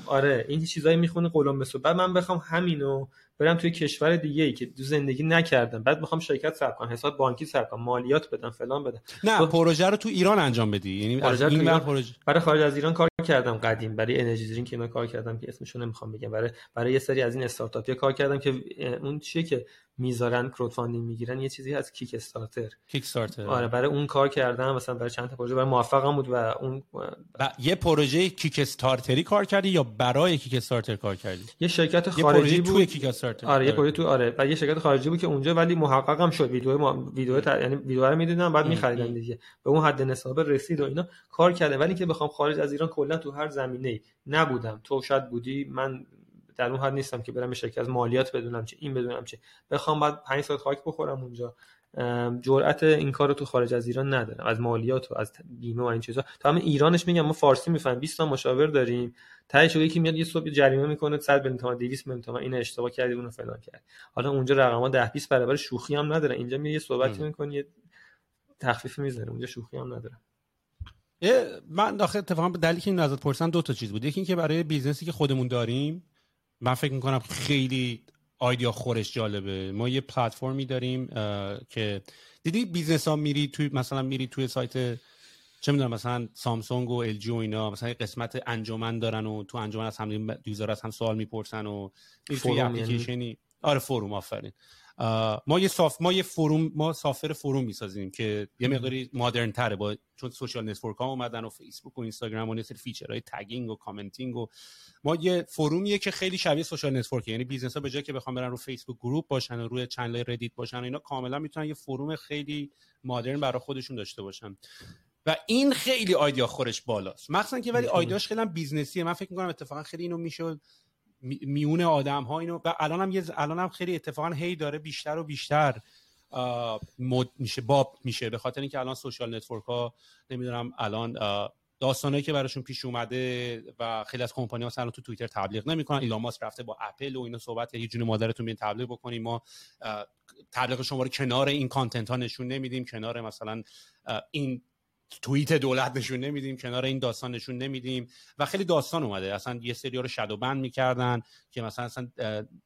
آره این چیزایی می‌خونه قلم بسو بعد من بخوام همینو برم توی کشور دیگه ای که زندگی نکردم. بعد می‌خوام شرکت ثبت کنم. حساب بانکی ثبت کنم. مالیات بدم فلان بدم. نه تو... پروژه رو تو ایران انجام بدی. یعنی پروژه این ایران... پروژه برای خارج از ایران کار کردم قدیم. برای energy drink اینا کار کردم که اسمشو نمی‌خوام بگم. برای برای یه سری از این استارتاپیا کار کردم که اون چیه که می‌ذارن crowdfunding می‌گیرن یه چیزی از Kickstarter Kickstarter آره برای اون کار کردم مثلا برای چند تا پروژه برای موفقم بود و اون و یه پروژه کیک استارتری کار کردی یا برای کیک استارتر کار کردی؟ یه شرکت خارجی بود. توی کیک استارتر آره. یه پروژه تو آره. و یه شرکت خارجی بود که اونجا ولی محققم شد. ویدیو ما... ویدیو ت... یعنی ویدیو رو می‌دیدم بعد میخریدن دیگه. به اون حد نصابه رسید و اینا کار کرده. ولی که بخوام خارج از ایران کلا تو هر زمینه نبودم. تو شاید بودی من در اون حد نیستم که برم شرکت از مالیات بدونم چه این بدونم چه بخوام بعد 5 ساعت خاک بخورم اونجا. جرأت این کار رو تو خارج از ایران ندارم. از مالیات و از بیمه و این چیزا. تو همین ایرانش میگم ما فارسی می‌فهمیم. 20 تا مشاور داریم. تهش یکی میاد یه صبح جریمه می‌کنه 100 میلیون تومان 200 میلیون تومان این اشتباه کردی اونو فلان کرد. حالا اونجا رقم‌ها 10 20 برابر شوخی هم نداره اینجا میاد یه صحبتی می‌کنه یه تخفیفی می‌ذاره اونجا شوخی هم نداره من داخل اتفاقا به دلیلی که این ازت پرسیدم دو تا چیز بود. یکی اینکه برای business ی که خودمون داریم من فکر می‌کنم خیلی idea خورش جالبه. ما یه پلتفرمی داریم که دیدی business ها میری توی مثلا میری توی سایت چه می‌دونم مثلا سامسونگ و ال و اینا مثلا قسمت انجمن دارن و تو انجمن از هم user از هم سوال می‌پرسن و توی اپلیکیشنی. آره forum آفرین. ما یه soft ما یه forum ما software forum می‌سازیم که یه مقداری modern تره با چون social network ها اومدن و فیسبوک و اینستاگرام و سری feature های tagging و commenting و ما یه forum یه که خیلی شبیه social network یعنی business ها به جای که بخوام برن رو فیسبوک group باشن و روی channel Reddit باشن و اینا کاملا می‌تونن یه forum خیلی modern برای خودشون داشته باشن. و این خیلی idea خورش بالاست. مخصوصا که ولی idea ش خیلی business یه. من فکر می‌کنم اتفاقا خیلی اینو میشه میون آدم ها اینو و الان هم, یه الان هم خیلی اتفاقا هی داره بیشتر و بیشتر مد میشه باب میشه. به خاطر اینکه الان social network ها نمی‌دونم الان داستانهایی که براشون پیش اومده و خیلی از کمپانی ها الان تو توییتر تبلیغ نمی‌کنن. ایلان ماسک رفته با اپل و اینا صحبت یه جون مادرتون بیان تبلیغ بکنیم. ما تبلیغ شما رو کنار این content ها نشون نمیدیم. کنار مثلا این توییت دولت نشون نمیدیم کنار این داستان نشون نمیدیم. و خیلی داستان اومده. اصلا یه سری رو shadow ban می‌کردن که مثلا اصلا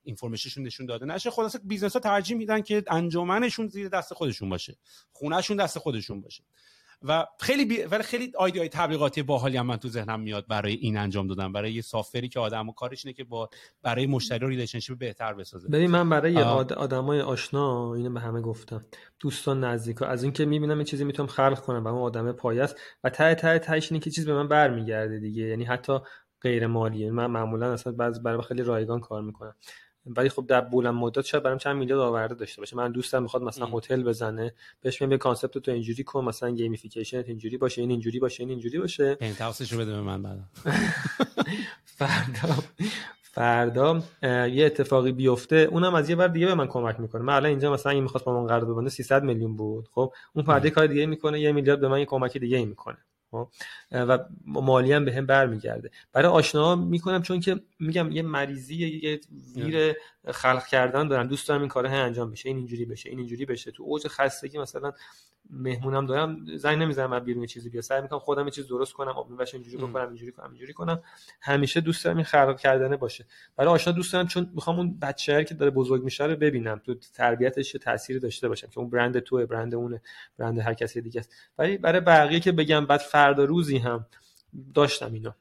information شون نشون داده نشه. خلاصه business ها ترجیح میدن که انجمنشون زیر دست خودشون باشه. خونهشون دست خودشون باشه. و خیلی بی... ولی خیلی های تبلیغاتی باحالی هم من تو ذهنم میاد برای این انجام دادن برای یه software ی که آدم و کارش اینه که با برای مشتری relationship بهتر بسازه. ببین من برای آد... آدمای آشنا اینو به همه گفتم. دوستان نزدیکا از اینکه می‌بینم این چیزی می‌تونم خلق کنم و اون آدم پایه است و ته ته تهش اینه که چیز به من برمیگرده دیگه. یعنی حتی غیر مالیه من معمولا اصلا بعضی برای خیلی رایگان کار می‌کنم. ولی خب در بلند مدت شاید برام چند میلیارد آورده داشته باشه. من دوستم می‌خواد مثلا هتل بزنه. بهش میگم یه concept تو اینجوری کن مثلا gamification اینجوری باشه این اینجوری باشه این اینجوری باشه. penthouse ش رو بده به من بعدا. فردا فردا یه اتفاقی بیفته. اونم از یه بر دیگه به من کمک می‌کنه. من الان اینجا مثلا این می‌خواست با من قرارداد ببنده 300 میلیون بود. خب اون فردا کار دیگه می‌کنه یه میلیارد به من یه کمک دیگه می‌کنه؟ و مالی هم به هم برمیگرده. برای آشنا می‌کنم چون که میگم یه مریضی یه ویر خلق کردن دارن. دوست دارم این کاره انجام بشه. این اینجوری بشه این اینجوری بشه. تو اوج خستگی مثلا مهمونم دارم زنگ نمی‌زنم از بیرون چیزی بیا سعی می‌کنم خودم یه چیز درست کنم آب میوش اینجوری بکنم اینجوری کنم اینجوری کنم. همیشه دوست دارم این خلق کردنه باشه. برای آشنا دوست دارم چون می‌خوام اون بچه‌ای که داره بزرگ میشه رو ببینم. تو تربیتش تاثیر داشته باشم که اون برند توه برند اونه برند هر کسی دیگه است. ولی برای بقیه که بگم بعد فردا روزی هم داشتم اینا.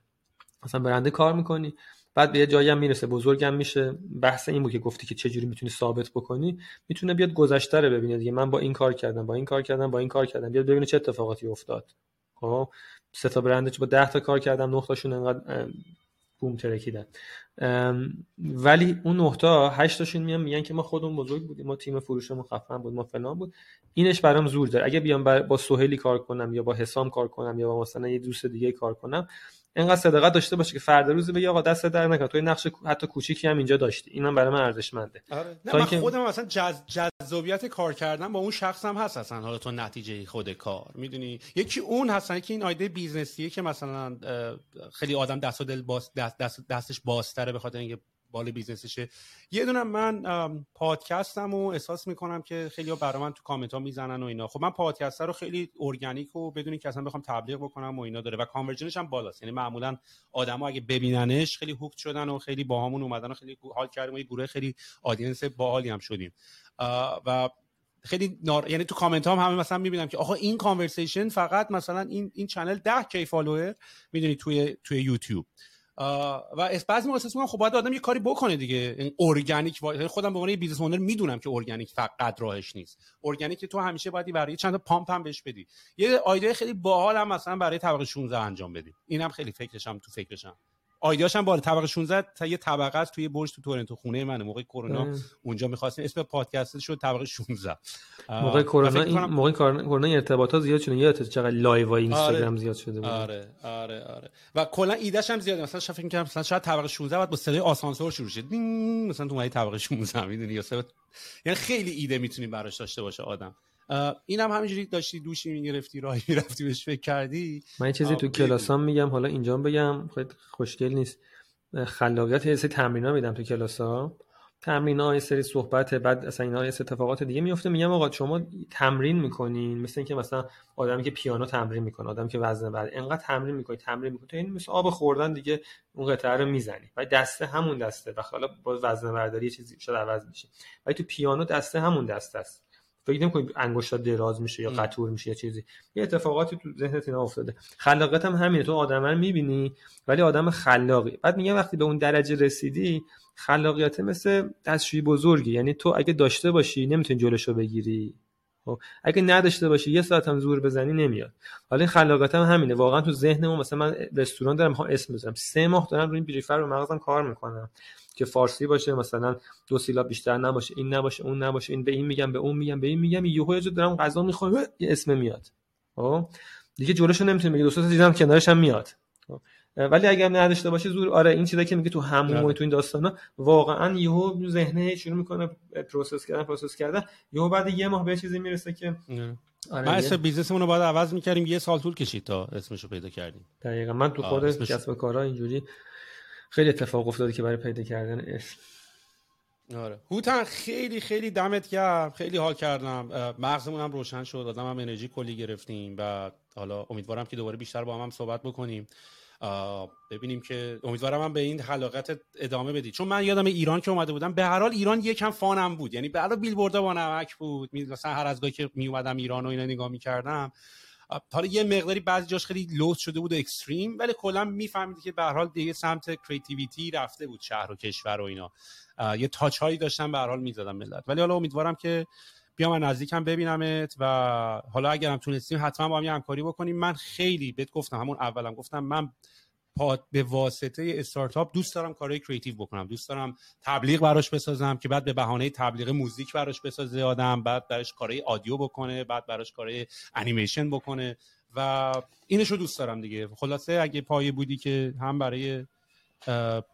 مثلا برنده کار می‌کنی بعد به یه جایی هم می‌رسه بزرگم میشه. بحث این بود که گفتی که چجوری می‌تونی ثابت بکنی. می‌تونه بیاد گذشته رو ببینه دیگه. من با این کار کردم با این کار کردم با این کار کردم. بیاد ببینه چه اتفاقاتی افتاد. خب؟ سه تا برند با 10 تا کار کردم نه تاشون انقدر بوم ترکیدن. ولی اون نه تا 8 تاشون میان میگن که ما خودمون بزرگ بودیم ما تیم فروشمون خفن بود ما فلان بود. اینش برام زور داره. اگه بیام با سهیلی کار کنم یا با حسام کار کنم یا با مثلا یه دوست دیگه کار کنم اینقدر صداقت داشته باشه که فردا روز بگی آقا دستت درد نکنه. توی نقش حتی کوچیکی هم اینجا داشتی. اینم برای من ارزشمنده. آره. نه من خودم مثلا جز... جذابیت کار کردن با اون شخص هم هست اصلا. حالا تو نتیجه خود کار. می‌دونی؟ یکی اون هستن که این ایده business یه که مثلا خیلی آدم دست و دل باز دست دست دستش بازتره به خاطر اینکه مال business شه. یه دونم من پادکستم و احساس می‌کنم که خیلی برای من تو کامنت ها می‌زنن و اینا. خب من پادکست رو خیلی ارگانیک و بدون که اصلا بخوام تبلیغ بکنم و اینا داره و conversion ش هم بالاست. یعنی معمولا آدما اگه ببیننش خیلی hook شدن و خیلی باهامون اومدن و خیلی حال کردیم و یه گروه خیلی audience باحالی هم شدیم. و خیلی نار... یعنی تو کامنت هم همه مثلا می‌بینم که آقا این conversation فقط مثلا این این channel 10 K follower می‌دونی توی توی یوتیوب و بعضی موقع احساس خب باید آدم یه کاری بکنه دیگه. این ارگانیک یعنی خودم به عنوان business owner می‌دونم که ارگانیک فقط راهش نیست. ارگانیک تو همیشه باید برای چند تا pump هم بهش بدی. یه idea خیلی باحال هم مثلا برای طبقه 16 انجام بدی. اینم خیلی فکرشم تو فکرشم. idea ش هم بالا طبقه 16 تا یه طبقه است توی برج تو تورنتو خونه منه موقع کرونا اونجا می‌خواستیم. اسم پادکست شد طبقه 16 موقع کرونا این موقع کرونا ارتباطات زیاد شده. یادت چقدر live و اینستاگرام آره. زیاد شده بود. آره آره آره. و کلا ایدهش هم زیاده. مثلا فکر کنم مثلا شاید طبقه 16 بعد با صدای آسانسور شروع شه. مثلا تو طبقه 16 می‌دونی یا یعنی خیلی ایده می‌تونیم براش داشته باشه آدم. این هم همینجوری داشتی دوشی می‌گرفتی راهی می‌رفتی بهش فکر کردی؟ من چیزی تو کلاسام میگم حالا اینجا بگم خیلی خوشگل نیست. خلاقیت یه سری تمرین میدم تو کلاسا تمرین ها یه سری صحبت بعد اصلا اینا یه اتفاقات دیگه میفته میگم آقا شما تمرین می‌کنین مثل اینکه مثلا آدمی که پیانو تمرین می‌کنه آدمی که وزن بعد انقدر تمرین می‌کنی تمرین می‌کنی این مثل آب خوردن دیگه اون قطعه رو می‌زنی. و دسته همون دسته. و حالا با وزن برداری چیزی شاید عوض میشه ولی تو پیانو دسته همون دسته است. فکر نمی‌کنی انگشتا دراز میشه یا قطور میشه یا چیزی. یه اتفاقاتی تو ذهنت اینا افتاده. خلاقیت هم همینه. تو آدم رو می‌بینی ولی آدم خلاقی. بعد میگم وقتی به اون درجه رسیدی خلاقیت مثل دستشویی بزرگی. یعنی تو اگه داشته باشی نمی‌تونی جلوشو بگیری. خب اگه نداشته باشی یه ساعت هم زور بزنی نمیاد. حالا خلاقیت هم همینه. واقعا تو ذهنمون مثلا من رستوران دارم می‌خوام اسم بزنم سه ماه دارم روی این بریفر رو مغزم کار می‌کنم. که فارسی باشه مثلا دو سیلاب بیشتر نباشه این نباشه اون نباشه این به این میگم به اون میگم به این میگم یهو یه دارم غذا می‌خوام یه اسم میاد. خب؟ دیگه جلوشو نمی‌تونم بگی دو تا دیدم کنارش هم میاد. خب؟ ولی اگر نداشته باشه زور آره این چیزایی که میگه تو همون آره. تو این داستانا واقعا یهو ذهنه شروع می‌کنه process کردن process کردن. یهو بعد یه ماه به چیزی می‌رسه که آره ما اسم business مون رو باید عوض می‌کردیم یه سال طول کشید تا اسمشو پیدا کردیم. دقیقا. من تو خود کسب کارا اینجوری خیلی اتفاق افتاده که برای پیدا کردن اسم آره. هوتن خیلی خیلی دمت گرم. خیلی حال کردم. مغزمون هم روشن شد. آدم هم انرژی کلی گرفتیم. و حالا امیدوارم که دوباره بیشتر با هم, هم صحبت بکنیم. ببینیم که امیدوارم هم به این خلاقیت ادامه بدید. چون من یادم ایران که اومده بودم به هر حال ایران یکم fun م بود. یعنی به هر حال با نمک بود. مثلا هر از که می اومدم ایران و اینا نگاه می‌کردم. حالا یه مقداری بعضی جاش خیلی لوس شده بود و extreme ولی کلا میفهمیدی که به هر حال دیگه سمت creativity رفته بود شهر و کشور و اینا. یه touch هایی داشتن به هر حال می‌زدن ملت. ولی حالا امیدوارم که بیام من نزدیکم ببینمت و حالا اگرم تونستیم حتما با هم همکاری بکنیم. من خیلی بهت گفتم همون اولم گفتم من به واسطه استارتاپ دوست دارم کارهای creative بکنم. دوست دارم تبلیغ براش بسازم که بعد به بهانه تبلیغ موزیک براش بسازه آدم بعد براش کارهای audio بکنه بعد براش کارهای انیمیشن بکنه و اینشو دوست دارم دیگه. خلاصه اگه پایه بودی که هم برای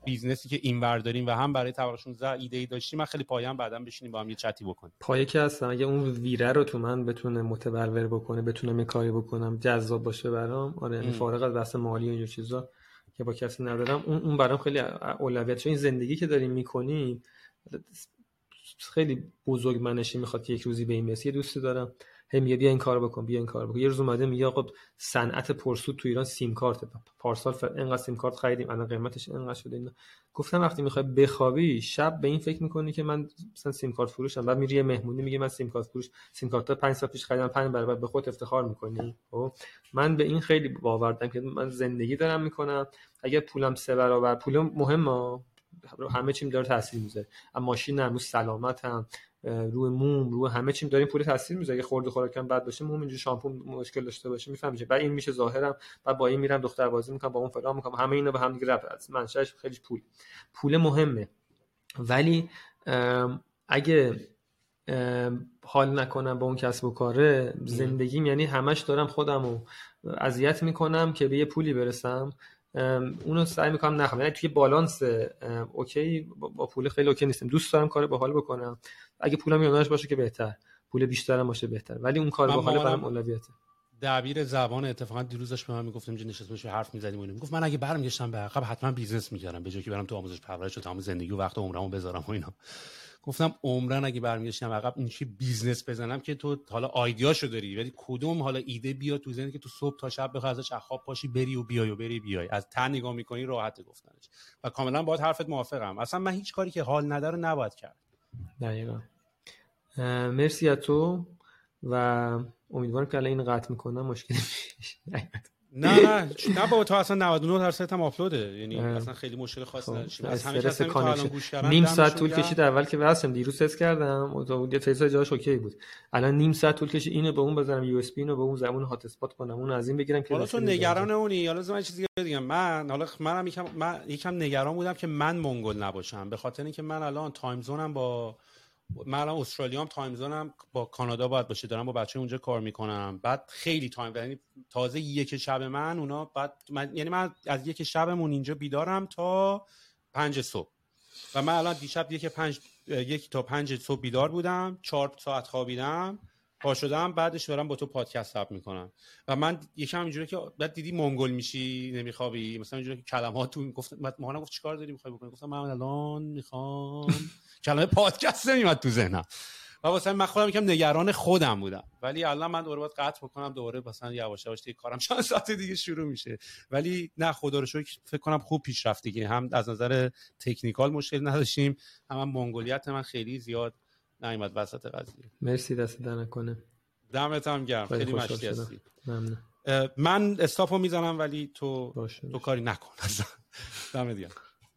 business ی که این داریم و هم برای طبقه 16 ایده ای داشتیم من خیلی پایم بعدا بشینیم با هم یه چتی بکنیم. پایه که هستم اگه اون ویره رو تو من بتونه متبلور بکنه بتونم یه کاری بکنم جذاب باشه برام آره یعنی فارغ از بحث مالی و اینجور چیزا. که با کسی ندارم اون اون برام خیلی اولویت. چون این زندگی که داریم می‌کنیم خیلی بزرگ منشی می‌خواد که یک روزی به این برسی دوستی دارم. هی میگه بیا این کار بکن بیا این کار بکن. یه روز اومده میگه آقا صنعت پرسود تو ایران سیم کارت. پارسال اینقدر سیم کارت خریدیم الان قیمتش اینقدر شده اینا. گفتم وقتی می‌خوای بخوابی شب به این فکر می‌کنی که من مثلا سیم کارت فروشم. بعد میری مهمونی میگه من سیم کارت فروش سیم کارت 5 سال پیش خریدم 5 برابر به خود افتخار می‌کنی. خب؟ من به این خیلی باور دارم که من زندگی دارم می‌کنم. اگر پولم سه برابر پول مهمه همه چیم داره تاثیر می‌ذاره. اما ماشین هم سلامتم. روی موم روی همه چیم داریم پول تاثیر می‌ذاره. اگه خورده خوراکم بد باشه موم اینجوری شامپو مشکل داشته باشه می‌فهمی بعد این میشه ظاهرم. بعد با این میرم دختر بازی می‌کنم با اون فلان می‌کنم. همه اینا به هم دیگه رفت از منشأش خیلی پول. پول مهمه. ولی اگه حال نکنم با اون کسب و کاره زندگیم یعنی همش دارم خودم اذیت می‌کنم که به یه پولی برسم. اونو سعی می‌کنم نخوام یعنی توی بالانس okay با پول خیلی اوکی نیستم. دوست دارم کار باحال بکنم. اگه پولم میونش باشه که بهتر. پول بیشترم باشه بهتر. ولی اون کار باحال برام اولویته. دبیر زبان اتفاقا دیروزش به من می‌گفتم اینجا نشستیم حرف می‌زدیم و می‌گفت من اگه برمیگشتم به عقب حتما business می‌کردم. به جای که برم تو آموزش پرورش و تمام زندگی و وقت عمرمو بذارم و اینا. گفتم عمرا اگه برمیگشتم عقب این چی business بزنم که تو حالا idea شو داری. ولی کدوم حالا ایده بیا تو ذهنت که تو صبح تا شب بخوای ازش خواب پاشی بری و بیای و بری بیای. از تن نگاه می‌کنی راحت گفتنش. و کاملا باید حرفت موافقم. اصلا من هیچ کاری که حال نداره نباید کرد. دقیقا. مرسی از تو و امیدوارم که الان این قطع می‌کنم مشکلی نه نه نه بابا تو اصلا 99 درصد هم آپلوده. یعنی اصلا خیلی مشکل خاصی خب، نداشتیم از همه تا الان. گوش کردن نیم ساعت طول. کشید اول که وصلم دیروز تست کردم. تا یه فیزا جاش اوکی بود. الان نیم ساعت طول کشید اینو به اون بزنم یو اس بی اینو به اون زبون هات اسپات کنم اون از این بگیرم که حالا تو نگران اونی. حالا من چیزی بگم. من حالا منم یکم من یکم نگران بودم که من منگل نباشم. به خاطر اینکه من الان تایم زونم با من الان استرالیا هم time zone م با کانادا باید باشه. دارم با بچه اونجا کار می‌کنم. بعد خیلی time یعنی تازه یک شب من اونا بعد من یعنی من از یک شبمون اینجا بیدارم تا پنج صبح. و من الان دیشب یک پنج یک تا پنج صبح بیدار بودم. چهار ساعت خوابیدم. پا شدم بعدش دارم با تو پادکست ضبط می‌کنم. و من یکم اینجوری که بعد دیدی منگل میشی نمیخوابی؟ مثلا اینجوری که کلمات تو گفت بعد ماهانم گفت چیکار داری می‌خوای بکنی؟ گفتم من الان می‌خوام. کلمه پادکست نمیاد تو ذهنم. و واسه من خودم یکم نگران خودم بودم. ولی الان من دوباره باید قطع بکنم دوباره مثلا یواش یواش دیگه کارم چند ساعت دیگه شروع میشه. ولی نه خدا رو شکر فکر کنم خوب پیش رفت دیگه هم از نظر تکنیکال مشکل نداشتیم هم, هم منگولیت من خیلی زیاد نیومد وسط قضیه. مرسی دست در نکنه. دمت هم گرم. خیلی مشتی شدم. هستی. من استافو می‌زنم ولی تو باشه تو. کاری نکن. دمت گرم.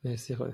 مرسی خدا.